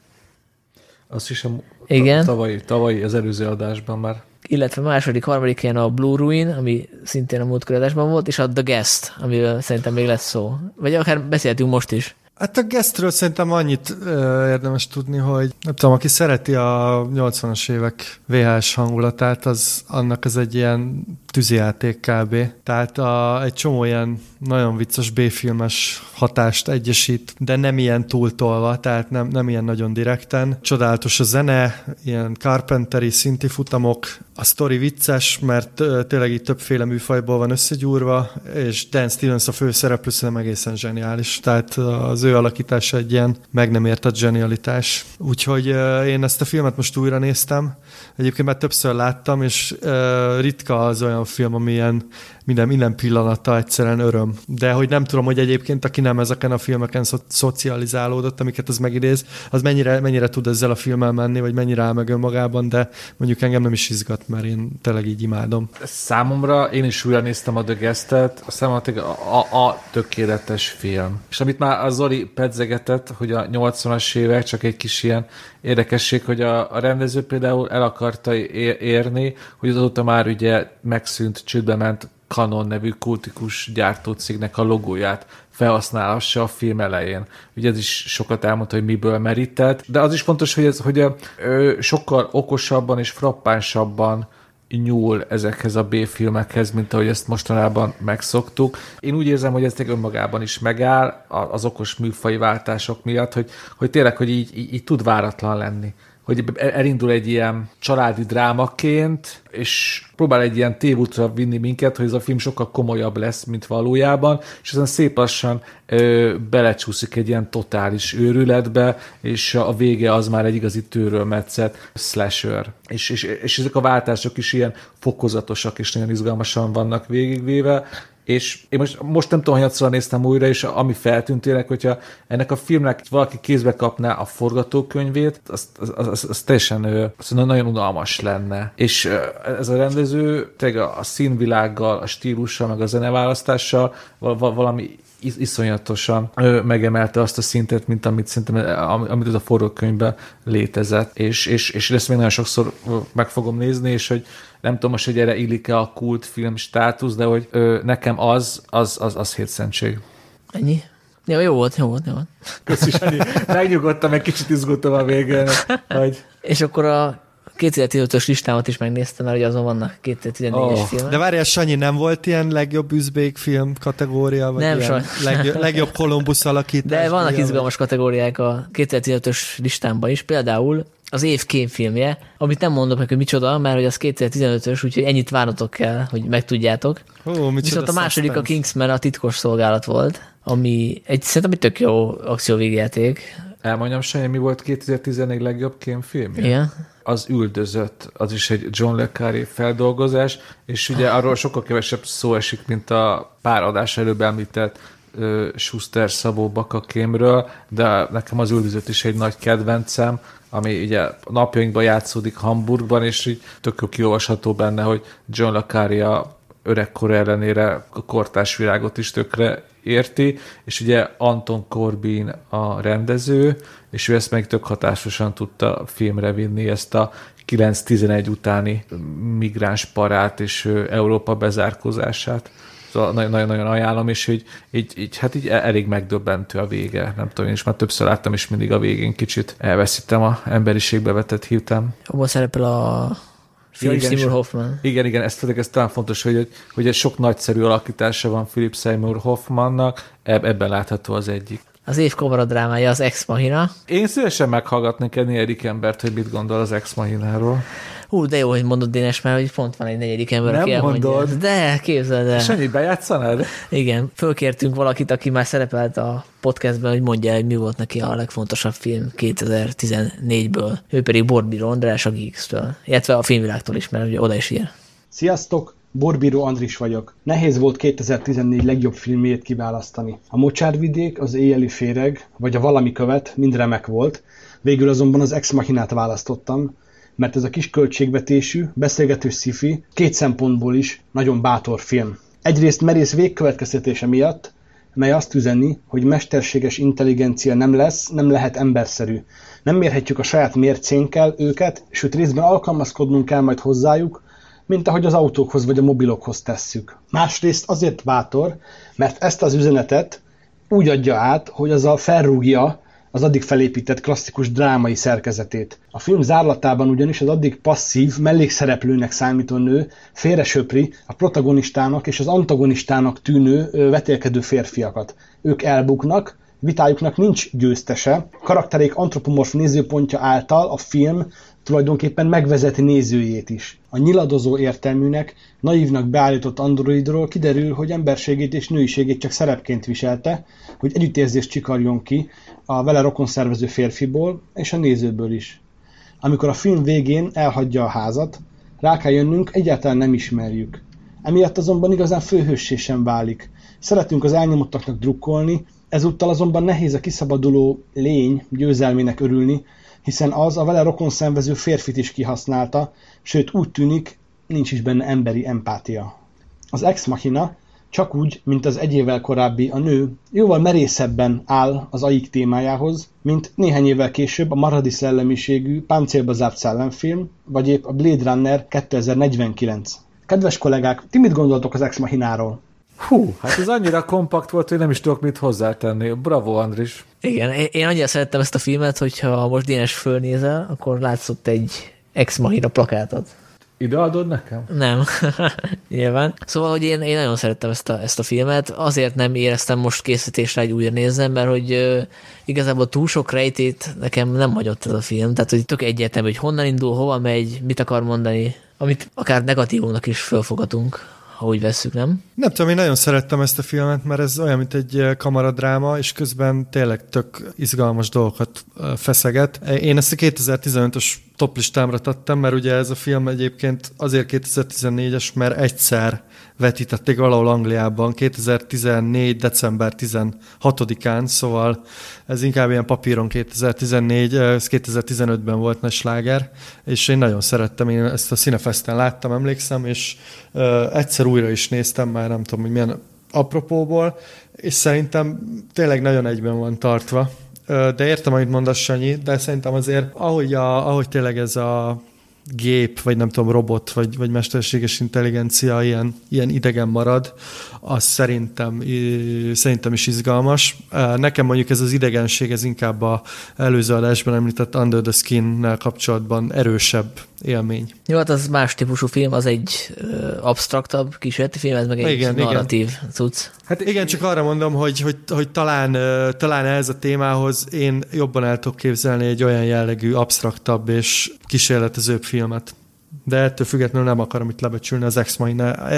Azt hiszem, Igen. Tavalyi, tavalyi, az előző adásban már illetve második, harmadik ilyen a Blue Ruin, ami szintén a múltkor adásban volt, és a The Guest, amiről szerintem még lesz szó. Vagy akár beszéltünk most is. Hát a Guestről szerintem annyit ö, érdemes tudni, hogy nem tudom, aki szereti a 80-as évek VHS hangulatát, az annak ez egy ilyen tűzijáték kb. Tehát a, egy csomó ilyen nagyon vicces B-filmes hatást egyesít, de nem ilyen túltolva, tehát nem, nem ilyen nagyon direkten. Csodálatos a zene, ilyen carpenteri szinti futamok, a sztori vicces, mert tényleg így többféle műfajból van összegyúrva, és Dan Stevens a főszereplő szerintem egészen zseniális. Tehát az ő alakítása egy ilyen meg nem értett zsenialitás. Úgyhogy ö, én ezt a filmet most újra néztem. Egyébként már többször láttam, és ö, ritka az olyan film, ami ilyen minden, minden pillanata egyszerűen öröm. De hogy nem tudom, hogy egyébként aki nem ezeken a filmeken szo- szocializálódott, amiket ez megidéz, az mennyire, mennyire tud ezzel a filmmel menni, vagy mennyire áll meg önmagában, de mondjuk engem nem is izgat, mert én tényleg így imádom. Számomra, én is újra néztem a The Guest-et, számomra a, a, a tökéletes film. És amit már a Zoli pedzegetett, hogy a 80-as évek, csak egy kis ilyen érdekesség, hogy a, a rendező például el akarta érni, hogy azóta már ugye megszűnt, csődbe ment Canon nevű kultikus gyártócégnek a logóját felhasználhassa a film elején. Ugye ez is sokat elmondta, hogy miből merített, de az is fontos, hogy ez hogy a, ö, sokkal okosabban és frappánsabban nyúl ezekhez a B-filmekhez, mint ahogy ezt mostanában megszoktuk. Én úgy érzem, hogy ez tényleg önmagában is megáll az okos műfai váltások miatt, hogy, hogy tényleg, hogy így, így, így tud váratlan lenni hogy elindul egy ilyen családi drámaként, és próbál egy ilyen tévútra vinni minket, hogy ez a film sokkal komolyabb lesz, mint valójában, és aztán szép lassan ö, belecsúszik egy ilyen totális őrületbe, és a vége az már egy igazi tőrölmetszet slasher. És, és, és ezek a váltások is ilyen fokozatosak, és nagyon izgalmasan vannak végigvéve, és én most, most nem tudom, hogy néztem újra, és ami feltűnt tényleg, hogyha ennek a filmnek valaki kézbe kapná a forgatókönyvét, az, az, az, az teljesen az nagyon unalmas lenne. És ez a rendező tényleg a színvilággal, a stílussal, meg a zeneválasztással valami iszonyatosan megemelte azt a szintet, mint amit szerintem, amit az a forrókönyvben létezett, és, és, és ezt még nagyon sokszor meg fogom nézni, és hogy nem tudom most, hogy erre illik-e a kultfilm státusz, de hogy ö, nekem az, az, az, az hétszentség. Ennyi? Jó, jó volt, jó volt, jó volt. Köszönöm, Megnyugodtam, egy kicsit izgultam a végén. Hogy... És akkor a 2015-ös listámat is megnéztem, mert ugye azon vannak 2014-es oh. filmek. De várjál, Sanyi, nem volt ilyen legjobb üzbék film kategória? Vagy nem, ilyen legjobb, legjobb Kolumbusz alakítás? De vannak izgalmas kategóriák a 2015-ös listámban is, például az év kémfilmje, amit nem mondok meg, hogy micsoda, mert hogy az 2015-ös, úgyhogy ennyit várnotok kell, hogy megtudjátok. Ó, Viszont a második suspense. a Kingsman a titkos szolgálat volt, ami egy szerintem egy tök jó akcióvégjáték. Elmondjam Sanyi, mi volt 2014 legjobb kémfilm? Igen az üldözött, az is egy John le Carré feldolgozás, és ugye arról sokkal kevesebb szó esik, mint a pár adás előbb említett uh, Schuster Szabó Bakakémről, de nekem az üldözött is egy nagy kedvencem, ami ugye napjainkban játszódik Hamburgban, és így tök jó kiolvasható benne, hogy John le Carré a öregkor ellenére a kortás világot is tökre érti, és ugye Anton Corbin a rendező, és ő ezt meg tök hatásosan tudta filmre vinni, ezt a 9-11 utáni migráns parát és Európa bezárkózását. Nagyon-nagyon ajánlom, és így, így, így, hát így elég megdöbbentő a vége. Nem tudom, én is már többször láttam, és mindig a végén kicsit elveszítem a emberiségbe vetett hitem. Abban szerepel a Philip ja, Seymour Hoffman. Igen, igen, ez, ez talán fontos, hogy, hogy egy sok nagyszerű alakítása van Philip Seymour Hoffmannak, eb, ebben látható az egyik. Az év drámája az Ex Machina. Én szívesen meghallgatnék ennél Erik embert, hogy mit gondol az Ex Machináról. Hú, de jó, hogy mondod Dénes, mert hogy pont van egy negyedik ember, Nem aki mondod. Elmondja. De, képzeld el. Sanyi, bejátszanád? Igen, fölkértünk valakit, aki már szerepelt a podcastben, hogy mondja, hogy mi volt neki a legfontosabb film 2014-ből. Ő pedig Borbiro András a Geeks-től, illetve a filmvilágtól is, mert ugye oda is ír. Sziasztok! Borbíró Andris vagyok. Nehéz volt 2014 legjobb filmjét kiválasztani. A Mocsárvidék, az Éjjeli Féreg, vagy a Valami Követ mind remek volt, végül azonban az Ex Machinát választottam, mert ez a kis költségvetésű, beszélgetős sci két szempontból is nagyon bátor film. Egyrészt merész végkövetkeztetése miatt, mely azt üzeni, hogy mesterséges intelligencia nem lesz, nem lehet emberszerű. Nem mérhetjük a saját mércénkkel őket, sőt részben alkalmazkodnunk kell majd hozzájuk, mint ahogy az autókhoz vagy a mobilokhoz tesszük. Másrészt azért bátor, mert ezt az üzenetet úgy adja át, hogy azzal felrúgja az addig felépített klasszikus drámai szerkezetét. A film zárlatában ugyanis az addig passzív, mellékszereplőnek számító nő félresöpri a protagonistának és az antagonistának tűnő vetélkedő férfiakat. Ők elbuknak, vitájuknak nincs győztese, karakterék antropomorf nézőpontja által a film tulajdonképpen megvezeti nézőjét is. A nyiladozó értelműnek, naívnak beállított androidról kiderül, hogy emberségét és nőiségét csak szerepként viselte, hogy együttérzést csikarjon ki a vele rokon szervező férfiból és a nézőből is. Amikor a film végén elhagyja a házat, rá kell jönnünk, egyáltalán nem ismerjük. Emiatt azonban igazán főhőssé sem válik. Szeretünk az elnyomottaknak drukkolni, ezúttal azonban nehéz a kiszabaduló lény győzelmének örülni, hiszen az a vele rokon szenvező férfit is kihasználta, sőt úgy tűnik, nincs is benne emberi empátia. Az Ex Machina csak úgy, mint az egy évvel korábbi a nő, jóval merészebben áll az AIK témájához, mint néhány évvel később a maradi szellemiségű, páncélba zárt szellemfilm, vagy épp a Blade Runner 2049. Kedves kollégák, ti mit gondoltok az Ex Machináról? Hú, hát ez annyira kompakt volt, hogy nem is tudok mit hozzátenni. Bravo, Andris. Igen, én annyira szerettem ezt a filmet, hogyha most Dénes fölnézel, akkor látszott egy ex machina plakátot. Ide adod nekem? Nem, nyilván. Szóval, hogy én, én nagyon szerettem ezt a, ezt a filmet, azért nem éreztem most készítésre egy újra nézem, mert hogy uh, igazából túl sok rejtét nekem nem hagyott ez a film, tehát hogy tök egyértelmű, hogy honnan indul, hova megy, mit akar mondani, amit akár negatívónak is fölfogatunk ha úgy vesszük, nem? Nem tudom, én nagyon szerettem ezt a filmet, mert ez olyan, mint egy kamaradráma, és közben tényleg tök izgalmas dolgokat feszeget. Én ezt a 2015-ös toplistámra tettem, mert ugye ez a film egyébként azért 2014-es, mert egyszer vetítették valahol Angliában 2014. december 16-án, szóval ez inkább ilyen papíron 2014, ez 2015-ben volt nagy sláger, és én nagyon szerettem, én ezt a Cinefesten láttam, emlékszem, és egyszer újra is néztem, már nem tudom, hogy milyen apropóból, és szerintem tényleg nagyon egyben van tartva. De értem, amit mondasz, Sanyi, de szerintem azért, ahogy, a, ahogy tényleg ez a gép, vagy nem tudom, robot, vagy, vagy mesterséges intelligencia ilyen, ilyen idegen marad, az szerintem, szerintem is izgalmas. Nekem mondjuk ez az idegenség, ez inkább a előző adásban említett Under the Skin-nel kapcsolatban erősebb élmény. Jó, hát az más típusú film, az egy abstraktabb kísérleti film, ez meg egy igen, narratív igen. cucc. Hát igen, csak arra mondom, hogy, hogy, hogy talán, talán ez a témához én jobban el tudok képzelni egy olyan jellegű abstraktabb és kísérletezőbb filmet de ettől függetlenül nem akarom itt lebecsülni az ex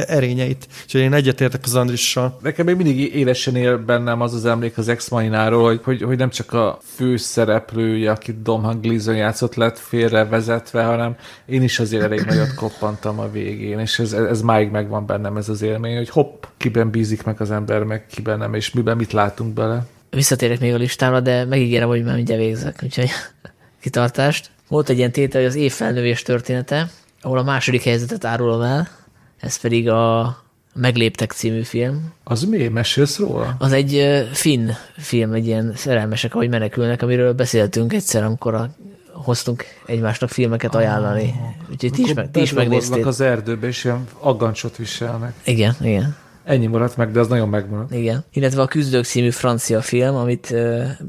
erényeit. Úgyhogy én egyetértek az Andrissal. Nekem még mindig élesen él bennem az az emlék az ex hogy, hogy, hogy nem csak a főszereplője, akit Dom Gleason játszott, lett félrevezetve, hanem én is azért elég nagyot koppantam a végén, és ez, ez máig megvan bennem ez az élmény, hogy hopp, kiben bízik meg az ember, meg kiben nem, és miben mit látunk bele. Visszatérek még a listára, de megígérem, hogy már mindjárt végzek, úgyhogy kitartást. Volt egy ilyen tétel, hogy az év felnövés története, ahol a második helyzetet árulom el, ez pedig a Megléptek című film. Az mi? Mesélsz róla? Az egy finn film, egy ilyen szerelmesek, ahogy menekülnek, amiről beszéltünk egyszer, amikor a, hoztunk egymásnak filmeket ajánlani. Ah, Úgyhogy ti is, meg, ti is megnézték. az erdőbe, és ilyen aggancsot viselnek. Igen, igen. Ennyi maradt meg, de az nagyon megmaradt. Igen. Illetve a Küzdők című francia film, amit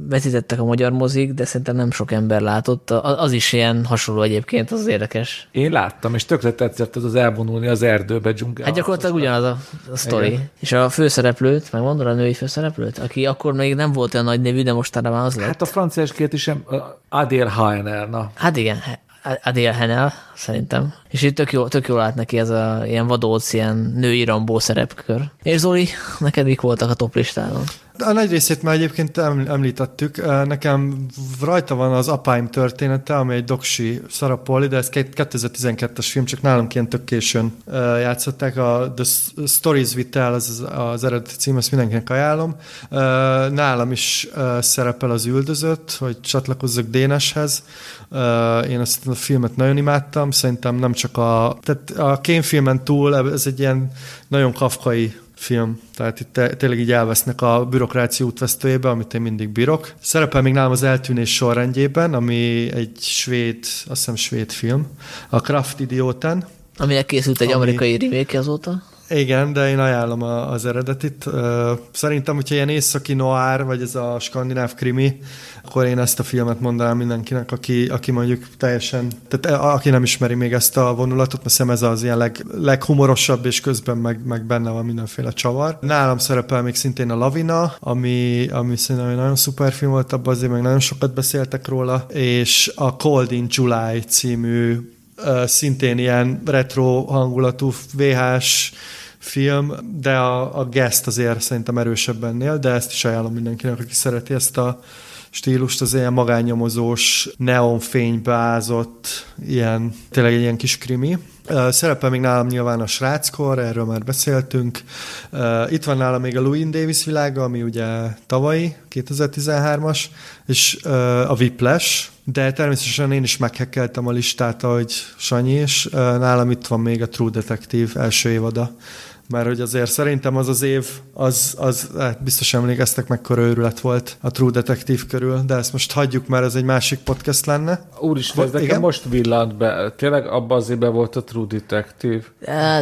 vetítettek a magyar mozik, de szerintem nem sok ember látott. Az is ilyen hasonló egyébként, az, érdekes. Én láttam, és tökre tetszett ez az elvonulni az erdőbe dzsungel. Hát gyakorlatilag ugyanaz a, a sztori. Igen. És a főszereplőt, megmondod a női főszereplőt, aki akkor még nem volt olyan nagy nevű, de mostanra már az lett. Hát a franciáskét is Adél Haener, na. Hát igen, Adél Henel, szerintem. És itt tök, jó, tök jól lát neki ez a ilyen vadóc, ilyen női Rambó szerepkör. És Zoli, neked mik voltak a top listában? A nagy részét már egyébként említettük. Nekem rajta van az Apáim története, ami egy doksi Szarapoli, de ez 2012-es film, csak nálunk ilyen tök későn játszották. A The Stories We Tell az, az eredeti cím, ezt mindenkinek ajánlom. Nálam is szerepel az üldözött, hogy csatlakozzak Déneshez. Én ezt a filmet nagyon imádtam, szerintem nem csak a... Tehát a kémfilmen túl ez egy ilyen nagyon kafkai film, tehát itt tényleg így elvesznek a bürokrácia útvesztőjébe, amit én mindig bírok. Szerepel még nálam az eltűnés sorrendjében, ami egy svéd, azt hiszem svéd film, a Kraft Idioten. Aminek készült egy ami... amerikai remake azóta. Igen, de én ajánlom az eredetit. Szerintem, hogyha ilyen északi noir, vagy ez a skandináv krimi, akkor én ezt a filmet mondanám mindenkinek, aki, aki mondjuk teljesen, tehát aki nem ismeri még ezt a vonulatot, mert szem ez az ilyen leg, leghumorosabb, és közben meg, meg benne van mindenféle csavar. Nálam szerepel még szintén a Lavina, ami, ami szerintem egy nagyon szuper film volt, abban azért meg nagyon sokat beszéltek róla, és a Cold in July című szintén ilyen retro hangulatú VHS film, de a, a guest azért szerintem erősebb ennél, de ezt is ajánlom mindenkinek, aki szereti ezt a stílust, az ilyen magánnyomozós, neonfénybe ázott, ilyen, tényleg egy ilyen kis krimi. Szerepel még nálam nyilván a sráckor, erről már beszéltünk. Itt van nálam még a Louis Davis világa, ami ugye tavalyi, 2013-as, és a Whiplash, de természetesen én is meghekkeltem a listát, ahogy Sanyi, és nálam itt van még a True Detective első évada, mert hogy azért szerintem az az év, az, az hát biztos emlékeztek, mekkora őrület volt a True Detective körül, de ezt most hagyjuk, mert ez egy másik podcast lenne. Úristen, ez nekem most villant be. Tényleg abban az évben volt a True Detective?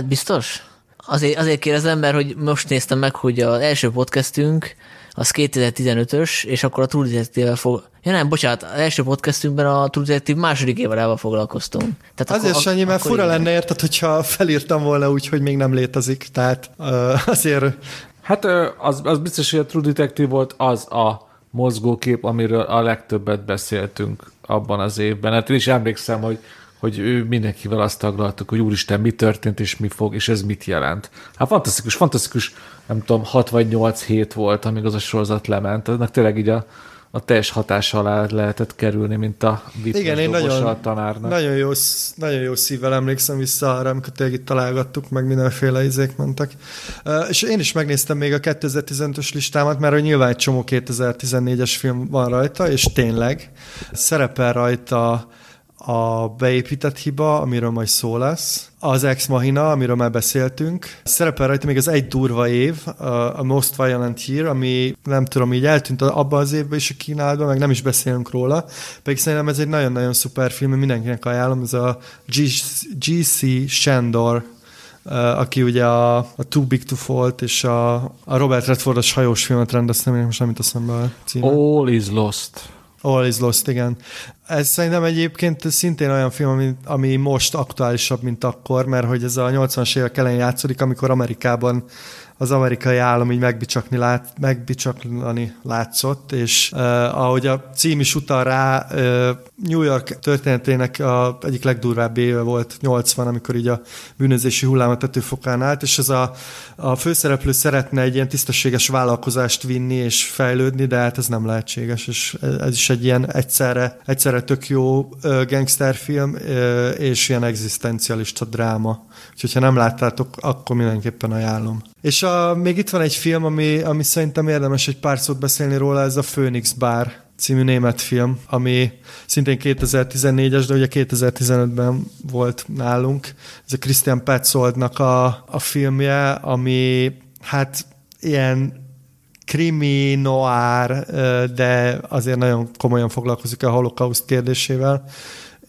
Biztos. Azért, azért kérdezem, mert hogy most néztem meg, hogy az első podcastünk az 2015-ös, és akkor a True Detective-vel fog... Ja nem, bocsánat, az első podcastünkben a True Detective második évadával foglalkoztunk. Tehát azért, akkor, Sanyi, mert fura lenne, érted, hogyha felírtam volna úgy, hogy még nem létezik, tehát uh, azért... Hát az, az biztos, hogy a True Detective volt az a mozgókép, amiről a legtöbbet beszéltünk abban az évben. Hát én is emlékszem, hogy hogy ő mindenkivel azt taglaltuk, hogy úristen, mi történt, és mi fog, és ez mit jelent. Hát fantasztikus, fantasztikus, nem tudom, 6 vagy 8 hét volt, amíg az a sorozat lement. Ennek tényleg így a, a teljes hatás alá lehetett kerülni, mint a Igen, én nagyon, a tanárnak. Nagyon jó, nagyon jó szívvel emlékszem vissza arra, amikor tényleg itt találgattuk, meg mindenféle izék mentek. És én is megnéztem még a 2015-ös listámat, mert hogy nyilván egy csomó 2014-es film van rajta, és tényleg szerepel rajta a beépített hiba, amiről majd szó lesz, az Ex Machina, amiről már beszéltünk. Szerepel rajta még az egy durva év, a Most Violent Year, ami nem tudom, így eltűnt abban az évben is a kínálatban, meg nem is beszélünk róla. Pedig szerintem ez egy nagyon-nagyon szuper film, mindenkinek ajánlom, ez a G.C. Shandor aki ugye a, a Too Big to Fault és a, a Robert Redfordos hajós filmet rendezte, most nem eszembe a címe. All is Lost. All is Lost, igen. Ez szerintem egyébként szintén olyan film, ami, ami most aktuálisabb, mint akkor, mert hogy ez a 80-as évek elején játszódik, amikor Amerikában az amerikai állam így megbicsakni lát, megbicsaklani látszott, és uh, ahogy a cím is utal rá, uh, New York történetének a egyik legdurvább éve volt 80, amikor így a bűnözési hullámat tetőfokán állt, és ez a, a főszereplő szeretne egy ilyen tisztességes vállalkozást vinni és fejlődni, de hát ez nem lehetséges, és ez is egy ilyen egyszerre, egyszerre tök jó uh, gangsterfilm, uh, és ilyen egzisztencialista dráma. Úgyhogy ha nem láttátok, akkor mindenképpen ajánlom. És a, még itt van egy film, ami, ami szerintem érdemes egy pár szót beszélni róla, ez a Phoenix Bar című német film, ami szintén 2014-es, de ugye 2015-ben volt nálunk. Ez a Christian Petzoldnak a, a filmje, ami hát ilyen krimi, noir, de azért nagyon komolyan foglalkozik a holokauszt kérdésével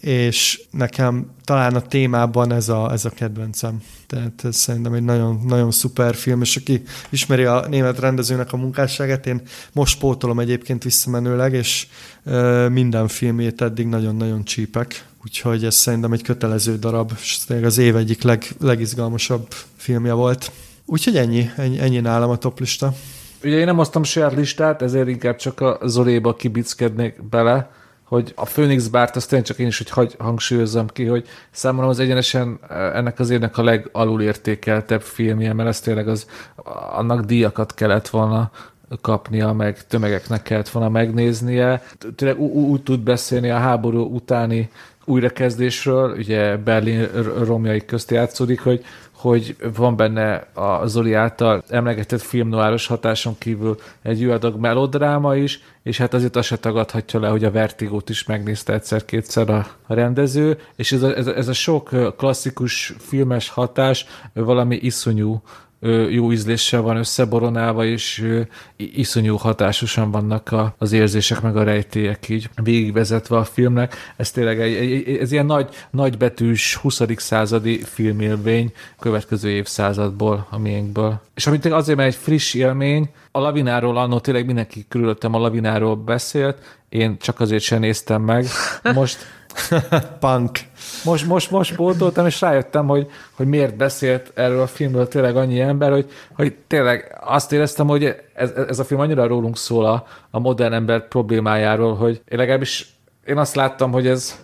és nekem talán a témában ez a, ez a kedvencem. Tehát ez szerintem egy nagyon, nagyon szuper film, és aki ismeri a német rendezőnek a munkásságát, én most pótolom egyébként visszamenőleg, és ö, minden filmét eddig nagyon-nagyon csípek. Úgyhogy ez szerintem egy kötelező darab, és az év egyik leg, legizgalmasabb filmje volt. Úgyhogy ennyi, ennyi, ennyi nálam a toplista. Ugye én nem hoztam saját listát, ezért inkább csak a Zoléba kibickednék bele, hogy a Phoenix Bárt, azt tényleg csak én is, hogy hagy, hangsúlyozzam ki, hogy számomra az egyenesen eh, ennek az évnek a legalulértékeltebb filmje, mert ez tényleg az, annak díjakat kellett volna kapnia, meg tömegeknek kellett volna megnéznie. Tényleg úgy tud beszélni a háború utáni újrakezdésről, ugye Berlin romjai közt játszódik, hogy hogy van benne a Zoli által emlegetett filmnoáros hatáson kívül egy jó adag melodráma is, és hát azért azt se tagadhatja le, hogy a Vertigót is megnézte egyszer-kétszer a, rendező, és ez a, ez, a, ez a sok klasszikus filmes hatás valami iszonyú jó ízléssel van összeboronálva, és iszonyú hatásosan vannak a, az érzések meg a rejtélyek így végigvezetve a filmnek. Ez tényleg egy, egy, ez ilyen nagy, nagybetűs 20. századi filmélmény következő évszázadból, a miénkből. És amit azért, mert egy friss élmény, a lavináról annó tényleg mindenki körülöttem a lavináról beszélt, én csak azért sem néztem meg. Most Punk. Most, most, most pótoltam, és rájöttem, hogy, hogy miért beszélt erről a filmről tényleg annyi ember, hogy, hogy tényleg azt éreztem, hogy ez, ez a film annyira rólunk szól a, a modern ember problémájáról, hogy én legalábbis én azt láttam, hogy ez,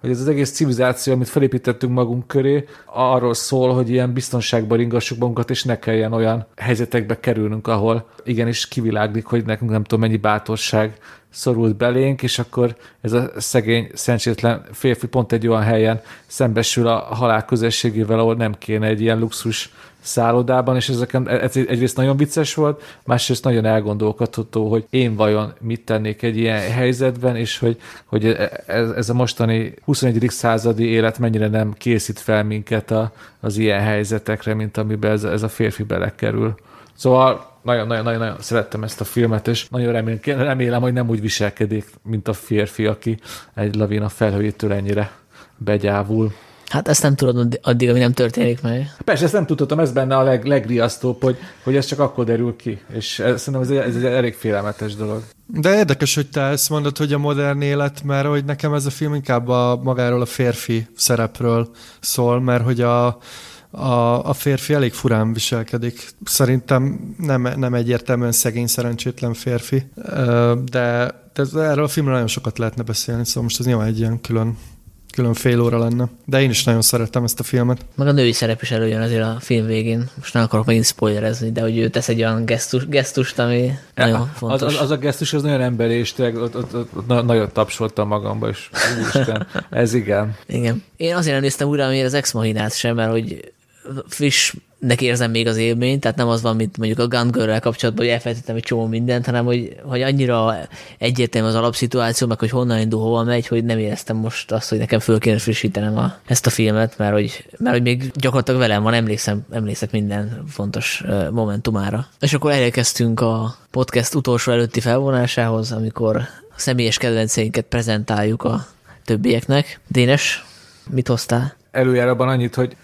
hogy ez az egész civilizáció, amit felépítettünk magunk köré, arról szól, hogy ilyen biztonságban ringassuk magunkat, és ne kelljen olyan helyzetekbe kerülnünk, ahol igenis kiviláglik, hogy nekünk nem tudom mennyi bátorság szorult belénk, és akkor ez a szegény, szerencsétlen férfi pont egy olyan helyen szembesül a halál közösségével, ahol nem kéne egy ilyen luxus szállodában, és ezeken ez egyrészt nagyon vicces volt, másrészt nagyon elgondolkodható, hogy én vajon mit tennék egy ilyen helyzetben, és hogy, hogy ez, ez a mostani 21. századi élet mennyire nem készít fel minket a, az ilyen helyzetekre, mint amiben ez, ez a férfi belekerül. Szóval nagyon-nagyon-nagyon szerettem ezt a filmet, és nagyon remélem, remélem, hogy nem úgy viselkedik, mint a férfi, aki egy lavina felhőjétől ennyire begyávul. Hát ezt nem tudod addig, ami nem történik meg. Persze, ezt nem tudtam, ez benne a leg, legriasztóbb, hogy, hogy ez csak akkor derül ki, és ez, szerintem ez egy, ez egy elég félelmetes dolog. De érdekes, hogy te ezt mondod, hogy a modern élet, mert hogy nekem ez a film inkább a, magáról a férfi szerepről szól, mert hogy a, a, a férfi elég furán viselkedik. Szerintem nem, nem egyértelműen szegény, szerencsétlen férfi, de, de erről a filmről nagyon sokat lehetne beszélni, szóval most ez nyilván egy ilyen külön külön fél óra lenne. De én is nagyon szerettem ezt a filmet. Meg a női szerep is előjön azért a film végén. Most nem akarok megint spoilerezni, de hogy ő tesz egy olyan gesztus, gesztust, ami ja, nagyon fontos. Az, az, az, a gesztus az nagyon emberi, és tényleg ott, ott, ott, ott nagyot tapsoltam magamba, és úristen, ez igen. Igen. Én azért nem néztem újra, amiért az Ex Machinát sem, mert hogy frissnek érzem még az élményt, tehát nem az van, mint mondjuk a Gun Girl-rel kapcsolatban, hogy elfelejtettem egy csomó mindent, hanem hogy, hogy annyira egyértelmű az alapszituáció, meg hogy honnan indul, hova megy, hogy nem éreztem most azt, hogy nekem föl kéne frissítenem a, ezt a filmet, mert hogy, mert hogy még gyakorlatilag velem van, emlékszem, emlékszek minden fontos momentumára. És akkor elérkeztünk a podcast utolsó előtti felvonásához, amikor a személyes kedvenceinket prezentáljuk a többieknek. Dénes, mit hoztál? Előjáróban annyit, hogy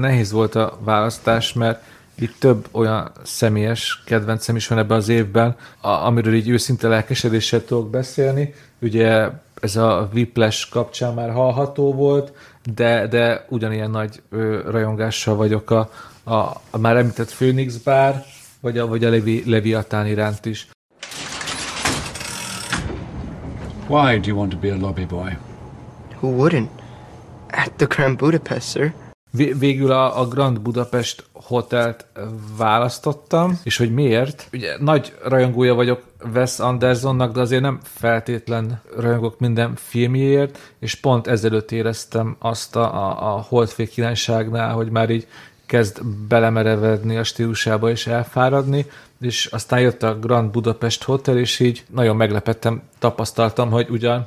nehéz volt a választás, mert itt több olyan személyes kedvencem is van ebben az évben, amiről így őszinte lelkesedéssel tudok beszélni. Ugye ez a Whiplash kapcsán már hallható volt, de, de ugyanilyen nagy ö, rajongással vagyok a, a, a már említett Phoenix Bar, vagy a, vagy a Levi, Leviatán iránt is. Why do you want to be a lobby boy? Who wouldn't? At the Grand Budapest, sir. Végül a, a Grand Budapest hotelt választottam, és hogy miért? Ugye nagy rajongója vagyok Wes Andersonnak, de azért nem feltétlen rajongok minden filmjéért, és pont ezelőtt éreztem azt a, a, a Holdfék hogy már így kezd belemerevedni a stílusába és elfáradni, és aztán jött a Grand Budapest Hotel, és így nagyon meglepettem, tapasztaltam, hogy ugyan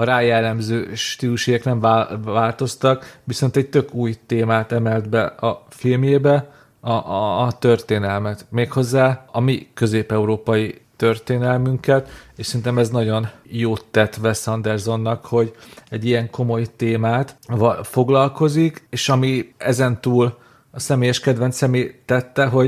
a rájellemző stílusiek nem változtak, viszont egy tök új témát emelt be a filmjébe, a, a, a történelmet. Méghozzá a mi közép-európai történelmünket, és szerintem ez nagyon jót tett Wes Andersonnak, hogy egy ilyen komoly témát foglalkozik, és ami ezen túl a személyes kedvenc személy tette, hogy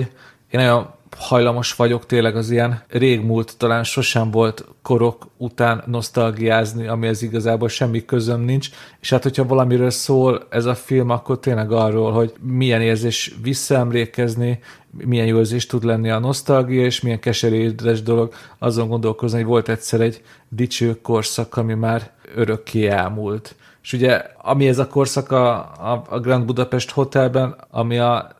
én nagyon hajlamos vagyok tényleg az ilyen régmúlt, talán sosem volt korok után nosztalgiázni, amihez igazából semmi közöm nincs, és hát hogyha valamiről szól ez a film, akkor tényleg arról, hogy milyen érzés visszaemlékezni, milyen jó érzés tud lenni a nosztalgia, és milyen keserédes dolog azon gondolkozni, hogy volt egyszer egy dicső korszak, ami már örökké elmúlt. És ugye, ami ez a korszak a, a, Grand Budapest Hotelben, ami a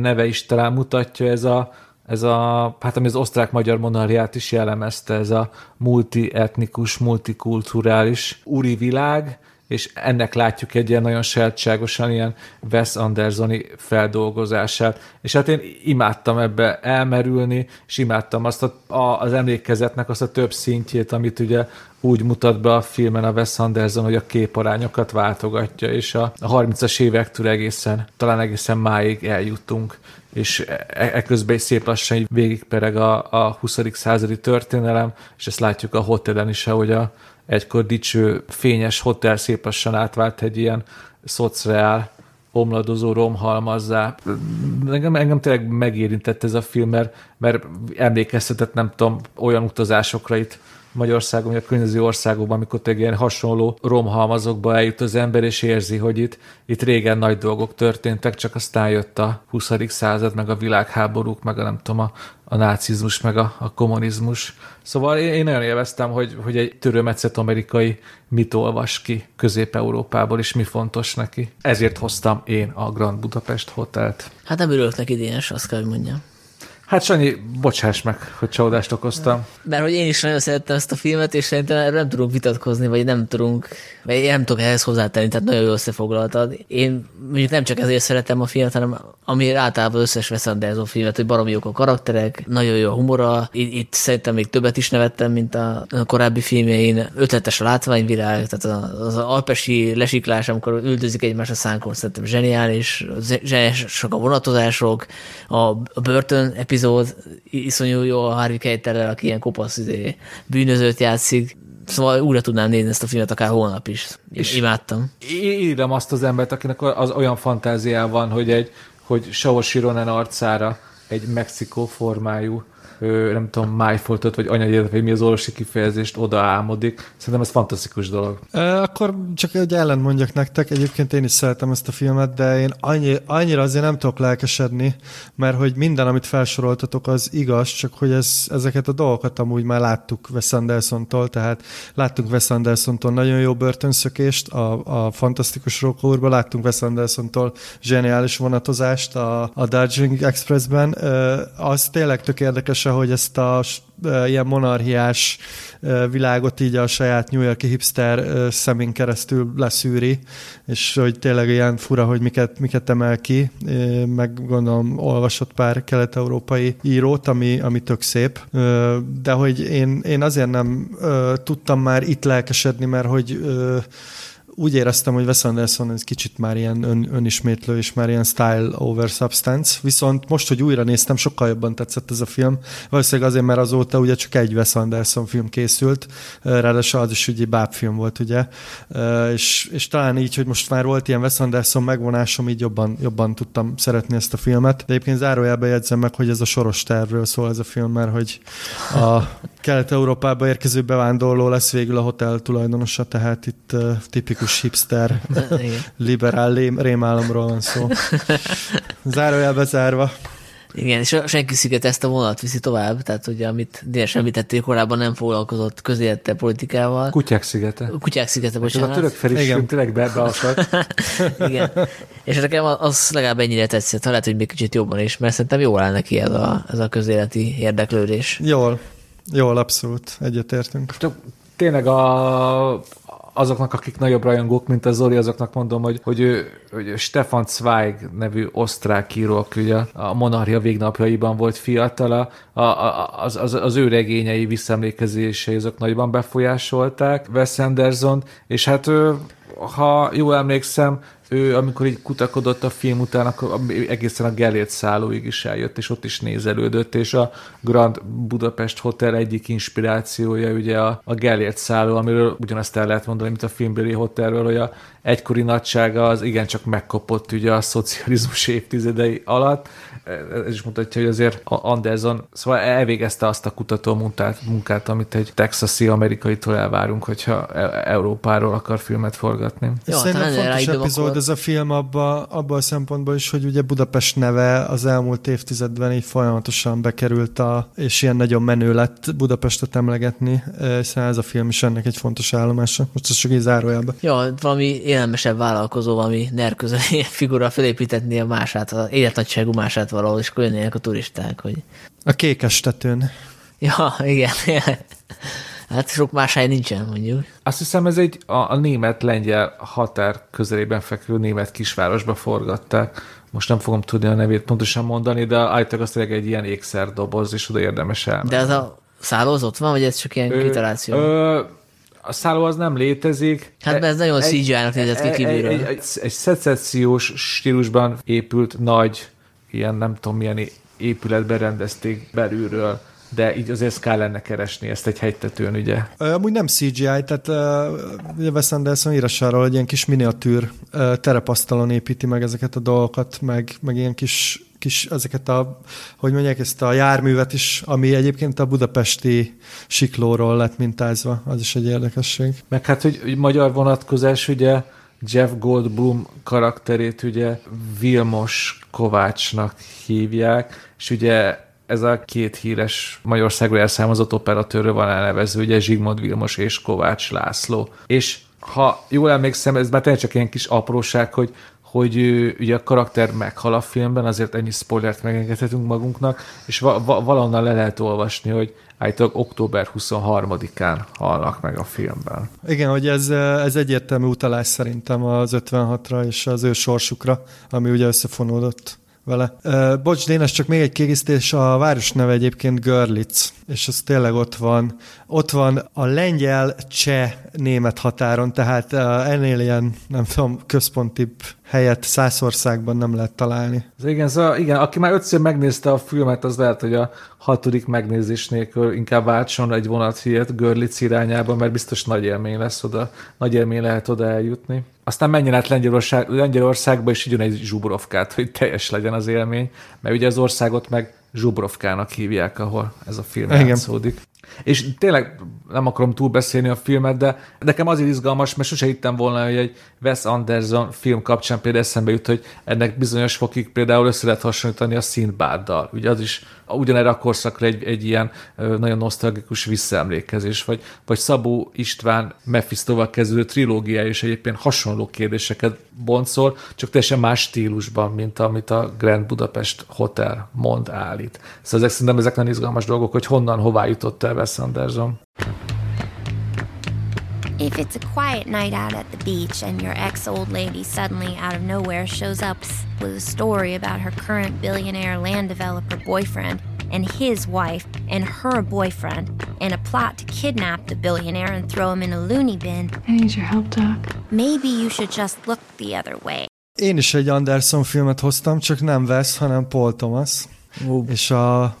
neve is talán mutatja, ez a ez a, hát ami az osztrák-magyar monarchiát is jellemezte, ez a multietnikus, multikulturális úri világ, és ennek látjuk egy ilyen nagyon sajátságosan ilyen Wes Andersoni feldolgozását. És hát én imádtam ebbe elmerülni, és imádtam azt a, a, az emlékezetnek azt a több szintjét, amit ugye úgy mutat be a filmen a Wes Anderson, hogy a képarányokat váltogatja, és a, a 30-as évektől egészen, talán egészen máig eljutunk és ekközben egy szép lassan végigpereg a, a 20. századi történelem, és ezt látjuk a hotelen is, ahogy a egykor dicső, fényes hotel szép lassan átvált egy ilyen szociál omladozó romhalmazzá. Engem, engem tényleg megérintett ez a film, mert, mert emlékeztetett, nem tudom, olyan utazásokra itt Magyarországon, vagy a környező országokban, amikor egy ilyen hasonló romhalmazokba eljut az ember, és érzi, hogy itt, itt régen nagy dolgok történtek, csak aztán jött a 20. század, meg a világháborúk, meg a nem tudom, a, a nácizmus, meg a, a kommunizmus. Szóval én, én nagyon élveztem, hogy, hogy egy törőmetszet amerikai mit olvas ki Közép-Európából, és mi fontos neki. Ezért hoztam én a Grand Budapest Hotelt. Hát nem örülök neki, Dénes, azt kell, hogy mondjam. Hát Sanyi, bocsáss meg, hogy csalódást okoztam. Mert hogy én is nagyon szerettem ezt a filmet, és szerintem erről nem tudunk vitatkozni, vagy nem tudunk, vagy én nem tudok ehhez hozzátenni, tehát nagyon jól összefoglaltad. Én mondjuk nem csak ezért szeretem a filmet, hanem ami általában összes Wes Anderson filmet, hogy baromi jók a karakterek, nagyon jó a humora. Itt, itt szerintem még többet is nevettem, mint a, korábbi filmjein. Ötletes a látványvilág, tehát az, az alpesi lesiklás, amikor üldözik egymás a szánkon, szerintem zseniális, zseniálisak a vonatozások, a börtön epizód epizód, iszonyú jó a Harvey Keitel, aki ilyen kopasz izé, bűnözőt játszik, Szóval újra tudnám nézni ezt a filmet akár holnap is. És Imádtam. Írem azt az embert, akinek az olyan fantáziá van, hogy egy hogy Saoshi Ronan arcára egy Mexikó formájú nem tudom, májfoltot, vagy anyagélet, vagy mi az orvosi kifejezést oda álmodik. Szerintem ez fantasztikus dolog. E, akkor csak egy ellent mondjak nektek. Egyébként én is szeretem ezt a filmet, de én annyi, annyira azért nem tudok lelkesedni, mert hogy minden, amit felsoroltatok, az igaz, csak hogy ez, ezeket a dolgokat amúgy már láttuk Wes Anderson-tól, tehát láttunk Wes Anderson-tól nagyon jó börtönszökést a, a fantasztikus Róka láttunk Wes Anderson-tól zseniális vonatozást a, a Darjeeling Expressben. Az tényleg tök érdekes, hogy ezt a ilyen monarchiás világot így a saját New Yorki hipster szemén keresztül leszűri, és hogy tényleg ilyen fura, hogy miket, miket emel ki, meg gondolom olvasott pár kelet-európai írót, ami, ami tök szép, de hogy én, én azért nem tudtam már itt lelkesedni, mert hogy úgy éreztem, hogy Wes Anderson ez kicsit már ilyen ön, önismétlő, és már ilyen style over substance, viszont most, hogy újra néztem, sokkal jobban tetszett ez a film. Valószínűleg azért, mert azóta ugye csak egy Wes Anderson film készült, ráadásul az is ugye bábfilm volt, ugye, és, és talán így, hogy most már volt ilyen Wes Anderson megvonásom, így jobban, jobban tudtam szeretni ezt a filmet. De egyébként zárójelbe jegyzem meg, hogy ez a soros tervről szól ez a film, mert hogy a Kelet-Európába érkező bevándorló lesz végül a hotel tulajdonosa, tehát itt uh, tipikus hipster, liberál rémálomról van szó. Zárójelbe zárva. Igen, és senki sziget ezt a vonat viszi tovább, tehát ugye, amit Dénes említettél, korábban nem foglalkozott közélete politikával. Kutyák szigete. Kutyák szigete, bocsánat. Ez a török felismerünk tényleg be, Igen. És nekem az legalább ennyire tetszett, ha lehet, hogy még kicsit jobban is, mert szerintem jól áll neki ez a, ez a közéleti érdeklődés. Jól, Jól, abszolút, egyetértünk. Csak tényleg a, azoknak, akik nagyobb rajongók, mint a Zoli, azoknak mondom, hogy, hogy, ő, hogy Stefan Zweig nevű osztrák író, aki ugye a monarchia végnapjaiban volt fiatal, a, a, az, az, az ő regényei visszaemlékezései azok nagyban befolyásolták Wes Anderson, és hát ő, ha jól emlékszem, ő, amikor így kutakodott a film után, akkor egészen a Gellért szállóig is eljött, és ott is nézelődött, és a Grand Budapest Hotel egyik inspirációja ugye a, a Gellért szálló, amiről ugyanezt el lehet mondani, mint a filmbeli hotelről, hogy a egykori nagysága az igencsak megkopott ugye a szocializmus évtizedei alatt, ez is mutatja, hogy azért Anderson szóval elvégezte azt a kutató munkát, munkát amit egy texasi amerikaitól elvárunk, hogyha e- Európáról akar filmet forgatni. Ja, Szerintem fontos epizód akkor... ez a film abba, abba a szempontból is, hogy ugye Budapest neve az elmúlt évtizedben így folyamatosan bekerült, a, és ilyen nagyon menő lett Budapestet emlegetni, hiszen ez a film is ennek egy fontos állomása. Most ez csak így zárójelben. Ja, valami élelmesebb vállalkozó, valami nerközeli figura felépítetni a mását, a életnagyságú mását valahol, és akkor jönnének a turisták, hogy... A kékes tetőn. Ja, igen. Hát sok más hely nincsen, mondjuk. Azt hiszem, ez egy a, a német-lengyel határ közelében fekvő német kisvárosba forgatták. Most nem fogom tudni a nevét pontosan mondani, de állítólag az tényleg egy ilyen ékszerdoboz, és oda érdemes el. De ez a szálló az ott van, vagy ez csak ilyen kitaláció? Ö, a szálló az nem létezik. Hát mert ez nagyon CGI-nak nézett ki kívülről. Egy, egy, egy, egy szecessziós stílusban épült nagy ilyen nem tudom milyen épületben rendezték belülről, de így azért kell lenne keresni ezt egy hegytetőn, ugye? Amúgy nem CGI, tehát uh, ugye Wes Anderson írása arról, hogy ilyen kis miniatűr uh, terepasztalon építi meg ezeket a dolgokat, meg, meg ilyen kis kis ezeket a, hogy mondják, ezt a járművet is, ami egyébként a budapesti siklóról lett mintázva, az is egy érdekesség. Meg hát, hogy, magyar vonatkozás, ugye Jeff Goldblum karakterét ugye Vilmos Kovácsnak hívják, és ugye ez a két híres Magyarországról elszámozott operatőrről van elnevező, ugye Zsigmond Vilmos és Kovács László. És ha jól emlékszem, ez már tényleg csak ilyen kis apróság, hogy hogy ugye a karakter meghal a filmben, azért ennyi spoilert megengedhetünk magunknak, és va- va- valahonnan le lehet olvasni, hogy állítólag október 23-án halnak meg a filmben. Igen, hogy ez, ez egyértelmű utalás szerintem az 56-ra és az ő sorsukra, ami ugye összefonódott vele. Bocs, Dénes, csak még egy kiegészítés, a város neve egyébként Görlitz, és az tényleg ott van. Ott van a lengyel-cseh-német határon, tehát ennél ilyen, nem tudom, központibb helyet Szászországban nem lehet találni. Ez igen, szóval igen, aki már ötször megnézte a filmet, az lehet, hogy a hatodik megnézés nélkül inkább váltson egy vonathiet Görlitz irányába, mert biztos nagy élmény lesz oda, nagy élmény lehet oda eljutni. Aztán menjen át Lengyelország, Lengyelországba, és így egy zsubrovkát, hogy teljes legyen az élmény, mert ugye az országot meg Zsubrovkának hívják, ahol ez a film Igen. játszódik. És tényleg nem akarom túlbeszélni a filmet, de nekem azért izgalmas, mert sose hittem volna, hogy egy Wes Anderson film kapcsán például eszembe jut, hogy ennek bizonyos fokig például össze lehet hasonlítani a Szintbáddal. Ugye az is ugyanerre a korszakra egy, egy ilyen nagyon nosztalgikus visszaemlékezés, vagy, vagy Szabó István Mephistoval kezdődő trilógiája is egyébként hasonló kérdéseket boncol, csak teljesen más stílusban, mint amit a Grand Budapest Hotel mond állít. Szóval ezek szerintem ezek nagyon izgalmas dolgok, hogy honnan, hová jutott el Wes Anderson. If it's a quiet night out at the beach and your ex old lady suddenly out of nowhere shows up with a story about her current billionaire land developer boyfriend and his wife and her boyfriend and a plot to kidnap the billionaire and throw him in a loony bin. I need your help, Doc. Maybe you should just look the other way. Én is egy Anderson filmet hoztam, csak nem Wes, hanem Paul Thomas. Uh. És a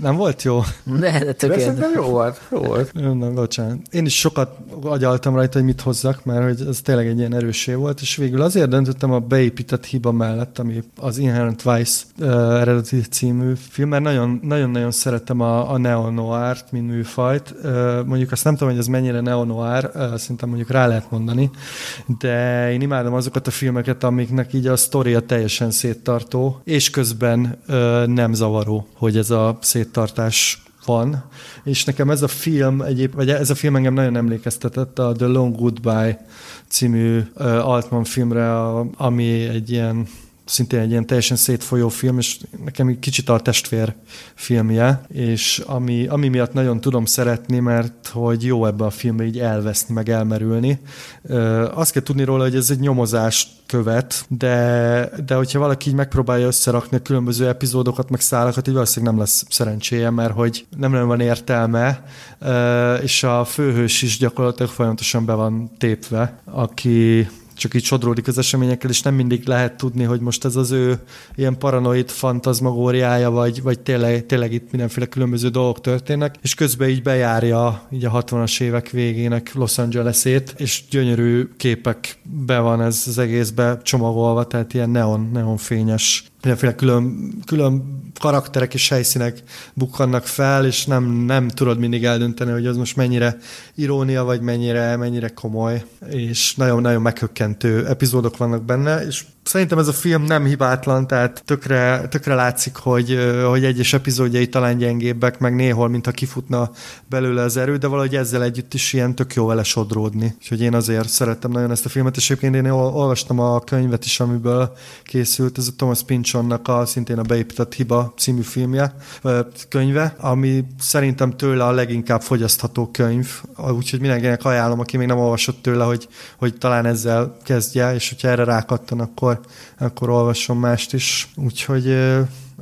Nem volt jó? De, de tökéletes. De jó volt. Jó volt. Nem, nem, bocsánat. Én is sokat agyaltam rajta, hogy mit hozzak, mert hogy ez tényleg egy ilyen erősé volt, és végül azért döntöttem a beépített hiba mellett, ami az Inherent Vice uh, eredeti című film, mert nagyon-nagyon szeretem a, a neo-noir-t, mint műfajt. Uh, mondjuk azt nem tudom, hogy ez mennyire neo-noir, uh, szerintem mondjuk rá lehet mondani, de én imádom azokat a filmeket, amiknek így a sztoria teljesen széttartó, és közben uh, nem zavaró, hogy ez a széttartás van, és nekem ez a film egyéb, vagy ez a film engem nagyon emlékeztetett a The Long Goodbye című Altman filmre, ami egy ilyen szintén egy ilyen teljesen szétfolyó film, és nekem egy kicsit a testvér filmje, és ami, ami miatt nagyon tudom szeretni, mert hogy jó ebbe a filmbe így elveszni, meg elmerülni. Azt kell tudni róla, hogy ez egy nyomozást követ, de, de hogyha valaki így megpróbálja összerakni a különböző epizódokat, meg szálakat, így valószínűleg nem lesz szerencséje, mert hogy nem nagyon van értelme, és a főhős is gyakorlatilag folyamatosan be van tépve, aki csak így sodródik az eseményekkel, és nem mindig lehet tudni, hogy most ez az ő ilyen paranoid fantazmagóriája, vagy, vagy tényleg, tényleg itt mindenféle különböző dolgok történnek, és közben így bejárja így a 60-as évek végének Los Angeles-ét, és gyönyörű képek be van ez az egészbe csomagolva, tehát ilyen neon, neonfényes mindenféle külön, külön karakterek és helyszínek bukkannak fel, és nem, nem tudod mindig eldönteni, hogy az most mennyire irónia, vagy mennyire, mennyire komoly, és nagyon-nagyon meghökkentő epizódok vannak benne, és Szerintem ez a film nem hibátlan, tehát tökre, tökre látszik, hogy, hogy egyes epizódjai talán gyengébbek, meg néhol, mintha kifutna belőle az erő, de valahogy ezzel együtt is ilyen tök jó vele sodródni. Úgyhogy én azért szerettem nagyon ezt a filmet, és egyébként én olvastam a könyvet is, amiből készült, ez a Thomas Pynchonnak a szintén a Beépített Hiba című filmje, könyve, ami szerintem tőle a leginkább fogyasztható könyv, úgyhogy mindenkinek ajánlom, aki még nem olvasott tőle, hogy, hogy talán ezzel kezdje, és hogyha erre rákattan, akkor akkor, akkor olvasson mást is. Úgyhogy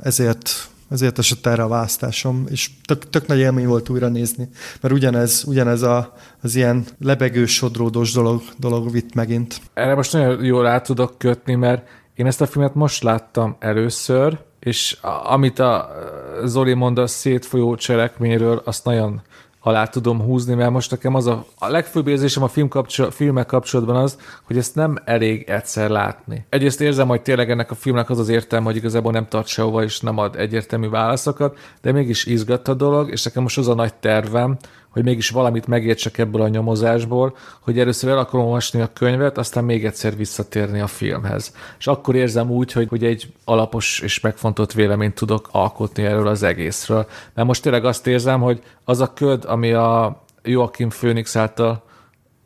ezért ezért esett erre a választásom, és tök, tök nagy élmény volt újra nézni, mert ugyanez, ugyanez a, az ilyen lebegő, sodródós dolog, dolog vitt megint. Erre most nagyon jól rá tudok kötni, mert én ezt a filmet most láttam először, és amit a Zoli mond a szétfolyó cselekményről, azt nagyon alá tudom húzni, mert most nekem az a, a legfőbb érzésem a film kapcsol, filmek kapcsolatban az, hogy ezt nem elég egyszer látni. Egyrészt érzem, hogy tényleg ennek a filmnek az az értelme, hogy igazából nem tart sehova, és nem ad egyértelmű válaszokat, de mégis izgat a dolog, és nekem most az a nagy tervem, hogy mégis valamit megértsek ebből a nyomozásból, hogy először el akarom olvasni a könyvet, aztán még egyszer visszatérni a filmhez. És akkor érzem úgy, hogy, hogy egy alapos és megfontolt véleményt tudok alkotni erről az egészről. Mert most tényleg azt érzem, hogy az a köd, ami a Joachim Phoenix által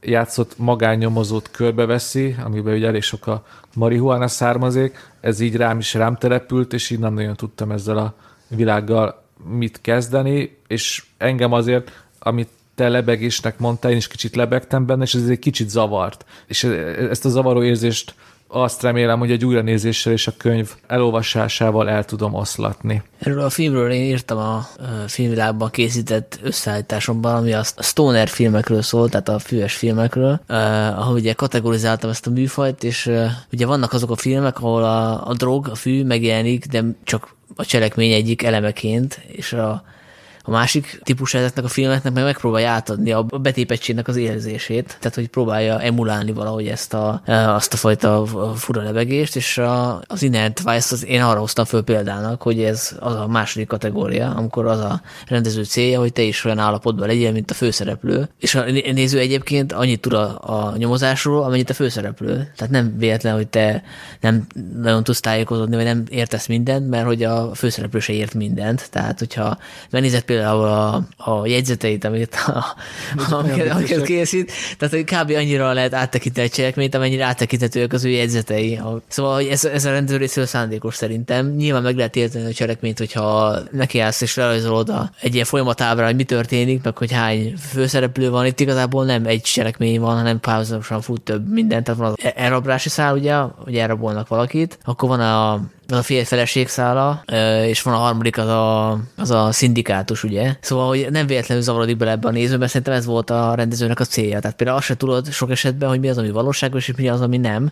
játszott magánnyomozót körbeveszi, amiben ugye elég sok a marihuana származék, ez így rám is rám települt, és így nem nagyon tudtam ezzel a világgal mit kezdeni, és engem azért amit te lebegésnek mondtál, én is kicsit lebegtem benne, és ez egy kicsit zavart. És ezt a zavaró érzést azt remélem, hogy egy újranézéssel és a könyv elolvasásával el tudom oszlatni. Erről a filmről én írtam a filmvilágban készített összeállításomban, ami a stoner filmekről szól, tehát a füves filmekről, ahol ugye kategorizáltam ezt a műfajt, és ugye vannak azok a filmek, ahol a, a drog, a fű megjelenik, de csak a cselekmény egyik elemeként, és a a másik típus ezeknek a filmeknek meg megpróbálja átadni a betépettségnek az érzését, tehát hogy próbálja emulálni valahogy ezt a, e, azt a fajta fura lebegést, és a, az Inert Vice az én arra hoztam föl példának, hogy ez az a második kategória, amikor az a rendező célja, hogy te is olyan állapotban legyél, mint a főszereplő, és a néző egyébként annyit tud a, a nyomozásról, amennyit a főszereplő. Tehát nem véletlen, hogy te nem nagyon tudsz tájékozódni, vagy nem értesz mindent, mert hogy a főszereplő se ért mindent. Tehát, hogyha megnézed például a, a jegyzeteit, amit, a, amiket, amiket készít, tehát hogy kb. annyira lehet áttekinteni egy cselekményt, amennyire áttekinthetőek az ő jegyzetei. Szóval hogy ez, ez a rendező részéről szándékos szerintem. Nyilván meg lehet érteni a cselekményt, hogyha nekiállsz és lerajzolod a, egy ilyen folyamatábra, hogy mi történik, meg hogy hány főszereplő van. Itt igazából nem egy cselekmény van, hanem párhuzamosan fut több minden. Tehát van az elrablási szál, ugye, hogy elrabolnak valakit, akkor van a az a fél feleség szála, és van a harmadik, az a, az a szindikátus, ugye? Szóval, hogy nem véletlenül zavarodik bele ebbe a néző, mert szerintem ez volt a rendezőnek a célja. Tehát például azt se tudod sok esetben, hogy mi az, ami valóságos, és mi az, ami nem.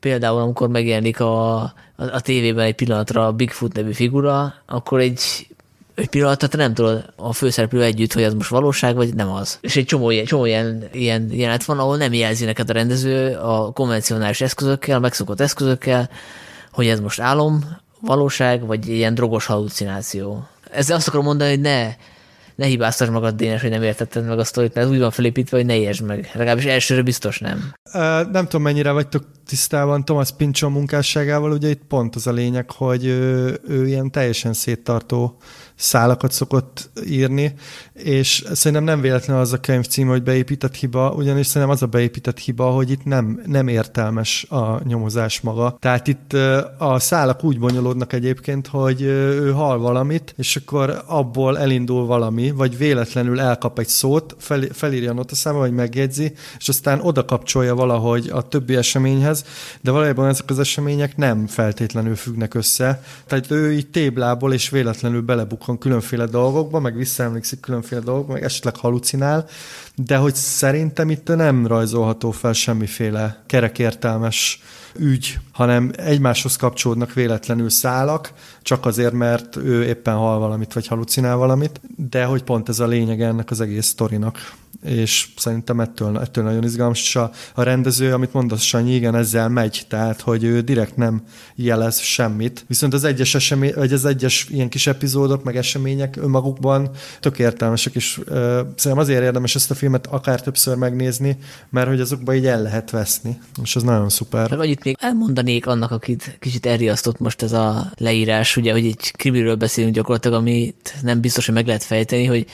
Például, amikor megjelenik a, a, a tévében egy pillanatra a Bigfoot nevű figura, akkor egy egy pillanatra te nem tudod a főszereplő együtt, hogy az most valóság, vagy nem az. És egy csomó, ilyen, csomó ilyen, ilyen jelenet van, ahol nem jelzi neked a rendező a konvencionális eszközökkel, megszokott eszközökkel, hogy ez most álom, valóság, vagy ilyen drogos halucináció. Ezzel azt akarom mondani, hogy ne, ne hibáztass magad, Dénes, hogy nem értetted meg a sztorit, mert úgy van felépítve, hogy ne értsd meg. Legalábbis elsőre biztos nem. Nem tudom, mennyire vagytok tisztában Thomas Pinchon munkásságával, ugye itt pont az a lényeg, hogy ő, ő ilyen teljesen széttartó szálakat szokott írni, és szerintem nem véletlen az a könyv cím, hogy beépített hiba, ugyanis szerintem az a beépített hiba, hogy itt nem, nem értelmes a nyomozás maga. Tehát itt a szálak úgy bonyolódnak egyébként, hogy ő hall valamit, és akkor abból elindul valami, vagy véletlenül elkap egy szót, fel, felírja a notaszámba, vagy megjegyzi, és aztán oda kapcsolja valahogy a többi eseményhez, de valójában ezek az események nem feltétlenül függnek össze. Tehát ő így téblából és véletlenül belebukon különféle dolgokba, meg visszaemlékszik különféle dolgokba, meg esetleg halucinál, de hogy szerintem itt nem rajzolható fel semmiféle kerekértelmes ügy, hanem egymáshoz kapcsolódnak véletlenül szálak, csak azért, mert ő éppen hal valamit, vagy halucinál valamit, de hogy pont ez a lényeg ennek az egész sztorinak. És szerintem ettől, ettől nagyon izgalmas, és a, a rendező, amit mondasz, Sanyi, igen, ezzel megy, tehát, hogy ő direkt nem jelez semmit, viszont az egyes esemény, vagy az egyes ilyen kis epizódok, meg események önmagukban tök értelmesek, és uh, szerintem azért érdemes ezt a filmet akár többször megnézni, mert hogy azokba így el lehet veszni, és az nagyon szuper. Meg annyit még elmondanék annak, akit kicsit elriasztott most ez a leírás, ugye, hogy egy krimiről beszélünk gyakorlatilag, amit nem biztos, hogy meg lehet fejteni, hogy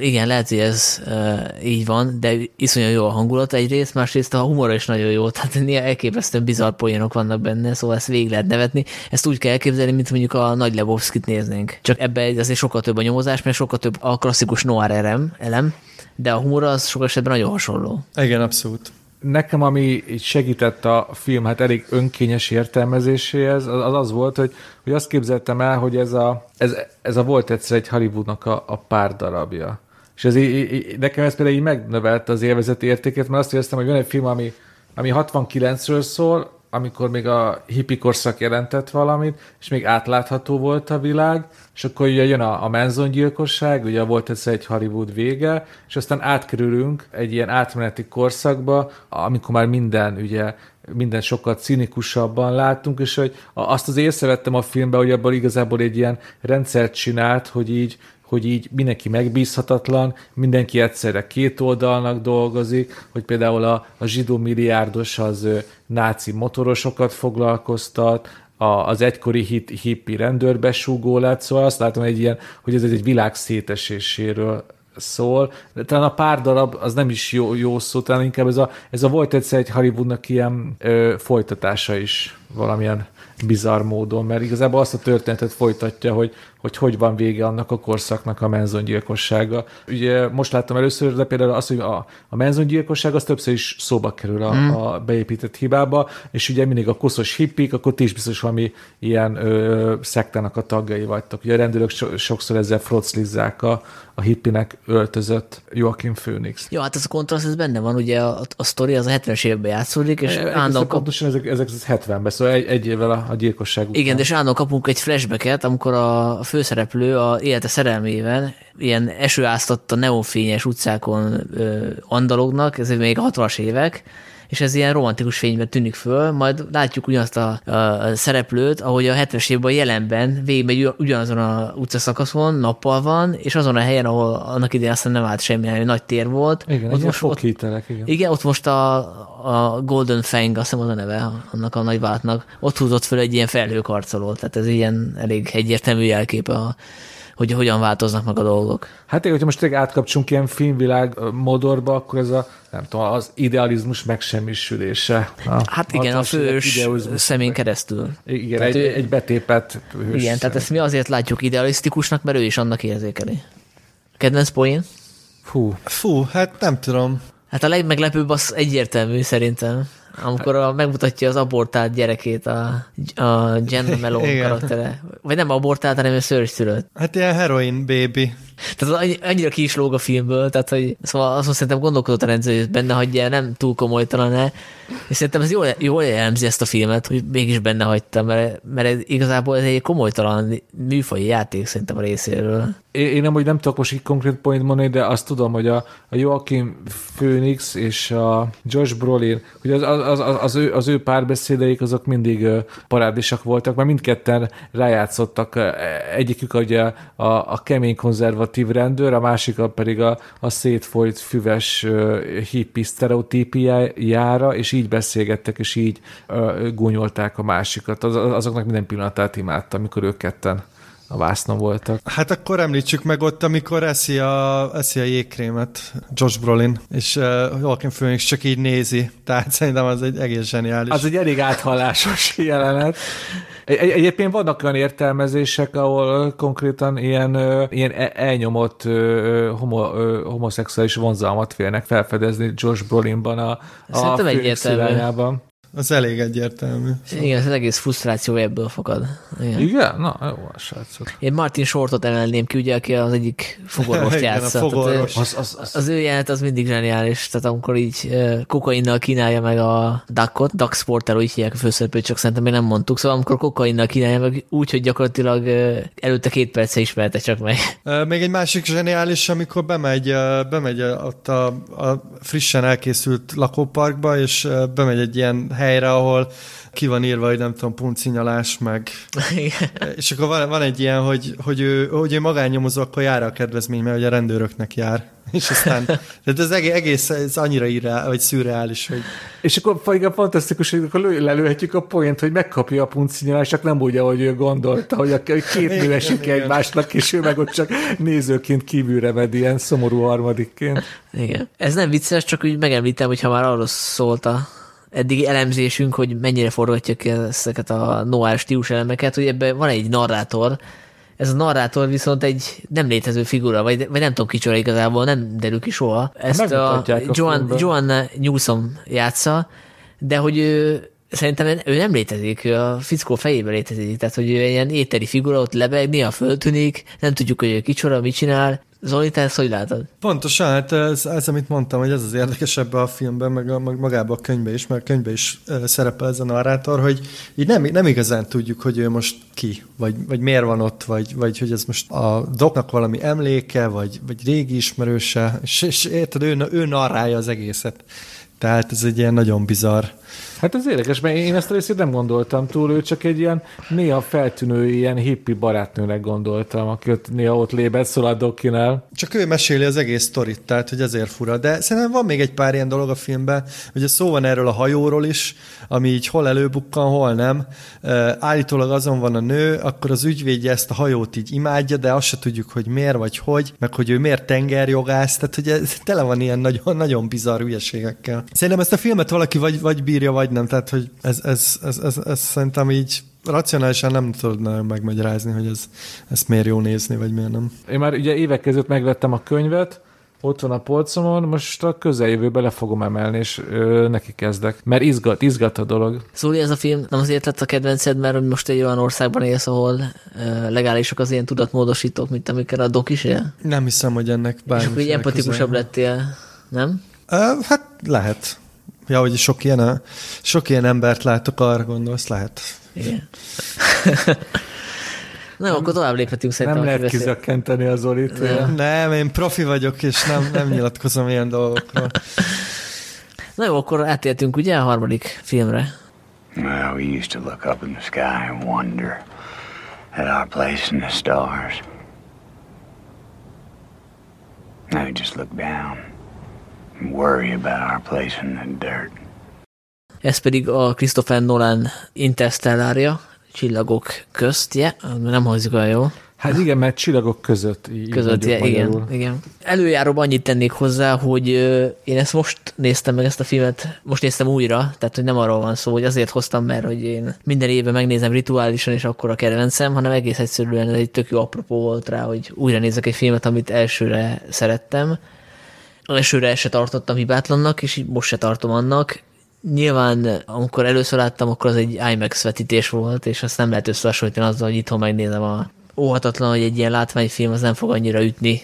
igen, lehet, hogy ez uh, így van, de iszonyú jó a hangulat egyrészt, másrészt a humor is nagyon jó, tehát néha elképesztően bizarr poénok vannak benne, szóval ezt végig lehet nevetni. Ezt úgy kell elképzelni, mint mondjuk a Nagy Lebowski-t néznénk. Csak ebbe azért sokkal több a nyomozás, mert sokkal több a klasszikus noir elem de a humor az sok esetben nagyon hasonló. Igen, abszolút. Nekem, ami segített a film hát elég önkényes értelmezéséhez, az az, volt, hogy, hogy azt képzeltem el, hogy ez a, ez, ez a volt egyszer egy Hollywoodnak a, a pár darabja. És ez így, így, nekem ez például így megnövelte az élvezeti értékét, mert azt éreztem, hogy van egy film, ami, ami 69-ről szól, amikor még a hippi korszak jelentett valamit, és még átlátható volt a világ, és akkor ugye jön a, a Manson gyilkosság, ugye volt egyszer egy Hollywood vége, és aztán átkerülünk egy ilyen átmeneti korszakba, amikor már minden ugye minden sokkal cinikusabban látunk, és hogy azt az észrevettem a filmben, hogy abban igazából egy ilyen rendszert csinált, hogy így hogy így mindenki megbízhatatlan, mindenki egyszerre két oldalnak dolgozik, hogy például a, a zsidó milliárdos az ö, náci motorosokat foglalkoztat, a, az egykori hit, hippi rendőrbesúgó lett, szóval azt látom, egy ilyen, hogy ez egy világ széteséséről szól, de talán a pár darab az nem is jó, jó szó, talán inkább ez a, ez a volt egyszer egy Hollywoodnak ilyen ö, folytatása is valamilyen bizarr módon, mert igazából azt a történetet folytatja, hogy hogy hogy van vége annak a korszaknak a menzongyilkossága. Ugye most láttam először, de például az, hogy a, a menzongyilkosság az többször is szóba kerül a, mm. a beépített hibába, és ugye mindig a koszos hippik, akkor ti is biztos valami ilyen ö, szektának a tagjai vagytok. Ugye a rendőrök so, sokszor ezzel froclizzák a, a hippinek öltözött Joachim Phoenix. Ja, hát ez a kontraszt, ez benne van, ugye a, a sztori az a 70-es években játszódik, és e, állandóan kap... pontosan ezek, ezek 70-ben, szóval egy, egy évvel a, a gyilkosság után. Igen, és állandóan kapunk egy flashbacket, amikor a főszereplő a élete szerelmében ilyen esőáztatta neonfényes utcákon ö, andalognak, ez még a 60-as évek, és ez ilyen romantikus fényben tűnik föl, majd látjuk ugyanazt a, a szereplőt, ahogy a 70-es évben jelenben végigmegy ugyanazon a utcaszakaszon, nappal van, és azon a helyen, ahol annak idején aztán nem állt semmi, hogy nagy tér volt. Igen, ott most ott, igen. Igen, ott most a, a Golden Fang, azt hiszem az a neve annak a nagyváltnak, ott húzott föl egy ilyen felhőkarcolót, tehát ez ilyen elég egyértelmű jelképe a hogy hogyan változnak meg a dolgok. Hát én, hogyha most tényleg átkapcsunk ilyen filmvilág modorba, akkor ez a, nem tudom, az idealizmus megsemmisülése. A hát igen, a fős szemén keresztül. Igen, egy, ő, egy betépet hős Igen, tehát ezt mi azért látjuk idealisztikusnak, mert ő is annak érzékeli. Kedvenc poén? Fú. Fú, hát nem tudom. Hát a legmeglepőbb az egyértelmű szerintem amikor a, megmutatja az abortált gyerekét a, a Jenna Melon karaktere. Vagy nem abortált, hanem a szülött. Hát ilyen heroin baby. Tehát annyira ki is lóg a filmből, tehát hogy szóval azt szerintem gondolkodott a rendező, hogy benne hagyja, nem túl komolytalan-e. És szerintem ez jól, jól jellemzi ezt a filmet, hogy mégis benne hagytam, mert, mert igazából ez egy komolytalan műfai játék szerintem a részéről. Én, nem, hogy nem tudok most így konkrét point mondani, de azt tudom, hogy a, a Joachim Phoenix és a Josh Brolin, hogy az, az, az, az, ő, az ő párbeszédeik azok mindig parádisak voltak, mert mindketten rájátszottak. Egyikük ugye a, a kemény konzervatív rendőr, a másik pedig a, a szétfolyt füves hippi sztereotípiájára, és így beszélgettek, és így gúnyolták a másikat. Az, azoknak minden pillanatát imádtam, amikor ők ketten a vásznon voltak. Hát akkor említsük meg ott, amikor eszi a, eszi a jégkrémet Josh Brolin, és uh, Joaquin Phoenix csak így nézi. Tehát szerintem az egy egész zseniális. Az egy elég áthallásos jelenet. Egy, egyébként vannak olyan értelmezések, ahol konkrétan ilyen, ilyen e, elnyomott homo, homoszexuális vonzalmat félnek felfedezni Josh Brolinban a, a egyértelmű. Az elég egyértelmű. Szóval. Igen, az egész frusztráció ebből fogad. Igen? Igen? Na, jó, a srácok. Én Martin Shortot emelném ki, ugye, aki az egyik fogorvost játsza. fogorvos. az, az, az, az, ő jelent az mindig zseniális, tehát amikor így kokainnal kínálja meg a Duckot, Duck Sporter, úgy hívják a főszereplőt, csak szerintem még nem mondtuk, szóval amikor kokainnal kínálja meg úgy, hogy gyakorlatilag előtte két perce ismerte csak meg. Még egy másik zseniális, amikor bemegy, bemegy ott a, a frissen elkészült lakóparkba, és bemegy egy ilyen helyre, ahol ki van írva, hogy nem tudom, puncinyalás, meg... és akkor van, van egy ilyen, hogy, hogy ő, hogy ő magánnyomozó, akkor jár a kedvezmény, mert hogy a rendőröknek jár. És aztán, tehát ez egész, ez annyira irreál, vagy szürreális, hogy... És akkor igen, fantasztikus, hogy akkor lelőhetjük a poént, hogy megkapja a puncinyalás, csak nem úgy, ahogy ő gondolta, hogy a két nő esik egymásnak, és ő meg ott csak nézőként kívülre ved, ilyen szomorú harmadikként. Igen. Ez nem vicces, csak úgy megemlítem, hogy ha már arról szólt a eddigi elemzésünk, hogy mennyire forgatják ezeket a noir stílus elemeket, hogy ebben van egy narrátor, ez a narrátor viszont egy nem létező figura, vagy, vagy nem tudom kicsoda igazából, nem derül ki soha. Ezt a, a Joan, Joanna Newsom játsza, de hogy ő, szerintem ő nem létezik, ő a fickó fejében létezik, tehát hogy ő ilyen éteri figura, ott lebeg, néha föltűnik, nem tudjuk, hogy ő kicsoda, mit csinál, Zoli, te ezt hogy látod? Pontosan, hát ez, ez, amit mondtam, hogy ez az érdekes ebbe a filmben, meg, a, meg magában a könyvben is, mert a könyvben is szerepel ez a narrátor, hogy így nem, nem igazán tudjuk, hogy ő most ki, vagy, vagy miért van ott, vagy, vagy hogy ez most a doknak valami emléke, vagy, vagy régi ismerőse, és, és érted, ő, ő narrálja az egészet. Tehát ez egy ilyen nagyon bizarr Hát ez érdekes, mert én ezt a részét nem gondoltam túl, ő csak egy ilyen néha feltűnő, ilyen hippi barátnőnek gondoltam, aki ott néha ott lébed szól a dokinál. Csak ő meséli az egész sztorit, tehát hogy ezért fura. De szerintem van még egy pár ilyen dolog a filmben, hogy szó van erről a hajóról is, ami így hol előbukkan, hol nem. Állítólag azon van a nő, akkor az ügyvédje ezt a hajót így imádja, de azt se tudjuk, hogy miért vagy hogy, meg hogy ő miért tengerjogász, tehát hogy ez tele van ilyen nagyon, nagyon bizarr hülyeségekkel. Szerintem ezt a filmet valaki vagy, vagy bírja, vagy nem. Tehát, hogy ez, ez, ez, ez, ez szerintem így racionálisan nem tudod nagyon megmagyarázni, hogy ez, ezt miért jó nézni, vagy miért nem. Én már ugye évek között megvettem a könyvet, ott van a polcomon, most a közeljövőbe le fogom emelni, és ö, neki kezdek. Mert izgat, izgat a dolog. Szóval ez a film nem azért lett a kedvenced, mert most egy olyan országban élsz, ahol ö, legálisak az ilyen tudatmódosítók, mint amikkel a dok is él? Nem hiszem, hogy ennek bármi. És akkor így empatikusabb lettél, nem? Ö, hát lehet. Ja, hogy sok ilyen, sok ilyen embert látok, arra gondolsz, lehet. Igen. Nem, akkor tovább léphetünk szerintem. Nem lehet kizökkenteni az Zolit. Nem. nem, én profi vagyok, és nem, nem nyilatkozom ilyen dolgokról. Na jó, akkor átértünk ugye a harmadik filmre. Well, we used to look up in the sky and wonder at our place in the stars. Now we just look down worry about our place in the dirt. Ez pedig a Christopher Nolan Interstellárja, csillagok köztje, nem hangzik olyan jó. Hát igen, mert csillagok között. Így között, igen, igen, igen. Előjáróban annyit tennék hozzá, hogy én ezt most néztem meg ezt a filmet, most néztem újra, tehát hogy nem arról van szó, hogy azért hoztam, mert hogy én minden évben megnézem rituálisan, és akkor a kedvencem, hanem egész egyszerűen ez egy tök jó apropó volt rá, hogy újra nézek egy filmet, amit elsőre szerettem, elsőre se tartottam hibátlannak, és most se tartom annak. Nyilván, amikor először láttam, akkor az egy IMAX vetítés volt, és azt nem lehet összehasonlítani azzal, hogy itthon megnézem a óhatatlan, hogy egy ilyen látványfilm az nem fog annyira ütni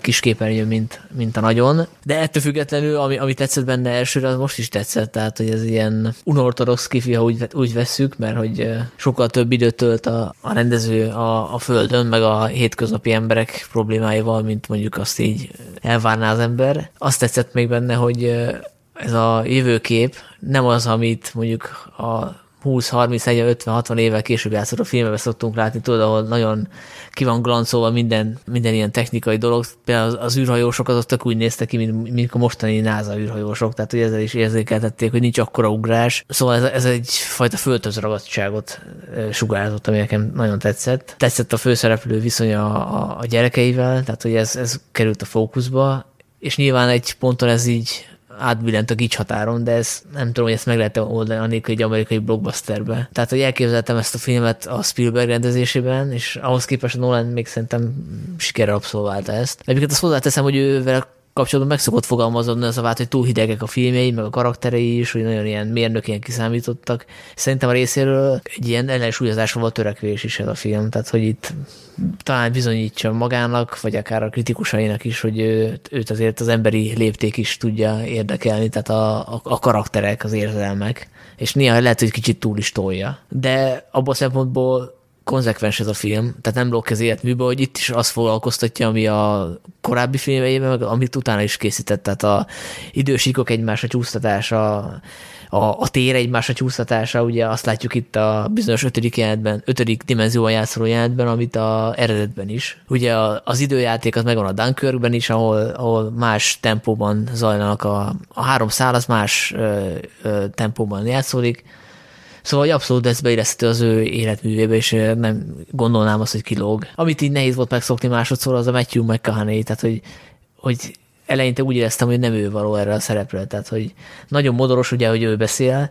kisképernyőn, mint, mint a nagyon. De ettől függetlenül, ami, ami tetszett benne elsőre, az most is tetszett, tehát hogy ez ilyen unortodox kifi, ha úgy, úgy vesszük, mert hogy sokkal több időt tölt a, a rendező a, a földön, meg a hétköznapi emberek problémáival, mint mondjuk azt így elvárná az ember. Azt tetszett még benne, hogy ez a jövőkép nem az, amit mondjuk a 20-30, 50, 60 évvel később játszott a filmbe szoktunk látni, tudod, ahol nagyon ki van glancolva minden, minden ilyen technikai dolog. Például az, az űrhajósok azok tök úgy néztek ki, mint, mint a mostani NASA űrhajósok, tehát hogy ezzel is érzékeltették, hogy nincs akkora ugrás. Szóval ez, ez egyfajta földhöz ragadtságot sugárzott, ami nekem nagyon tetszett. Tetszett a főszereplő viszonya a, a gyerekeivel, tehát hogy ez, ez került a fókuszba, és nyilván egy ponton ez így átbillent a gics határon, de ez nem tudom, hogy ezt meg lehet oldani annélkül egy amerikai blockbusterbe. Tehát, hogy elképzeltem ezt a filmet a Spielberg rendezésében, és ahhoz képest a Nolan még szerintem sikerrel abszolválta ezt. Egyébként azt hozzáteszem, hogy ő vele kapcsolatban meg szokott fogalmazódni az a vált, hogy túl hidegek a filmjei, meg a karakterei is, hogy nagyon ilyen mérnök, ilyen kiszámítottak. Szerintem a részéről egy ilyen ellensúlyozásra volt törekvés is ez a film, tehát hogy itt talán bizonyítsa magának, vagy akár a kritikusainak is, hogy őt, őt azért az emberi lépték is tudja érdekelni, tehát a, a, a karakterek, az érzelmek, és néha lehet, hogy kicsit túl is tolja. De abban a szempontból konzekvens ez a film, tehát nem lók ez életműbe, hogy itt is azt foglalkoztatja, ami a korábbi filmjeiben, meg amit utána is készített, tehát a idősíkok egymásra csúsztatása, a, a tér egymásra csúsztatása, ugye azt látjuk itt a bizonyos ötödik jelentben, ötödik dimenzióban játszoló jelentben, amit a eredetben is. Ugye az időjáték az megvan a Dunkirkben is, ahol, ahol más tempóban zajlanak a, a három szál, az más ö, ö, tempóban játszódik, Szóval hogy abszolút ez beilleszthető az ő életművébe, és nem gondolnám azt, hogy kilóg. Amit így nehéz volt megszokni másodszor, az a Matthew McConaughey, tehát hogy, hogy eleinte úgy éreztem, hogy nem ő való erre a szerepre, tehát hogy nagyon modoros ugye, hogy ő beszél,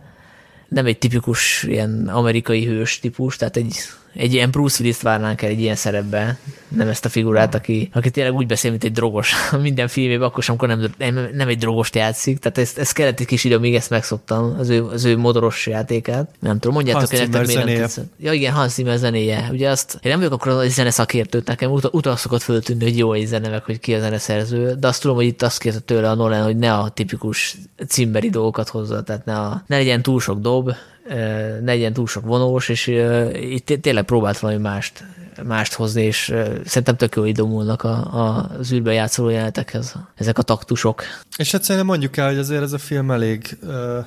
nem egy tipikus ilyen amerikai hős típus, tehát egy, egy ilyen Bruce Willis-t várnánk el egy ilyen szerepbe, nem ezt a figurát, aki, aki tényleg úgy beszél, mint egy drogos minden filmében, akkor sem, amikor nem, nem, nem egy drogost játszik. Tehát ez, ez kellett egy kis idő, amíg ezt megszoktam, az ő, az ő modoros játékát. Nem tudom, mondjátok, hogy nektek miért nem tetszett. Ja igen, Hans Zimmer zenéje. Ugye azt, én nem vagyok akkor a zene szakértő, nekem ut- utal szokott föltűnni, hogy jó egy zene, meg hogy ki a zeneszerző, de azt tudom, hogy itt azt kérte tőle a Nolan, hogy ne a tipikus cimberi dolgokat hozza, tehát ne, a, ne legyen túl sok dob, ne legyen túl sok vonós, és itt tényleg próbált valami mást mást hozni, és szerintem tök jól idomulnak a, a, az űrben játszoló jelenetekhez ezek a taktusok. És hát szerintem mondjuk el, hogy azért ez a film elég,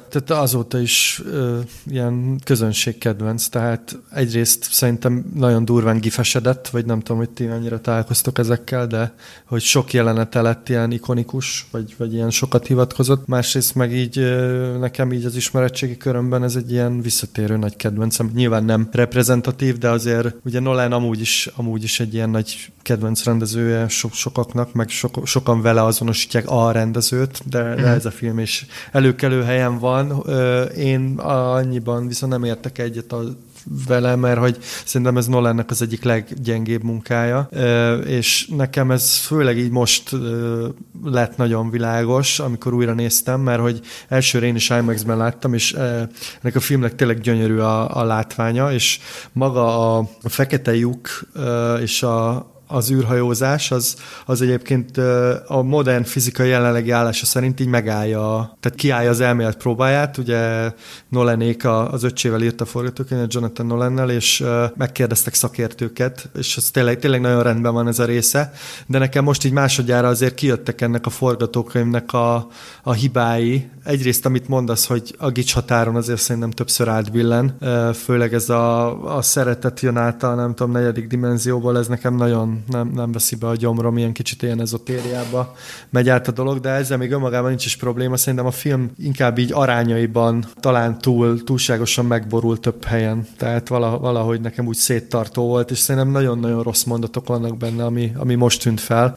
tehát azóta is ilyen közönségkedvenc, tehát egyrészt szerintem nagyon durván gifesedett, vagy nem tudom, hogy ti annyira találkoztok ezekkel, de hogy sok jelenete lett ilyen ikonikus, vagy, vagy ilyen sokat hivatkozott. Másrészt meg így nekem így az ismeretségi körömben ez egy ilyen visszatérő nagy kedvencem. Nyilván nem reprezentatív, de azért ugye Nolan amúgy is, amúgy is egy ilyen nagy kedvenc rendezője so, sokaknak, meg so, sokan vele azonosítják a rendezőt, de, de mhm. ez a film is előkelő helyen van. Én annyiban viszont nem értek egyet a vele, mert hogy szerintem ez Nolannek az egyik leggyengébb munkája, és nekem ez főleg így most lett nagyon világos, amikor újra néztem, mert hogy elsőre én is IMAX-ben láttam, és ennek a filmnek tényleg gyönyörű a, a látványa, és maga a, fekete lyuk és a, az űrhajózás, az, az egyébként a modern fizikai jelenlegi állása szerint így megállja, tehát kiállja az elmélet próbáját, ugye Nolanék az öccsével írt a forgatókönyvet, Jonathan Nolannel, és megkérdeztek szakértőket, és az tényleg, tényleg nagyon rendben van ez a része, de nekem most így másodjára azért kijöttek ennek a forgatókönyvnek a, a hibái. Egyrészt, amit mondasz, hogy a gics határon azért szerintem többször átbillen, főleg ez a, a szeretet jön át a nem tudom, negyedik dimenzióból, ez nekem nagyon nem, nem veszi be a gyomrom, ilyen kicsit ilyen ezotériába megy át a dolog, de ezzel még önmagában nincs is probléma. Szerintem a film inkább így arányaiban talán túl, túlságosan megborul több helyen. Tehát valahogy nekem úgy széttartó volt, és szerintem nagyon-nagyon rossz mondatok vannak benne, ami, ami most tűnt fel.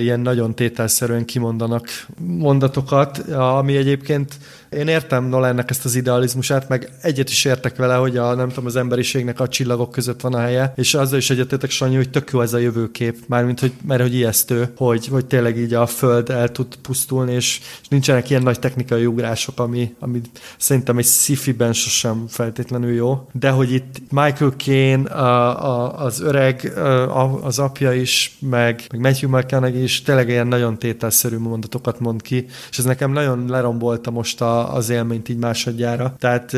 Ilyen nagyon tételszerűen kimondanak mondatokat, ami egyébként én értem Nolannek ezt az idealizmusát, meg egyet is értek vele, hogy a, nem tudom, az emberiségnek a csillagok között van a helye, és azzal is egyetetek Sanyi, hogy tök jó ez a jövőkép, mármint, hogy, mert hogy ijesztő, hogy, hogy tényleg így a föld el tud pusztulni, és, és nincsenek ilyen nagy technikai ugrások, ami, ami szerintem egy sci-fi-ben sosem feltétlenül jó, de hogy itt Michael Caine, a, a, az öreg, a, az apja is, meg, meg Matthew McConaughey is tényleg ilyen nagyon tételszerű mondatokat mond ki, és ez nekem nagyon lerombolta most a, az élményt így másodjára. Tehát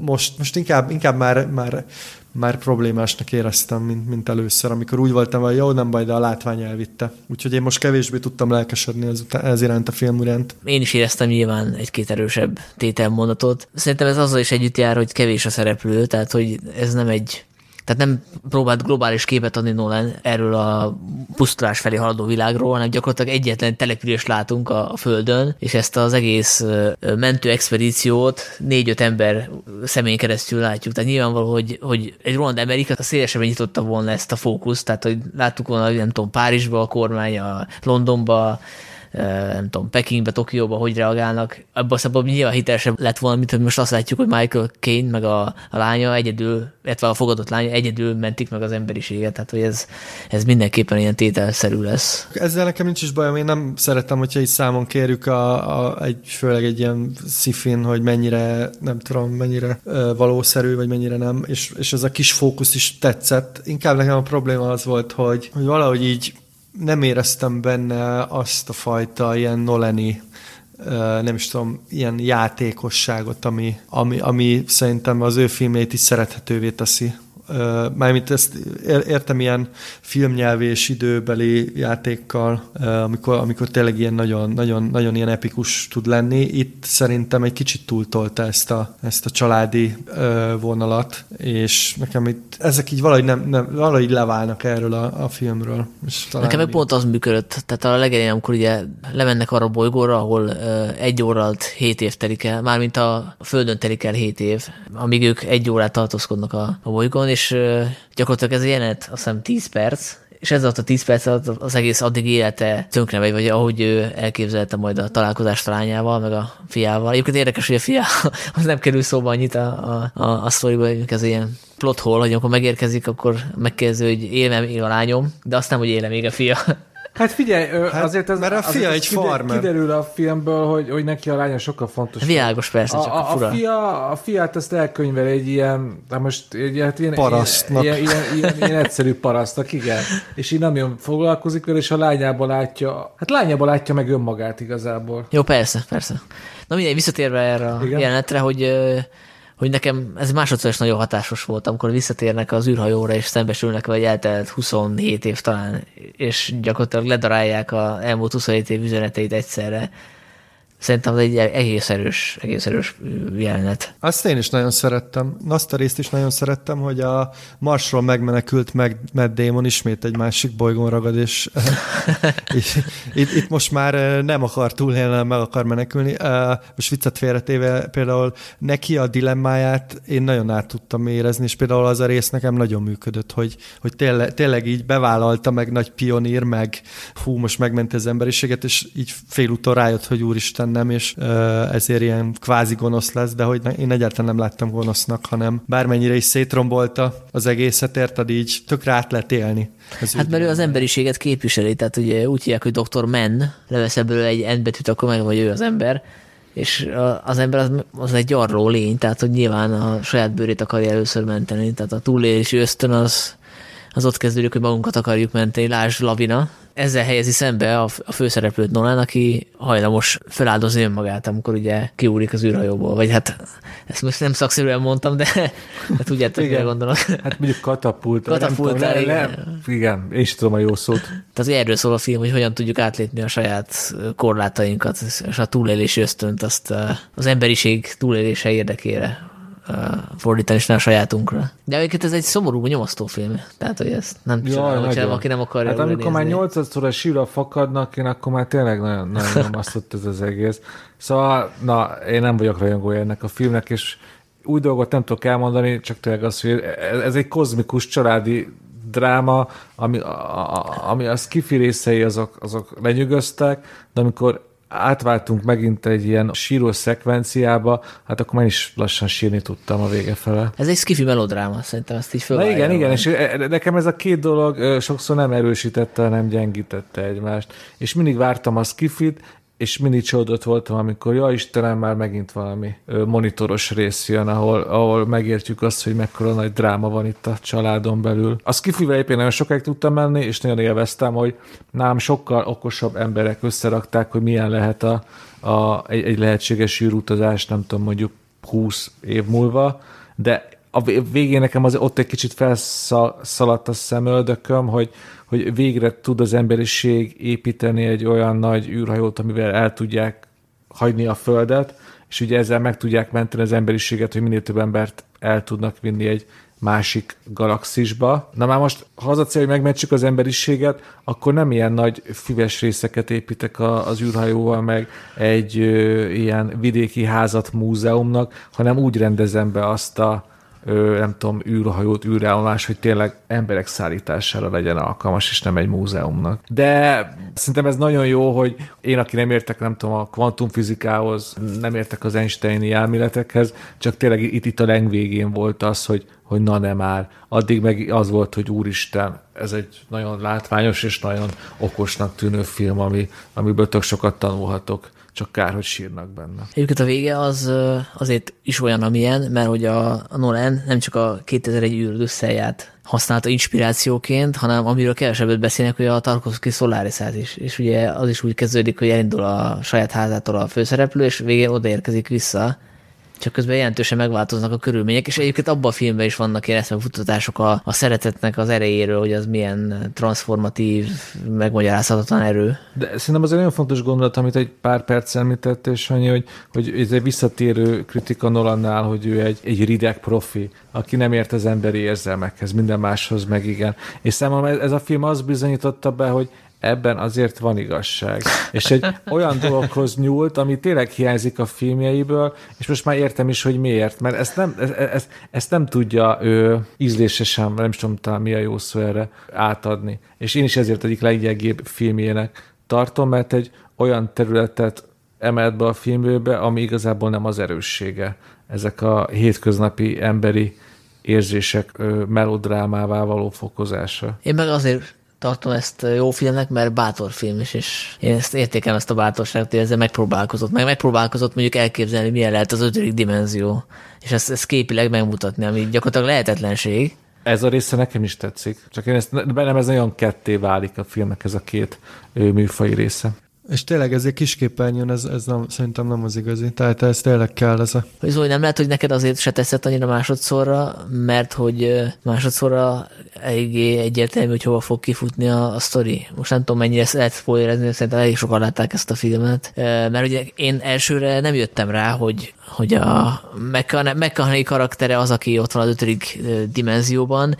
most, most inkább, inkább már, már már problémásnak éreztem, mint, mint először, amikor úgy voltam, hogy jó, nem baj, de a látvány elvitte. Úgyhogy én most kevésbé tudtam lelkesedni ez, ez iránt a film iránt. Én is éreztem nyilván egy-két erősebb tételmondatot. Szerintem ez azzal is együtt jár, hogy kevés a szereplő, tehát hogy ez nem egy tehát nem próbált globális képet adni Nolan erről a pusztulás felé haladó világról, hanem gyakorlatilag egyetlen települést látunk a, a Földön, és ezt az egész mentő expedíciót négy-öt ember személy keresztül látjuk. Tehát nyilvánvaló, hogy, hogy egy Roland Amerika szélesebben nyitotta volna ezt a fókuszt, tehát hogy láttuk volna, nem tudom, Párizsba a kormány, a Londonba, nem tudom, Pekingbe, Tokióba hogy reagálnak. Abban a nyilván hitelesebb lett volna, mint hogy most azt látjuk, hogy Michael Caine meg a, a lánya egyedül, illetve a fogadott lánya egyedül mentik meg az emberiséget, tehát hogy ez, ez mindenképpen ilyen tételszerű lesz. Ezzel nekem nincs is bajom, én nem szeretem, hogyha így számon kérjük a, a, egy, főleg egy ilyen szifin, hogy mennyire, nem tudom, mennyire uh, valószerű, vagy mennyire nem, és, és ez a kis fókusz is tetszett. Inkább nekem a probléma az volt, hogy, hogy valahogy így nem éreztem benne azt a fajta ilyen Noleni nem is tudom, ilyen játékosságot, ami, ami, ami szerintem az ő filmét is szerethetővé teszi mármint ezt értem ilyen filmnyelvi és időbeli játékkal, amikor, amikor tényleg ilyen nagyon, nagyon, nagyon ilyen epikus tud lenni. Itt szerintem egy kicsit túltolta ezt a, ezt a családi vonalat, és nekem itt ezek így valahogy, nem, nem, valahogy leválnak erről a, a filmről. És talán nekem meg pont az működött, tehát a legelején, amikor ugye lemennek arra a bolygóra, ahol egy órát hét év telik el, mármint a Földön telik el hét év, amíg ők egy órát tartózkodnak a, a bolygón, és gyakorlatilag ez a jelenet, azt hiszem 10 perc, és ez alatt a 10 perc alatt az egész addig élete tönkre megy, vagy ahogy ő elképzelte majd a találkozást a lányával, meg a fiával. Egyébként érdekes, hogy a fia az nem kerül szóba annyit a, a, a, a sztoriba, hogy ez ilyen plot hole, hogy amikor megérkezik, akkor megkérdezi, hogy él még a lányom, de azt nem, hogy éle még a fia. Hát figyelj, hát, azért ez, mert a fia azért egy farmer. Kiderül a filmből, hogy, hogy neki a lánya sokkal fontosabb. Világos persze, csak a, a, fura. a, fia, a fiát ezt elkönyvel egy ilyen, de most egy, hát ilyen, Parasztnak. Ilyen, ilyen, ilyen, ilyen, egyszerű parasztnak, igen. És így nem jön foglalkozik vele, és a lányába látja, hát lányába látja meg önmagát igazából. Jó, persze, persze. Na mindegy, visszatérve erre a Igen. jelenetre, hogy hogy nekem ez másodszor is nagyon hatásos volt, amikor visszatérnek az űrhajóra, és szembesülnek, vagy eltelt 27 év talán, és gyakorlatilag ledarálják a elmúlt 27 év üzeneteit egyszerre. Szerintem egy egész erős, egész erős jelenet. Azt én is nagyon szerettem. Azt a részt is nagyon szerettem, hogy a Marsról megmenekült meg Matt Damon ismét egy másik bolygón ragad, és itt, itt, most már eh, nem akar túlélni, meg akar menekülni. Eh, Most viccet félretéve például neki a dilemmáját én nagyon át tudtam érezni, és például az a rész nekem nagyon működött, hogy, hogy tényleg, tényleg így bevállalta meg nagy pionír, meg hú, most megmenti az emberiséget, és így félúton rájött, hogy úristen nem, és ezért ilyen kvázi gonosz lesz, de hogy én egyáltalán nem láttam gonosznak, hanem bármennyire is szétrombolta az egészet, érted, így tökre át lehet élni. Ez Hát mert ő az emberiséget képviseli, tehát ugye úgy hívják, hogy Dr. Men, levesz ebből egy N betűt, akkor meg vagy ő az ember, és az ember az, az egy gyarló lény, tehát hogy nyilván a saját bőrét akarja először menteni, tehát a túlélési ösztön az, az ott kezdődik, hogy magunkat akarjuk menteni, lásd Lavina. Ezzel helyezi szembe a, a főszereplőt Nolan, aki hajlamos feláldozni önmagát, amikor ugye kiúrik az űrhajóból, vagy hát ezt most nem szakszerűen mondtam, de hát tudjátok, mire gondolok. Hát mondjuk katapult. Katapult, nem, tudom, nem, nem, igen, én is tudom a jó szót. Tehát ugye erről szól a film, hogy hogyan tudjuk átlépni a saját korlátainkat, és a túlélési ösztönt azt uh, az emberiség túlélése érdekére fordítani, és nem a sajátunkra. De egyébként ez egy szomorú, nyomasztó film. Tehát, hogy ezt nem csinálom, hogyha aki nem akarja Hát amikor már nézni. nyolcadszor a sírra fakadnak, én akkor már tényleg nagyon, nagyon nyomasztott ez az egész. Szóval, na, én nem vagyok rajongója ennek a filmnek, és új dolgot nem tudok elmondani, csak tényleg az, hogy ez- egy kozmikus családi dráma, ami, a, a, ami a skifi részei azok, azok lenyűgöztek, de amikor átváltunk megint egy ilyen síró szekvenciába, hát akkor már is lassan sírni tudtam a vége fele. Ez egy skifi melodráma, szerintem ezt így Na igen, igen, és e- nekem ez a két dolog ö, sokszor nem erősítette, hanem gyengítette egymást. És mindig vártam a skifit, és mindig csodott voltam, amikor, ja Istenem, már megint valami monitoros rész jön, ahol, ahol megértjük azt, hogy mekkora nagy dráma van itt a családon belül. A skifivel éppen nagyon sokáig tudtam menni, és nagyon élveztem, hogy nám sokkal okosabb emberek összerakták, hogy milyen lehet a, a, egy, egy lehetséges űrutazás, nem tudom, mondjuk 20 év múlva, de a vé- végén nekem az ott egy kicsit felszaladt a szemöldököm, hogy, hogy végre tud az emberiség építeni egy olyan nagy űrhajót, amivel el tudják hagyni a Földet, és ugye ezzel meg tudják menteni az emberiséget, hogy minél több embert el tudnak vinni egy másik galaxisba. Na már most, ha az a cél, hogy megmentsük az emberiséget, akkor nem ilyen nagy füves részeket építek a, az űrhajóval, meg egy ö, ilyen vidéki házat múzeumnak, hanem úgy rendezem be azt a nem tudom, űrhajót, űrállomás, hogy tényleg emberek szállítására legyen alkalmas, és nem egy múzeumnak. De szerintem ez nagyon jó, hogy én, aki nem értek, nem tudom, a kvantumfizikához, nem értek az Einsteini elméletekhez, csak tényleg itt, itt a legvégén volt az, hogy, hogy na nem már. Addig meg az volt, hogy úristen, ez egy nagyon látványos és nagyon okosnak tűnő film, ami, amiből tök sokat tanulhatok, csak kár, hogy sírnak benne. Egyébként a vége az azért is olyan, amilyen, mert hogy a, a Nolan nem csak a 2001 űrd összeját használta inspirációként, hanem amiről kevesebbet beszélnek, hogy a Tarkovsky Solarisát is. És ugye az is úgy kezdődik, hogy elindul a saját házától a főszereplő, és végén odaérkezik vissza, csak közben jelentősen megváltoznak a körülmények, és egyébként abban a filmben is vannak ilyen eszmefutatások a, a szeretetnek az erejéről, hogy az milyen transformatív, megmagyarázhatatlan erő. De szerintem az egy nagyon fontos gondolat, amit egy pár perc említett, és annyi, hogy, hogy ez egy visszatérő kritika Nolannál, hogy ő egy, egy rideg profi, aki nem ért az emberi érzelmekhez, minden máshoz meg igen. És számomra ez a film azt bizonyította be, hogy ebben azért van igazság. És egy olyan dologhoz nyúlt, ami tényleg hiányzik a filmjeiből, és most már értem is, hogy miért, mert ezt nem, ezt, ezt nem tudja ő ízlésesen, nem is tudom talán mi a jó szó erre átadni. És én is ezért egyik leggyengébb filmjének tartom, mert egy olyan területet emelt be a filmjébe, ami igazából nem az erőssége. Ezek a hétköznapi emberi érzések melodrámává való fokozása. Én meg azért tartom ezt jó filmnek, mert bátor film is, és én ezt értékem ezt a bátorságot, hogy ezzel megpróbálkozott. Meg megpróbálkozott mondjuk elképzelni, milyen lehet az ötödik dimenzió, és ezt, ezt képileg megmutatni, ami gyakorlatilag lehetetlenség. Ez a része nekem is tetszik. Csak én ezt, bennem ez nagyon ketté válik a filmnek ez a két műfai része. És tényleg ez egy kisképernyőn, ez, ez nem, szerintem nem az igazi. Tehát ez tényleg kell ez a... Zoli, nem lehet, hogy neked azért se teszed annyira másodszorra, mert hogy másodszorra eléggé egyértelmű, hogy hova fog kifutni a, a sztori. Most nem tudom, mennyire lehet spoilerezni, szerintem elég sokan látták ezt a filmet. Mert ugye én elsőre nem jöttem rá, hogy, hogy a McConaughey karaktere az, aki ott van az ötödik dimenzióban,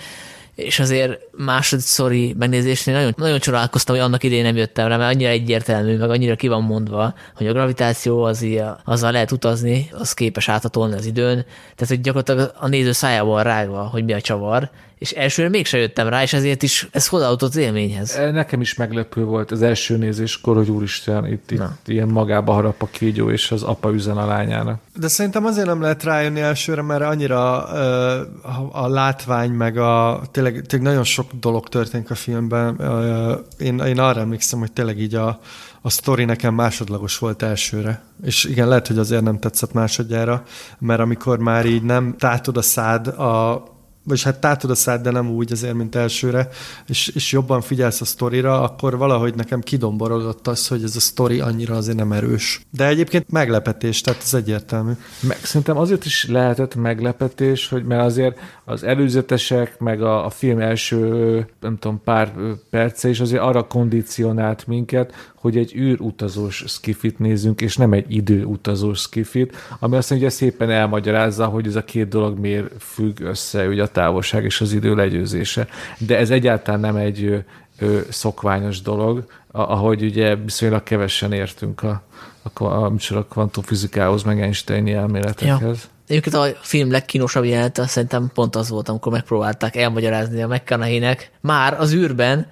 és azért másodszori megnézésnél nagyon, nagyon csodálkoztam, hogy annak idején nem jöttem rá, mert annyira egyértelmű, meg annyira ki van mondva, hogy a gravitáció az ilyen, azzal lehet utazni, az képes áthatolni az időn, tehát hogy gyakorlatilag a néző szájával rágva, hogy mi a csavar, és elsőre mégsem jöttem rá, és ezért is ez hozzáadott az élményhez. E, nekem is meglepő volt az első nézéskor, hogy úristen, itt, itt ilyen magába harap a kígyó, és az apa üzen a lányának. De szerintem azért nem lehet rájönni elsőre, mert annyira uh, a látvány, meg a tényleg, tényleg nagyon sok dolog történik a filmben. Uh, én, én arra emlékszem, hogy tényleg így a, a sztori nekem másodlagos volt elsőre. És igen, lehet, hogy azért nem tetszett másodjára, mert amikor már így nem tátod a szád a vagyis hát tátod a szád, de nem úgy azért, mint elsőre, és, és jobban figyelsz a sztorira, akkor valahogy nekem kidomborodott az, hogy ez a sztori annyira azért nem erős. De egyébként meglepetés, tehát ez egyértelmű. Meg, szerintem azért is lehetett meglepetés, hogy mert azért az előzetesek, meg a, a film első, nem tudom, pár perce is azért arra kondicionált minket, hogy egy űrutazós skifit nézünk, és nem egy időutazós skifit, ami azt mondja, hogy szépen elmagyarázza, hogy ez a két dolog miért függ össze, ugye a távolság és az idő legyőzése. De ez egyáltalán nem egy ö, szokványos dolog, ahogy ugye viszonylag kevesen értünk a, a, a, a kvantumfizikához, meg Einsteini elméletekhez. Ja. Egyébként a film legkínosabb jelenete szerintem pont az volt, amikor megpróbálták elmagyarázni a mcconaughey már az űrben,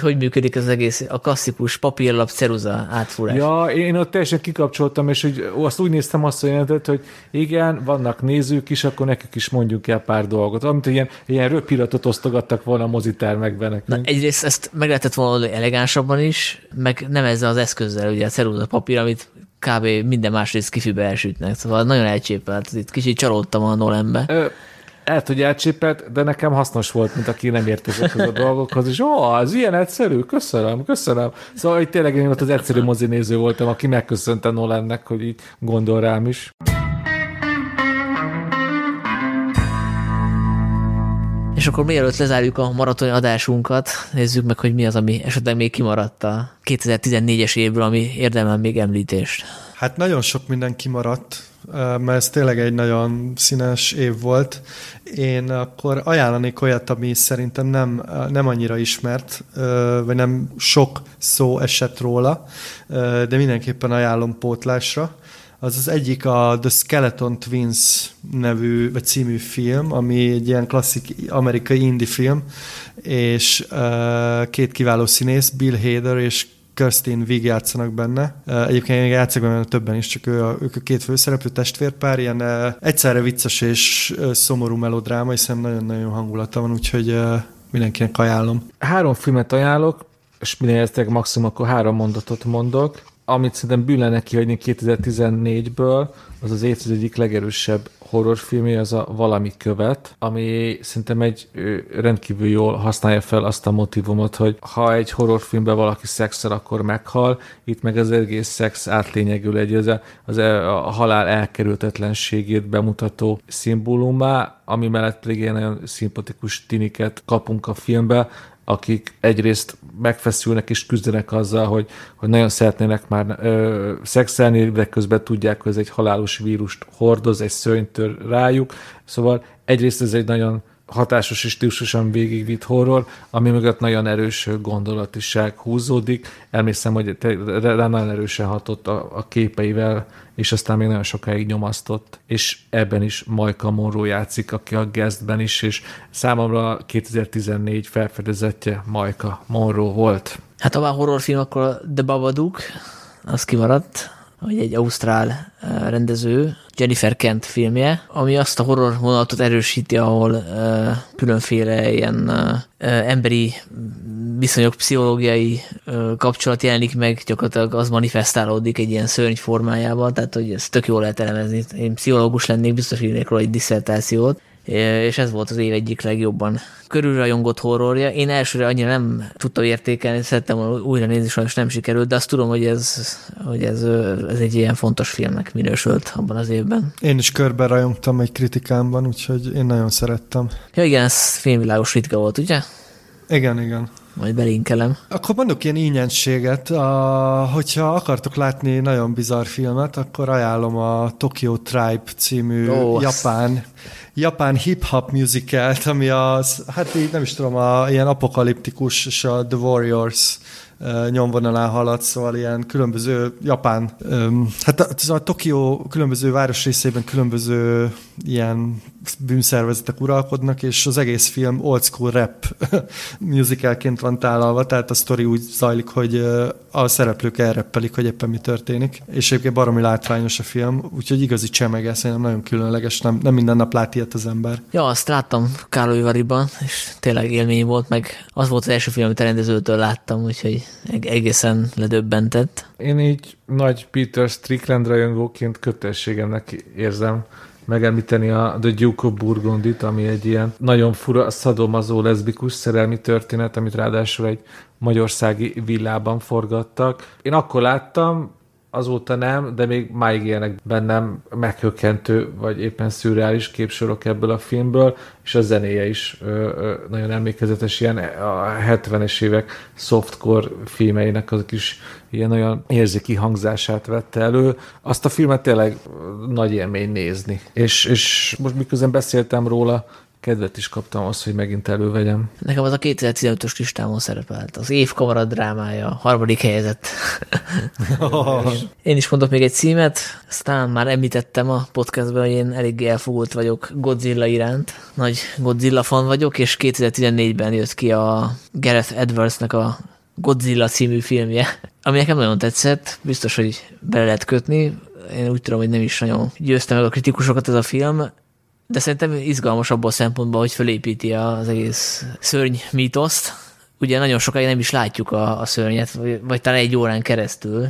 hogy hogy működik az egész, a klasszikus papírlap ceruza átfúrás. Ja, én ott teljesen kikapcsoltam, és hogy azt úgy néztem azt a jelentet, hogy igen, vannak nézők is, akkor nekik is mondjuk el pár dolgot. Amit ilyen, ilyen röpiratot osztogattak volna a mozitermekben nekünk. Na, egyrészt ezt meg lehetett volna elegánsabban is, meg nem ezzel az eszközzel, ugye a ceruza papír, amit kb. minden másrészt kifibe elsütnek. Szóval nagyon elcsépelt. Itt kicsit csalódtam a Nolanbe. Ö, lehet, hogy elcsépelt, de nekem hasznos volt, mint aki nem ért ezekhez a dolgokhoz, és ó, az ilyen egyszerű, köszönöm, köszönöm. Szóval, hogy tényleg én ott az egyszerű mozinéző voltam, aki megköszönte Nolannek, hogy így gondol rám is. És akkor mielőtt lezárjuk a maratoni adásunkat, nézzük meg, hogy mi az, ami esetleg még kimaradt a 2014-es évből, ami érdemel még említést. Hát nagyon sok minden kimaradt, mert ez tényleg egy nagyon színes év volt. Én akkor ajánlanék olyat, ami szerintem nem, nem annyira ismert, vagy nem sok szó esett róla, de mindenképpen ajánlom pótlásra. Az az egyik a The Skeleton Twins nevű, vagy című film, ami egy ilyen klasszik amerikai indie film, és két kiváló színész, Bill Hader és Kirsten Wig játszanak benne. Egyébként még játszik benne többen is, csak ő a, ők a két főszereplő testvérpár, ilyen egyszerre vicces és szomorú melodráma, hiszen nagyon-nagyon hangulata van, úgyhogy mindenkinek ajánlom. Három filmet ajánlok, és minél maximum akkor három mondatot mondok amit szerintem bűn lenne kihagyni 2014-ből, az az évtized egyik legerősebb horrorfilmje, az a Valami követ, ami szerintem egy rendkívül jól használja fel azt a motivumot, hogy ha egy horrorfilmben valaki szexel, akkor meghal, itt meg az egész szex átlényegül egy az, az a halál elkerültetlenségét bemutató szimbólumá, ami mellett pedig ilyen nagyon szimpatikus tiniket kapunk a filmbe, akik egyrészt megfeszülnek és küzdenek azzal, hogy, hogy nagyon szeretnének már ö, szexelni, de közben tudják, hogy ez egy halálos vírust hordoz, egy szörnytör rájuk. Szóval egyrészt ez egy nagyon hatásos és stílusosan végigvitt horror, ami mögött nagyon erős gondolatiság húzódik. Elmészem, hogy rá nagyon erősen hatott a, a képeivel, és aztán még nagyon sokáig nyomasztott, és ebben is Majka Monroe játszik, aki a guestben is, és számomra 2014 felfedezetje Majka Monroe volt. Hát ha már horrorfilm, akkor The Babadook, az kimaradt, hogy egy ausztrál rendező, Jennifer Kent filmje, ami azt a horror vonalatot erősíti, ahol különféle ilyen emberi viszonyok, pszichológiai kapcsolat jelenik meg, gyakorlatilag az manifestálódik egy ilyen szörny formájában, tehát hogy ezt tök jól lehet elemezni. Én pszichológus lennék, biztos írnék róla egy diszertációt, és ez volt az év egyik legjobban körülrajongott horrorja. Én elsőre annyira nem tudtam értékelni, szerettem újra nézni, sajnos nem sikerült, de azt tudom, hogy ez, hogy ez, ez egy ilyen fontos filmnek minősült abban az évben. Én is körbe rajongtam egy kritikámban, úgyhogy én nagyon szerettem. Ja igen, ez filmvilágos ritka volt, ugye? Igen, igen majd belinkelem. Akkor mondok ilyen ingyenséget, a, hogyha akartok látni nagyon bizarr filmet, akkor ajánlom a Tokyo Tribe című oh, japán, japán hip-hop musicalt, ami az, hát így nem is tudom, a, ilyen apokaliptikus, és a The Warriors nyomvonalán halad, szóval ilyen különböző japán, hát a, a Tokió különböző városrészében különböző ilyen bűnszervezetek uralkodnak, és az egész film old school rap musicalként van tálalva, tehát a sztori úgy zajlik, hogy a szereplők elreppelik, hogy éppen mi történik. És egyébként baromi látványos a film, úgyhogy igazi csemege, szerintem nagyon különleges, nem, nem minden nap lát ilyet az ember. Ja, azt láttam Károlyvariban, és tényleg élmény volt, meg az volt az első film, amit a rendezőtől láttam, úgyhogy egészen ledöbbentett. Én így nagy Peter Strickland rajongóként kötelességemnek érzem megemlíteni a The Duke of Burgundit, ami egy ilyen nagyon fura, szadomazó, leszbikus szerelmi történet, amit ráadásul egy magyarországi villában forgattak. Én akkor láttam, azóta nem, de még máig ilyenek bennem meghökkentő, vagy éppen szürreális képsorok ebből a filmből, és a zenéje is ö, ö, nagyon emlékezetes, ilyen a 70-es évek softcore filmeinek azok is ilyen olyan érzéki hangzását vette elő. Azt a filmet tényleg nagy élmény nézni. És, és most miközben beszéltem róla, kedvet is kaptam az, hogy megint elővegyem. Nekem az a 2015-ös listámon szerepelt. Az év drámája, harmadik helyzet. én is mondok még egy címet, aztán már említettem a podcastban, hogy én elég elfogult vagyok Godzilla iránt. Nagy Godzilla fan vagyok, és 2014-ben jött ki a Gareth Edwardsnek a Godzilla című filmje, ami nekem nagyon tetszett, biztos, hogy bele lehet kötni. Én úgy tudom, hogy nem is nagyon győzte meg a kritikusokat ez a film, de szerintem izgalmas abból a szempontból, hogy felépíti az egész szörny mítoszt. Ugye nagyon sokáig nem is látjuk a, a szörnyet, vagy, vagy talán egy órán keresztül.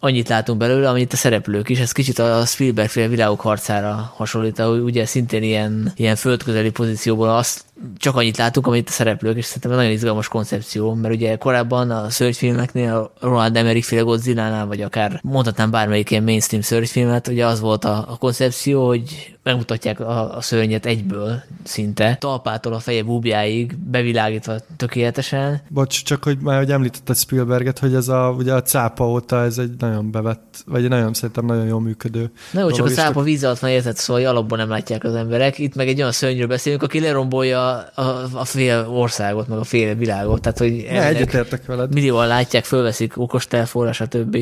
Annyit látunk belőle, amit a szereplők is. Ez kicsit a Spielberg fél világok harcára hasonlít, ahogy ugye szintén ilyen, ilyen földközeli pozícióból azt csak annyit látunk, amit a szereplők, és szerintem nagyon izgalmas koncepció, mert ugye korábban a szörnyfilmeknél, a Ronald Emmerich féle Godzilla-nál, vagy akár mondhatnám bármelyik ilyen mainstream szörnyfilmet, ugye az volt a, a koncepció, hogy megmutatják a, a szörnyet egyből szinte, talpától a feje búbjáig, bevilágítva tökéletesen. Bocs, csak hogy már hogy említetted Spielberget, hogy ez a, ugye a cápa óta ez egy nagyon bevett, vagy nagyon szerintem nagyon jól működő. Na jó, csak a cápa víz alatt van érted, szóval alapban nem látják az emberek. Itt meg egy olyan szörnyről beszélünk, aki lerombolja a, a fél országot, meg a fél világot. Tehát, hogy ne, egyetértek veled. Millióan látják, fölveszik okostelefóra, stb.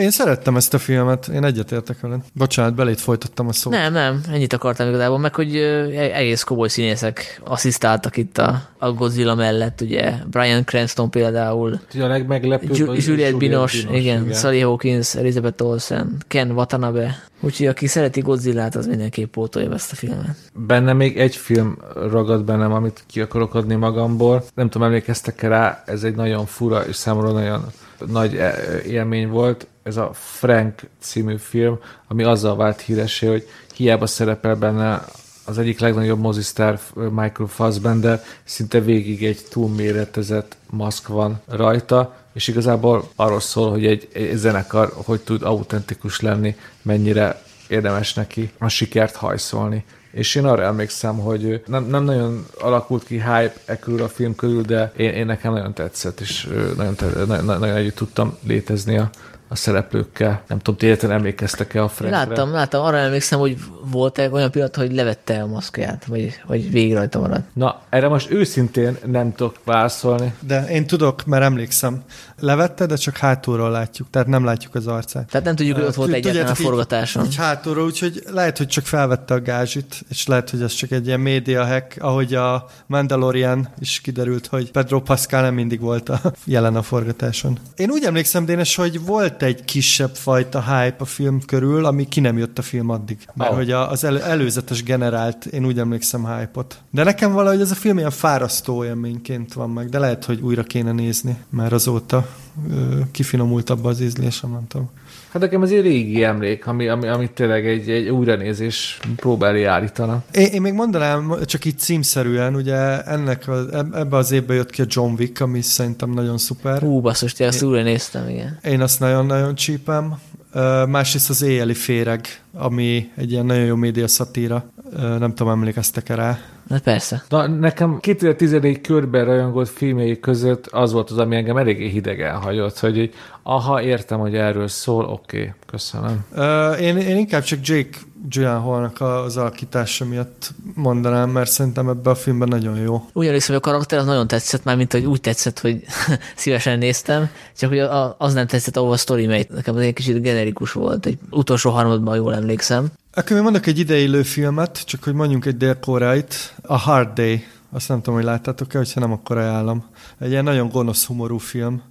Én szerettem ezt a filmet, én egyetértek veled. Bocsánat, belét folytattam a szót. Nem, nem, ennyit akartam igazából, meg hogy egész komoly színészek asszisztáltak itt a, a Godzilla mellett, ugye Brian Cranston például. Ugye a legmeglepőbb Ju- Juliette Binoche, igen, igen. Sally Hawkins, Elizabeth Olsen, Ken Watanabe. Úgyhogy aki szereti Godzilla-t, az mindenképp pótolja ezt a filmet. Benne még egy film ragad bennem, amit ki akarok adni magamból. Nem tudom, emlékeztek-e rá, ez egy nagyon fura és számomra nagyon nagy e, élmény volt. Ez a Frank című film, ami azzal vált híresé, hogy hiába szerepel benne az egyik legnagyobb mozisztár Michael Fassbender, szinte végig egy túlméretezett maszk van rajta, és igazából arról szól, hogy egy, egy zenekar hogy tud autentikus lenni, mennyire érdemes neki a sikert hajszolni. És én arra emlékszem, hogy nem, nem nagyon alakult ki hype e körül a film körül, de én, én nekem nagyon tetszett, és nagyon, nagyon, nagyon együtt tudtam létezni a, a szereplőkkel. Nem tudom, ti érten emlékeztek-e a Frankre? Láttam, láttam, arra emlékszem, hogy volt egy olyan pillanat, hogy levette a maszkját, vagy, vagy végig rajta maradt. Na, erre most őszintén nem tudok válaszolni. De én tudok, mert emlékszem. Levette, de csak hátulról látjuk, tehát nem látjuk az arcát. Tehát nem tudjuk, hogy ott volt egyetlen a forgatáson. Így hátulról, úgyhogy lehet, hogy csak felvette a gázsit, és lehet, hogy ez csak egy ilyen média hack, ahogy a Mandalorian is kiderült, hogy Pedro Pascal nem mindig volt a jelen a forgatáson. Én úgy emlékszem, Dénes, hogy volt egy kisebb fajta hype a film körül, ami ki nem jött a film addig. Mert Oh. hogy az elő, előzetes generált, én úgy emlékszem hype-ot. De nekem valahogy ez a film ilyen fárasztó élményként van meg, de lehet, hogy újra kéne nézni, mert azóta ö, kifinomult abba az ízlésem, nem tudom. Hát nekem ez egy régi emlék, ami, ami, ami tényleg egy, egy újranézés próbálja állítana. Én, én még mondanám, csak így címszerűen, ugye ennek a, eb- ebbe az évben jött ki a John Wick, ami szerintem nagyon szuper. Hú, basszus, tényleg azt újra néztem, igen. Én azt nagyon-nagyon csípem. Ö, Másrészt az éjjeli féreg, ami egy ilyen nagyon jó média szatíra. Nem tudom, emlékeztek-e rá. Hát persze. Na, nekem 2014 körben rajongott filmjei között az volt az, ami engem eléggé hidegen hagyott, hogy így, aha, értem, hogy erről szól, oké, okay, köszönöm. Ö, Én, én inkább csak Jake Gyllenhaalnak az alakítása miatt mondanám, mert szerintem ebben a filmben nagyon jó. Úgy emlékszem, hogy a karakter az nagyon tetszett, már mint hogy úgy tetszett, hogy szívesen néztem, csak hogy az nem tetszett, ahol a sztori megy. Nekem az egy kicsit generikus volt, egy utolsó harmadban jól emlékszem. Akkor még mondok egy ideillő filmet, csak hogy mondjunk egy dél-koreait, a Hard Day. Azt nem tudom, hogy láttátok-e, hogyha nem, akkor ajánlom. Egy ilyen nagyon gonosz humorú film.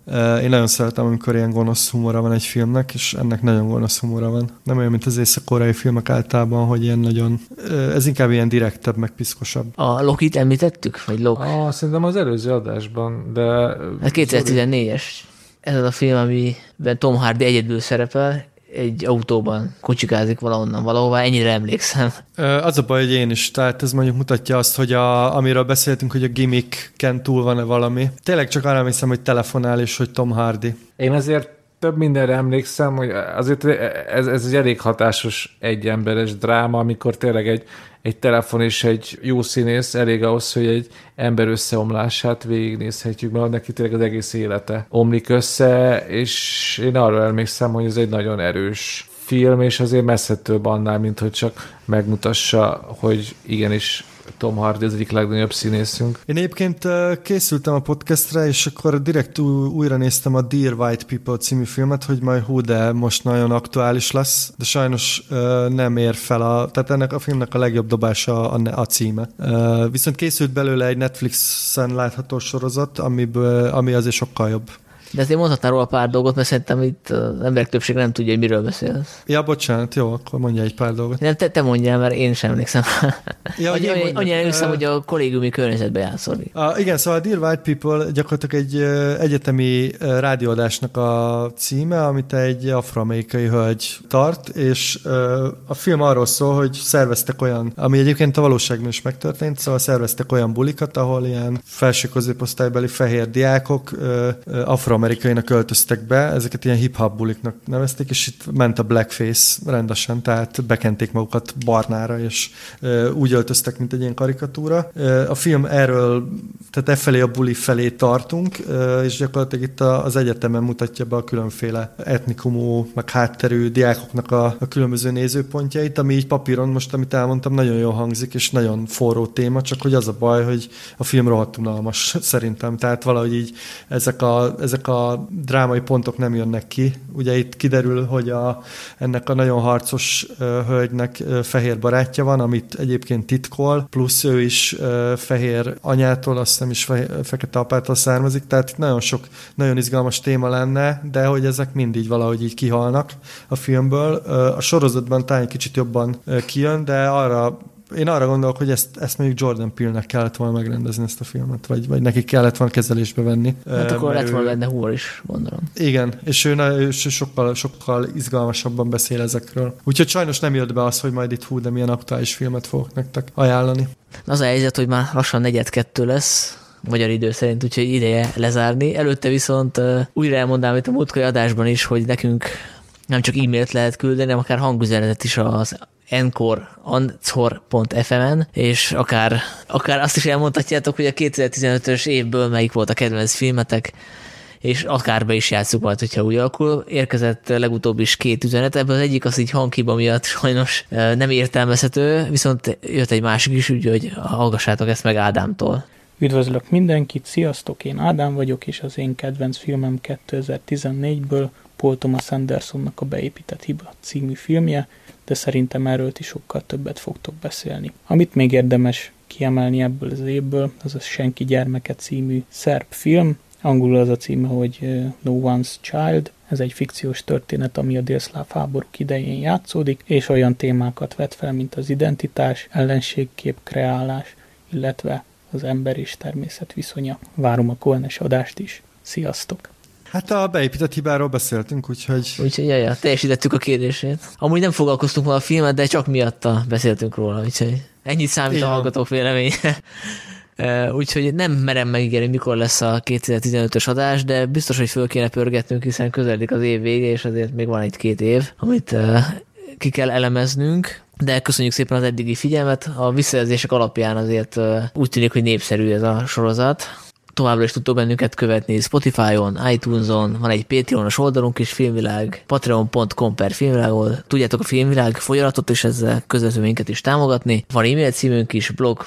Én nagyon szeretem, amikor ilyen gonosz humora van egy filmnek, és ennek nagyon gonosz humora van. Nem olyan, mint az észak-koreai filmek általában, hogy ilyen nagyon... Ez inkább ilyen direktebb, meg piszkosabb. A Lokit említettük? Vagy Lok? Ah, szerintem az előző adásban, de... Hát 2014-es. Ez az a film, amiben Tom Hardy egyedül szerepel, egy autóban kocsikázik valahonnan valahová, ennyire emlékszem. Az a baj, hogy én is, tehát ez mondjuk mutatja azt, hogy a, amiről beszéltünk, hogy a gimmicken túl van-e valami. Tényleg csak arra hiszem, hogy telefonál, és hogy Tom Hardy. Én azért több mindenre emlékszem, hogy azért ez, ez egy elég hatásos egyemberes dráma, amikor tényleg egy, egy telefon és egy jó színész elég ahhoz, hogy egy ember összeomlását végignézhetjük, mert neki tényleg az egész élete omlik össze, és én arra emlékszem, hogy ez egy nagyon erős film, és azért messze több annál, mint hogy csak megmutassa, hogy igenis Tom Hardy az egyik legnagyobb színészünk. Én egyébként készültem a podcastre, és akkor direkt újra néztem a Dear White People című filmet, hogy majd hú, de most nagyon aktuális lesz, de sajnos nem ér fel a, tehát ennek a filmnek a legjobb dobása a, a címe. Viszont készült belőle egy Netflixen látható sorozat, amiből, ami azért sokkal jobb. De azért mondhatnál róla pár dolgot, mert szerintem itt az emberek többség nem tudja, hogy miről beszélsz. Ja, bocsánat, jó, akkor mondja egy pár dolgot. Nem, te, te mondjál, mert én sem emlékszem. Ja, hogy én Annyi-. Annyira emlékszem, hogy a kollégiumi környezetben játszol. A, igen, szóval a Dear White People gyakorlatilag egy egyetemi rádióadásnak a címe, amit egy afroamerikai hölgy tart, és a film arról szól, hogy szerveztek olyan, ami egyébként a valóságban is megtörtént, szóval szerveztek olyan bulikat, ahol ilyen felső középosztálybeli fehér diákok ö, ö, afroamerikainak öltöztek be, ezeket ilyen hip-hop buliknak nevezték, és itt ment a blackface rendesen, tehát bekenték magukat barnára, és úgy öltöztek, mint egy ilyen karikatúra. A film erről, tehát e felé a buli felé tartunk, és gyakorlatilag itt az egyetemen mutatja be a különféle etnikumú, meg hátterű diákoknak a, a különböző nézőpontjait, ami így papíron most, amit elmondtam, nagyon jól hangzik, és nagyon forró téma, csak hogy az a baj, hogy a film rohadt unalmas szerintem, tehát valahogy így ezek a, ezek a drámai pontok nem jönnek ki. Ugye itt kiderül, hogy a, ennek a nagyon harcos hölgynek fehér barátja van, amit egyébként titkol, plusz ő is fehér anyától, azt hiszem is fehér, fekete apától származik, tehát itt nagyon sok, nagyon izgalmas téma lenne, de hogy ezek mindig valahogy így kihalnak a filmből. A sorozatban talán egy kicsit jobban kijön, de arra én arra gondolok, hogy ezt, ezt mondjuk Jordan Peele-nek kellett volna megrendezni ezt a filmet, vagy, vagy neki kellett volna kezelésbe venni. Hát akkor lett volna benne humor is, gondolom. igen, és ő, na- ő sokkal, sokkal izgalmasabban beszél ezekről. Úgyhogy sajnos nem jött be az, hogy majd itt hú, de milyen aktuális filmet fogok nektek ajánlani. Az a helyzet, hogy már lassan negyed kettő lesz, magyar idő szerint, úgyhogy ideje lezárni. Előtte viszont uh, újra elmondám itt a múltkori adásban is, hogy nekünk nem csak e-mailt lehet küldeni, hanem akár hangüzenetet is az encore ancor.fm-en, és akár, akár azt is elmondhatjátok, hogy a 2015-ös évből melyik volt a kedvenc filmetek, és akár be is játszuk majd, hogyha úgy alakul. Érkezett legutóbb is két üzenet, ebből az egyik az így hanghiba miatt sajnos nem értelmezhető, viszont jött egy másik is, úgyhogy hallgassátok ezt meg Ádámtól. Üdvözlök mindenkit, sziasztok, én Ádám vagyok, és az én kedvenc filmem 2014-ből Paul Thomas Andersonnak a Beépített Hiba című filmje, de szerintem erről is sokkal többet fogtok beszélni. Amit még érdemes kiemelni ebből az évből, az a Senki gyermeke című szerb film, angolul az a címe, hogy No One's Child, ez egy fikciós történet, ami a délszláv háborúk idején játszódik, és olyan témákat vet fel, mint az identitás, ellenségkép kreálás, illetve az ember és természet viszonya. Várom a Koenes adást is. Sziasztok! Hát a beépített hibáról beszéltünk, úgyhogy... Úgyhogy jaj, teljesítettük a kérdését. Amúgy nem foglalkoztunk volna a filmet, de csak miatta beszéltünk róla, úgyhogy ennyit számít Igen. a hallgatók véleménye. Úgyhogy nem merem megígérni, mikor lesz a 2015-ös adás, de biztos, hogy föl kéne pörgetnünk, hiszen közeledik az év vége, és azért még van egy két év, amit ki kell elemeznünk. De köszönjük szépen az eddigi figyelmet. A visszajelzések alapján azért úgy tűnik, hogy népszerű ez a sorozat továbbra is tudtok bennünket követni Spotify-on, iTunes-on, van egy Patreon-os oldalunk is, Filmvilág, patreon.com per Filmvilág, ahol tudjátok a Filmvilág folyamatot és ezzel közvetőminket is támogatni. Van e-mail címünk is, blog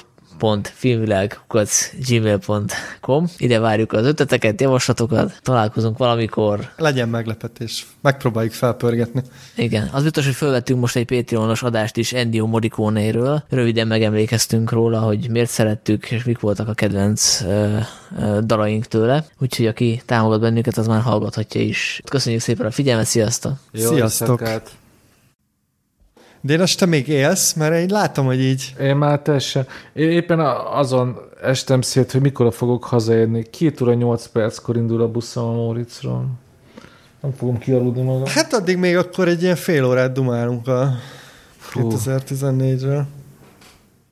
gmail.com Ide várjuk az ötleteket, javaslatokat, találkozunk valamikor. Legyen meglepetés, megpróbáljuk felpörgetni. Igen, az biztos, hogy felvettünk most egy Patreonos adást is Ennio Morricone-ről. Röviden megemlékeztünk róla, hogy miért szerettük, és mik voltak a kedvenc uh, uh, dalaink tőle. Úgyhogy aki támogat bennünket, az már hallgathatja is. Köszönjük szépen a figyelmet, sziasztok! Jó Sziasztok! Éjszakát. Dénes, te még élsz? Mert én látom, hogy így... Én már teljesen. Én éppen azon estem szét, hogy mikor fogok hazaérni. Két óra nyolc perckor indul a buszom a Móricról. Nem fogom kialudni magam. Hát addig még akkor egy ilyen fél órát dumálunk a 2014-ről.